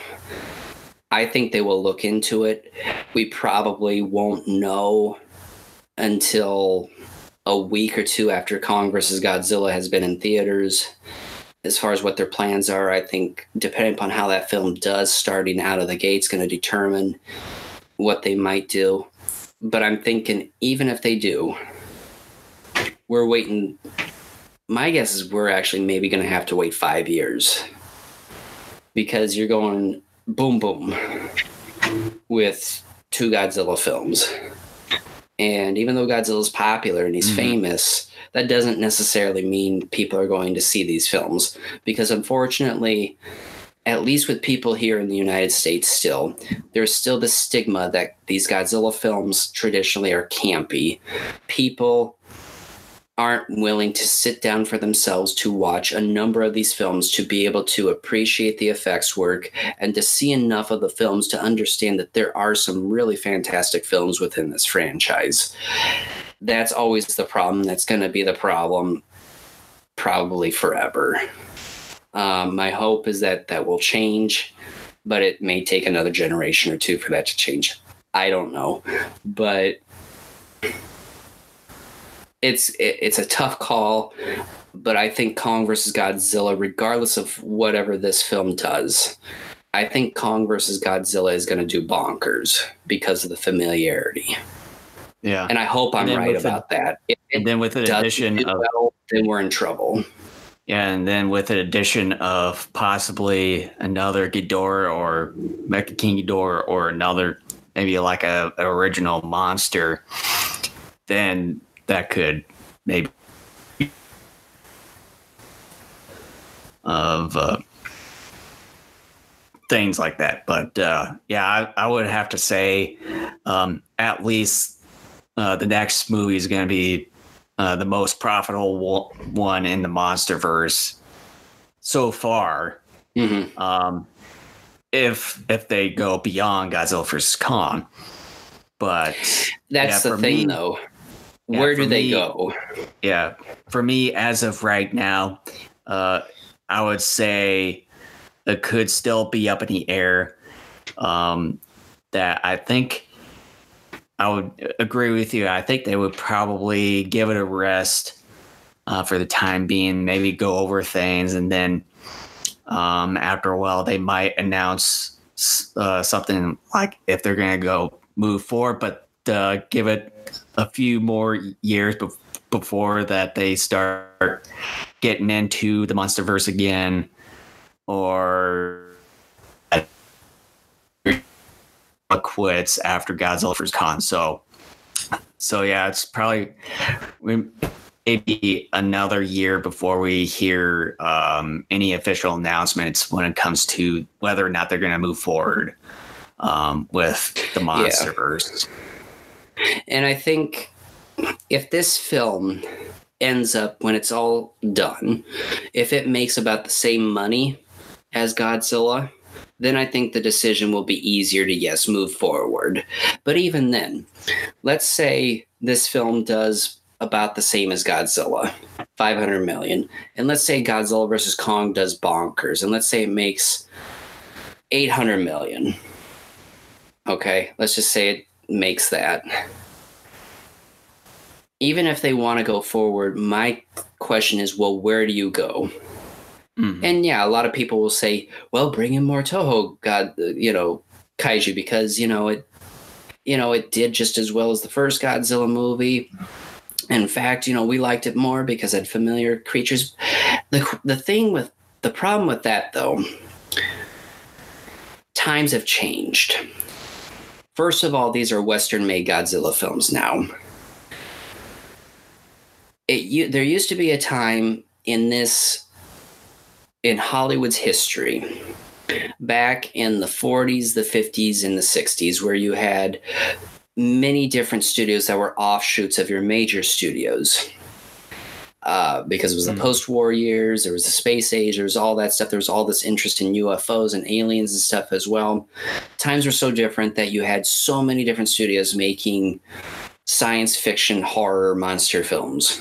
I think they will look into it. We probably won't know until a week or two after Kong versus Godzilla has been in theaters. As far as what their plans are, I think depending upon how that film does starting out of the gate is going to determine what they might do. But I'm thinking even if they do, we're waiting. My guess is we're actually maybe going to have to wait five years because you're going boom boom with two Godzilla films. And even though Godzilla's popular and he's Mhm. famous, that doesn't necessarily mean people are going to see these films because unfortunately, at least with people here in the United States still, there's still the stigma that these Godzilla films traditionally are campy. People aren't willing to sit down for themselves to watch a number of these films to be able to appreciate the effects work and to see enough of the films to understand that there are some really fantastic films within this franchise. That's always the problem. That's going to be the problem probably forever. Um, my hope is that that will change, but it may take another generation or two for that to change. I don't know, but it's it, it's a tough call. But I think Kong versus Godzilla, regardless of whatever this film does, I think Kong versus Godzilla is going to do bonkers because of the familiarity, Yeah. and I hope I'm right with the- about that. If it And then with an addition do of well, then we're in trouble. yeah, and then with an addition of possibly another Ghidorah or Mecha King Ghidorah or another maybe like a an original monster, then that could maybe of uh, things like that. But uh, yeah, I, I would have to say um, at least uh, the next movie is going to be uh, the most profitable one in the MonsterVerse so far. hmm Um, if if they go beyond Godzilla vs Kong, but That's Yeah, the thing, me- though. Yeah, Where do they me- go? yeah, for me as of right now, uh, I would say it could still be up in the air. Um, that I think I would agree with you. I think they would probably give it a rest uh, for the time being, maybe go over things, and then um, after a while they might announce uh, something like if they're going to go move forward, but uh, give it a few more years bef- before that they start getting into the monsterverse again or quits after Godzilla vs Kong. So, so yeah, it's probably maybe another year before we hear um, any official announcements when it comes to whether or not they're going to move forward um, with the monsterverse. And I think if this film ends up, when it's all done, if it makes about the same money as Godzilla, then I think the decision will be easier to, yes, move forward. But even then, let's say this film does about the same as Godzilla, 500 million. And let's say Godzilla versus Kong does bonkers. And let's say it makes 800 million. Okay, let's just say it makes that. Even if they want to go forward, my question is well, where do you go? Mhm. And yeah, a lot of people will say, well, bring in more Toho, God, uh, you know, kaiju because, you know, it, you know, it did just as well as the first Godzilla movie. In fact, you know, we liked it more because it had familiar creatures. The, the thing with the problem with that, though, times have changed. First of all, these are Western made Godzilla films now. It, you, there used to be a time in this in Hollywood's history, back in the 40s, the 50s, and the 60s, where you had many different studios that were offshoots of your major studios. Uh, because it was the Mm. post war years, there was the space age, there was all that stuff. There was all this interest in UFOs and aliens and stuff as well. Times were so different that you had so many different studios making science fiction, horror, monster films.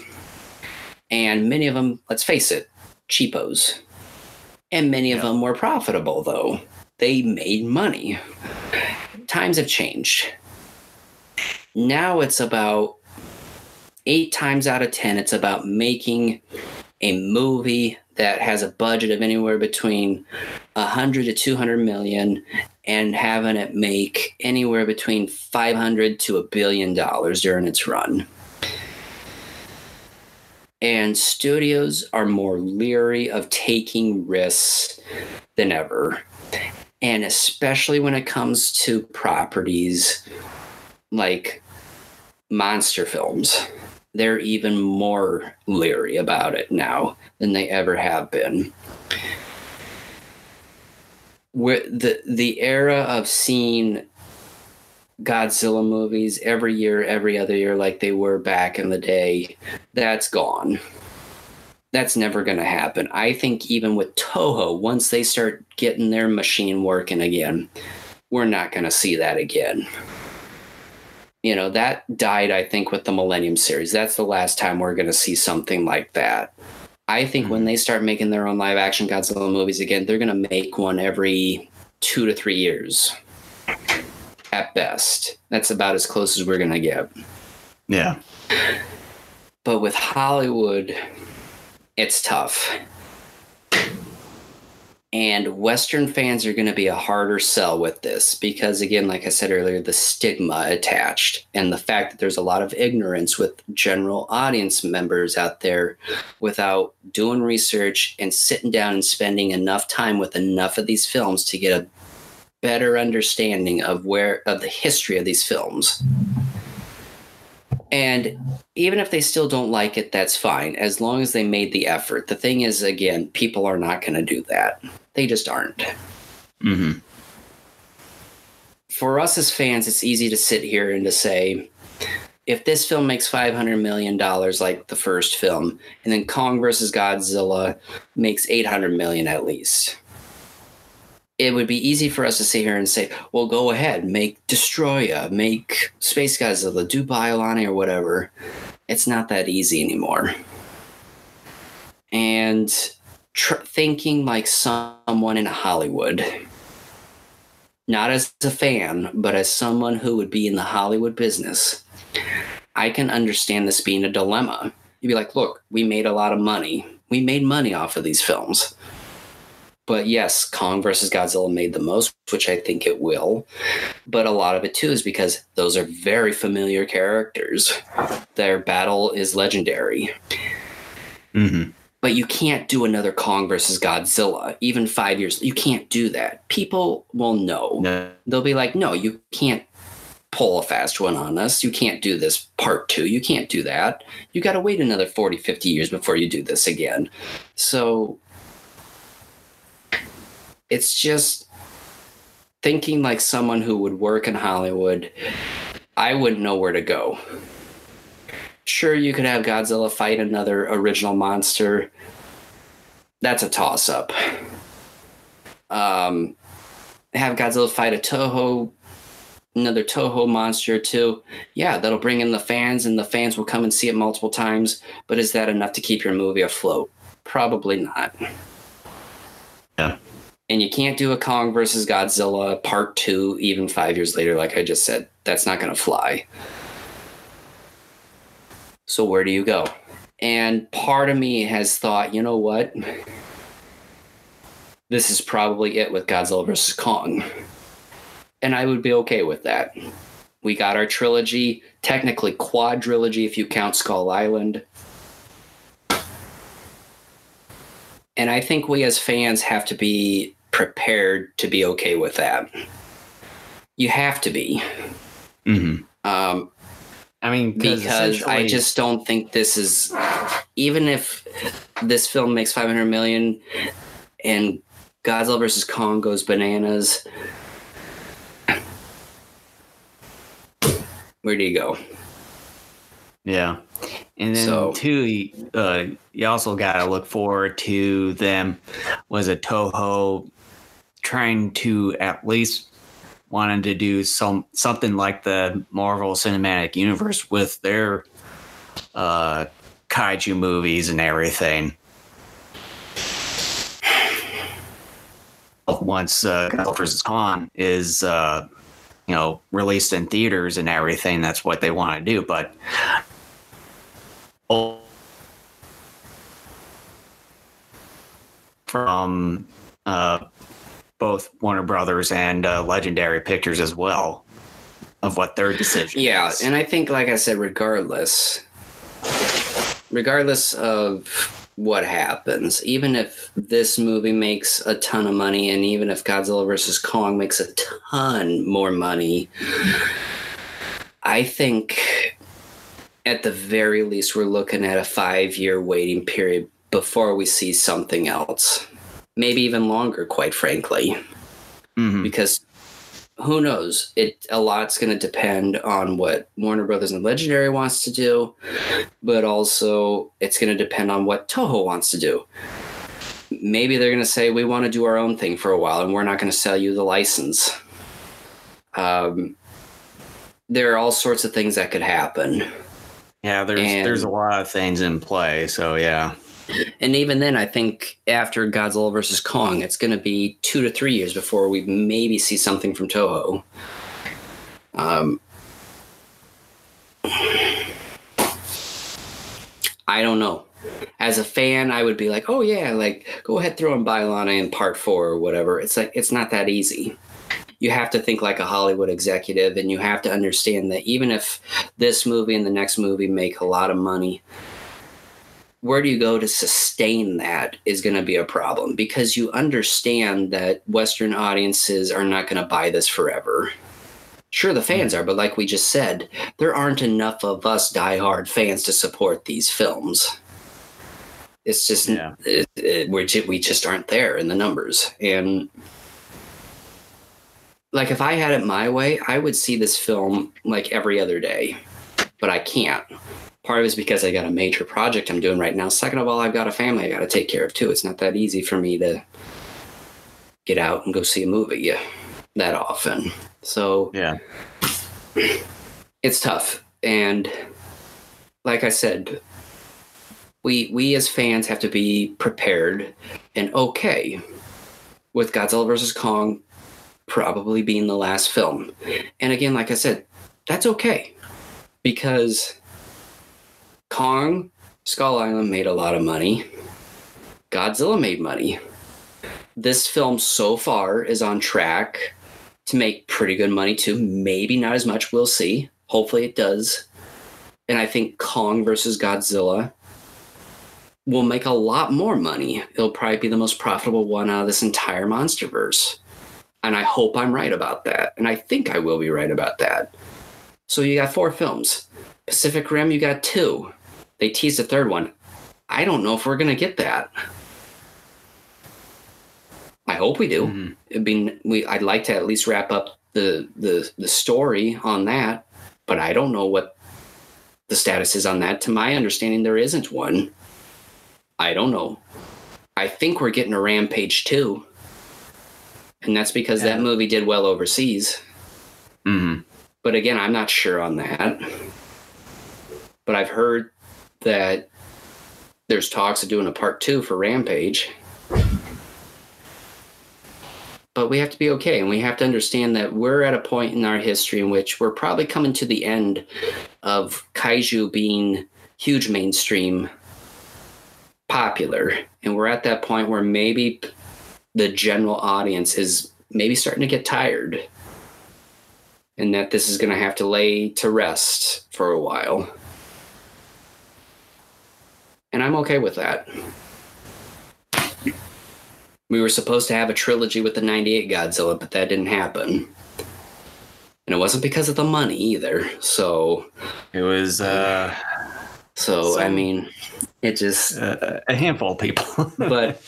And many of them, let's face it, cheapos. And many of Yeah. them were profitable, though. They made money. Times have changed. Now it's about eight times out of 10, it's about making a movie that has a budget of anywhere between 100 to 200 million and having it make anywhere between 500 to a billion dollars during its run. And studios are more leery of taking risks than ever. And especially when it comes to properties like monster films, they're even more leery about it now than they ever have been. Where the the era of seeing Godzilla movies every year, every other year, like they were back in the day, that's gone. That's never going to happen. I think even with Toho, once they start getting their machine working again, we're not going to see that again. You know, that died, I think, with the Millennium series. That's the last time we're going to see something like that. I think when mm-hmm. they start making their own live action Godzilla movies again, they're going to make one every two to three years at best. That's about as close as we're going to get. Yeah. But with Hollywood, it's tough. And Western fans are going to be a harder sell with this because, again, like I said earlier, the stigma attached and the fact that there's a lot of ignorance with general audience members out there without doing research and sitting down and spending enough time with enough of these films to get a better understanding of where of the history of these films. And even if they still don't like it, that's fine, as long as they made the effort. The thing is, again, people are not going to do that. They just aren't. Mm-hmm. For us as fans, it's easy to sit here and to say, if this film makes $500 million like the first film, and then Kong versus Godzilla makes 800 million at least, it would be easy for us to sit here and say, well, go ahead, make Destoroyah, make Space Godzilla, do Biollante or whatever. It's not that easy anymore. And tr- thinking like someone in Hollywood, not as a fan, but as someone who would be in the Hollywood business, I can understand this being a dilemma. You'd be like, look, we made a lot of money. We made money off of these films but yes, Kong versus Godzilla made the most, which I think it will. But a lot of it too is because those are very familiar characters. Their battle is legendary. Mm-hmm. But you can't do another Kong versus Godzilla, even five years. You can't do that. People will know. No. They'll be like, no, you can't pull a fast one on us. You can't do this part two. You can't do that. You got to wait another 40, 50 years before you do this again. So it's just thinking like someone who would work in Hollywood, I wouldn't know where to go. Sure, you could have Godzilla fight another original monster. That's a toss up. Um, have Godzilla fight a Toho, another Toho monster too. Yeah, that'll bring in the fans, and the fans will come and see it multiple times. But is that enough to keep your movie afloat? Probably not. Yeah and you can't do a Kong versus Godzilla part two even five years later, like I just said. That's not going to fly. So, where do you go? And part of me has thought, you know what? This is probably it with Godzilla versus Kong. And I would be okay with that. We got our trilogy, technically quadrilogy if you count Skull Island. And I think we as fans have to be prepared to be okay with that. You have to be. Mm-hmm. Um, I mean, because I just don't think this is, even if this film makes 500 million and Godzilla versus Kong goes bananas, where do you go? Yeah. And then so, two, uh, you also got to look forward to them. Was a Toho trying to at least wanted to do some something like the Marvel Cinematic Universe with their uh, kaiju movies and everything. [SIGHS] Once uh, Godzilla vs Kong is uh, you know released in theaters and everything, that's what they want to do. But from uh, both Warner Brothers and uh, Legendary Pictures as well of what their decision yeah, is. and I think, like I said, regardless, regardless of what happens, even if this movie makes a ton of money, and even if Godzilla versus Kong makes a ton more money, I think at the very least, we're looking at a five year waiting period before we see something else. Maybe even longer, quite frankly. Mhm. Because who knows? It a lot's going to depend on what Warner Brothers and Legendary wants to do, but also it's going to depend on what Toho wants to do. Maybe they're going to say we want to do our own thing for a while, and we're not going to sell you the license. Um, there are all sorts of things that could happen. Yeah, there's And- there's a lot of things in play. So yeah. And even then, I think after Godzilla versus Kong, it's going to be two to three years before we maybe see something from Toho. Um, I don't know. As a fan, I would be like, "Oh yeah, like go ahead, throw in Biollante in Part Four or whatever." It's like it's not that easy. You have to think like a Hollywood executive, and you have to understand that even if this movie and the next movie make a lot of money, where do you go to sustain that is going to be a problem because you understand that Western audiences are not going to buy this forever. Sure, the fans hmm. are, but like we just said, there aren't enough of us diehard fans to support these films. It's just Yeah. it, it, we just aren't there in the numbers, and like if I had it my way, I would see this film like every other day, but I can't part of it is because I got a major project I'm doing right now. Second of all, I've got a family I got to take care of too. It's not that easy for me to get out and go see a movie that often. So Yeah. it's tough. And like I said, we we as fans have to be prepared and okay with Godzilla vs. Kong probably being the last film. And again, like I said, that's okay. Because Kong Skull Island made a lot of money. Godzilla made money. This film so far is on track to make pretty good money too. Maybe not as much, we'll see. Hopefully it does. And I think Kong versus Godzilla will make a lot more money. It'll probably be the most profitable one out of this entire MonsterVerse. And I hope I'm right about that. And I think I will be right about that. So you got four films. Pacific Rim, you got two. They teased a third one. I don't know if we're gonna get that. I hope we do. Mhm. It'd be we. I'd like to at least wrap up the the the story on that, but I don't know what the status is on that. To my understanding, there isn't one. I don't know. I think we're getting a Rampage too, and that's because that movie did well overseas. hmm But again, I'm not sure on that. But I've heard that there's talks of doing a part two for Rampage. But we have to be okay, and we have to understand that we're at a point in our history in which we're probably coming to the end of kaiju being huge mainstream popular. And we're at that point where maybe the general audience is maybe starting to get tired and that this is going to have to lay to rest for a while. And I'm okay with that. We were supposed to have a trilogy with the 98 Godzilla, but that didn't happen. And it wasn't because of the money either. So, It was uh, so I mean, it just a a handful of people. [LAUGHS] but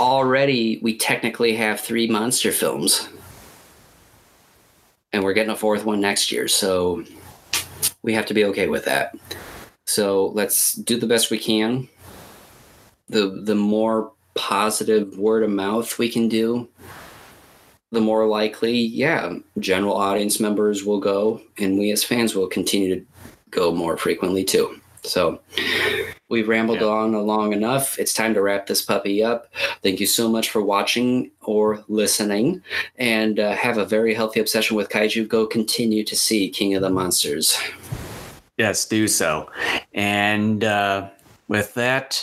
already we technically have three monster films. And we're getting a fourth one next year so we have to be okay with that. So let's do the best we can. The the more positive word of mouth we can do the more likely yeah general audience members will go and we as fans will continue to go more frequently too so we've rambled Yeah. on long enough it's time to wrap this puppy up thank you so much for watching or listening and uh, have a very healthy obsession with kaiju go continue to see king of the monsters yes, do so. And uh, with that,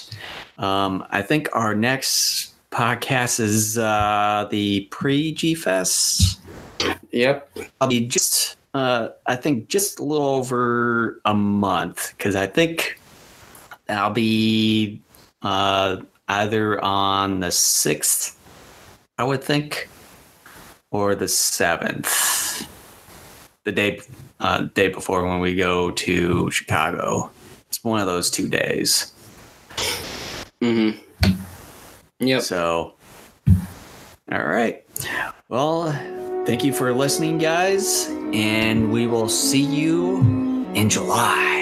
um, I think our next podcast is uh, the pre G Fest. yep I'll be just, uh, I think, just a little over a month because I think I'll be uh, either on the sixth, I would think, or the seventh, the day uh, day before when we go to Chicago. it's one of those two days. Mm-hmm. Yep. So, all right. Well, thank you for listening, guys, and we will see you in July.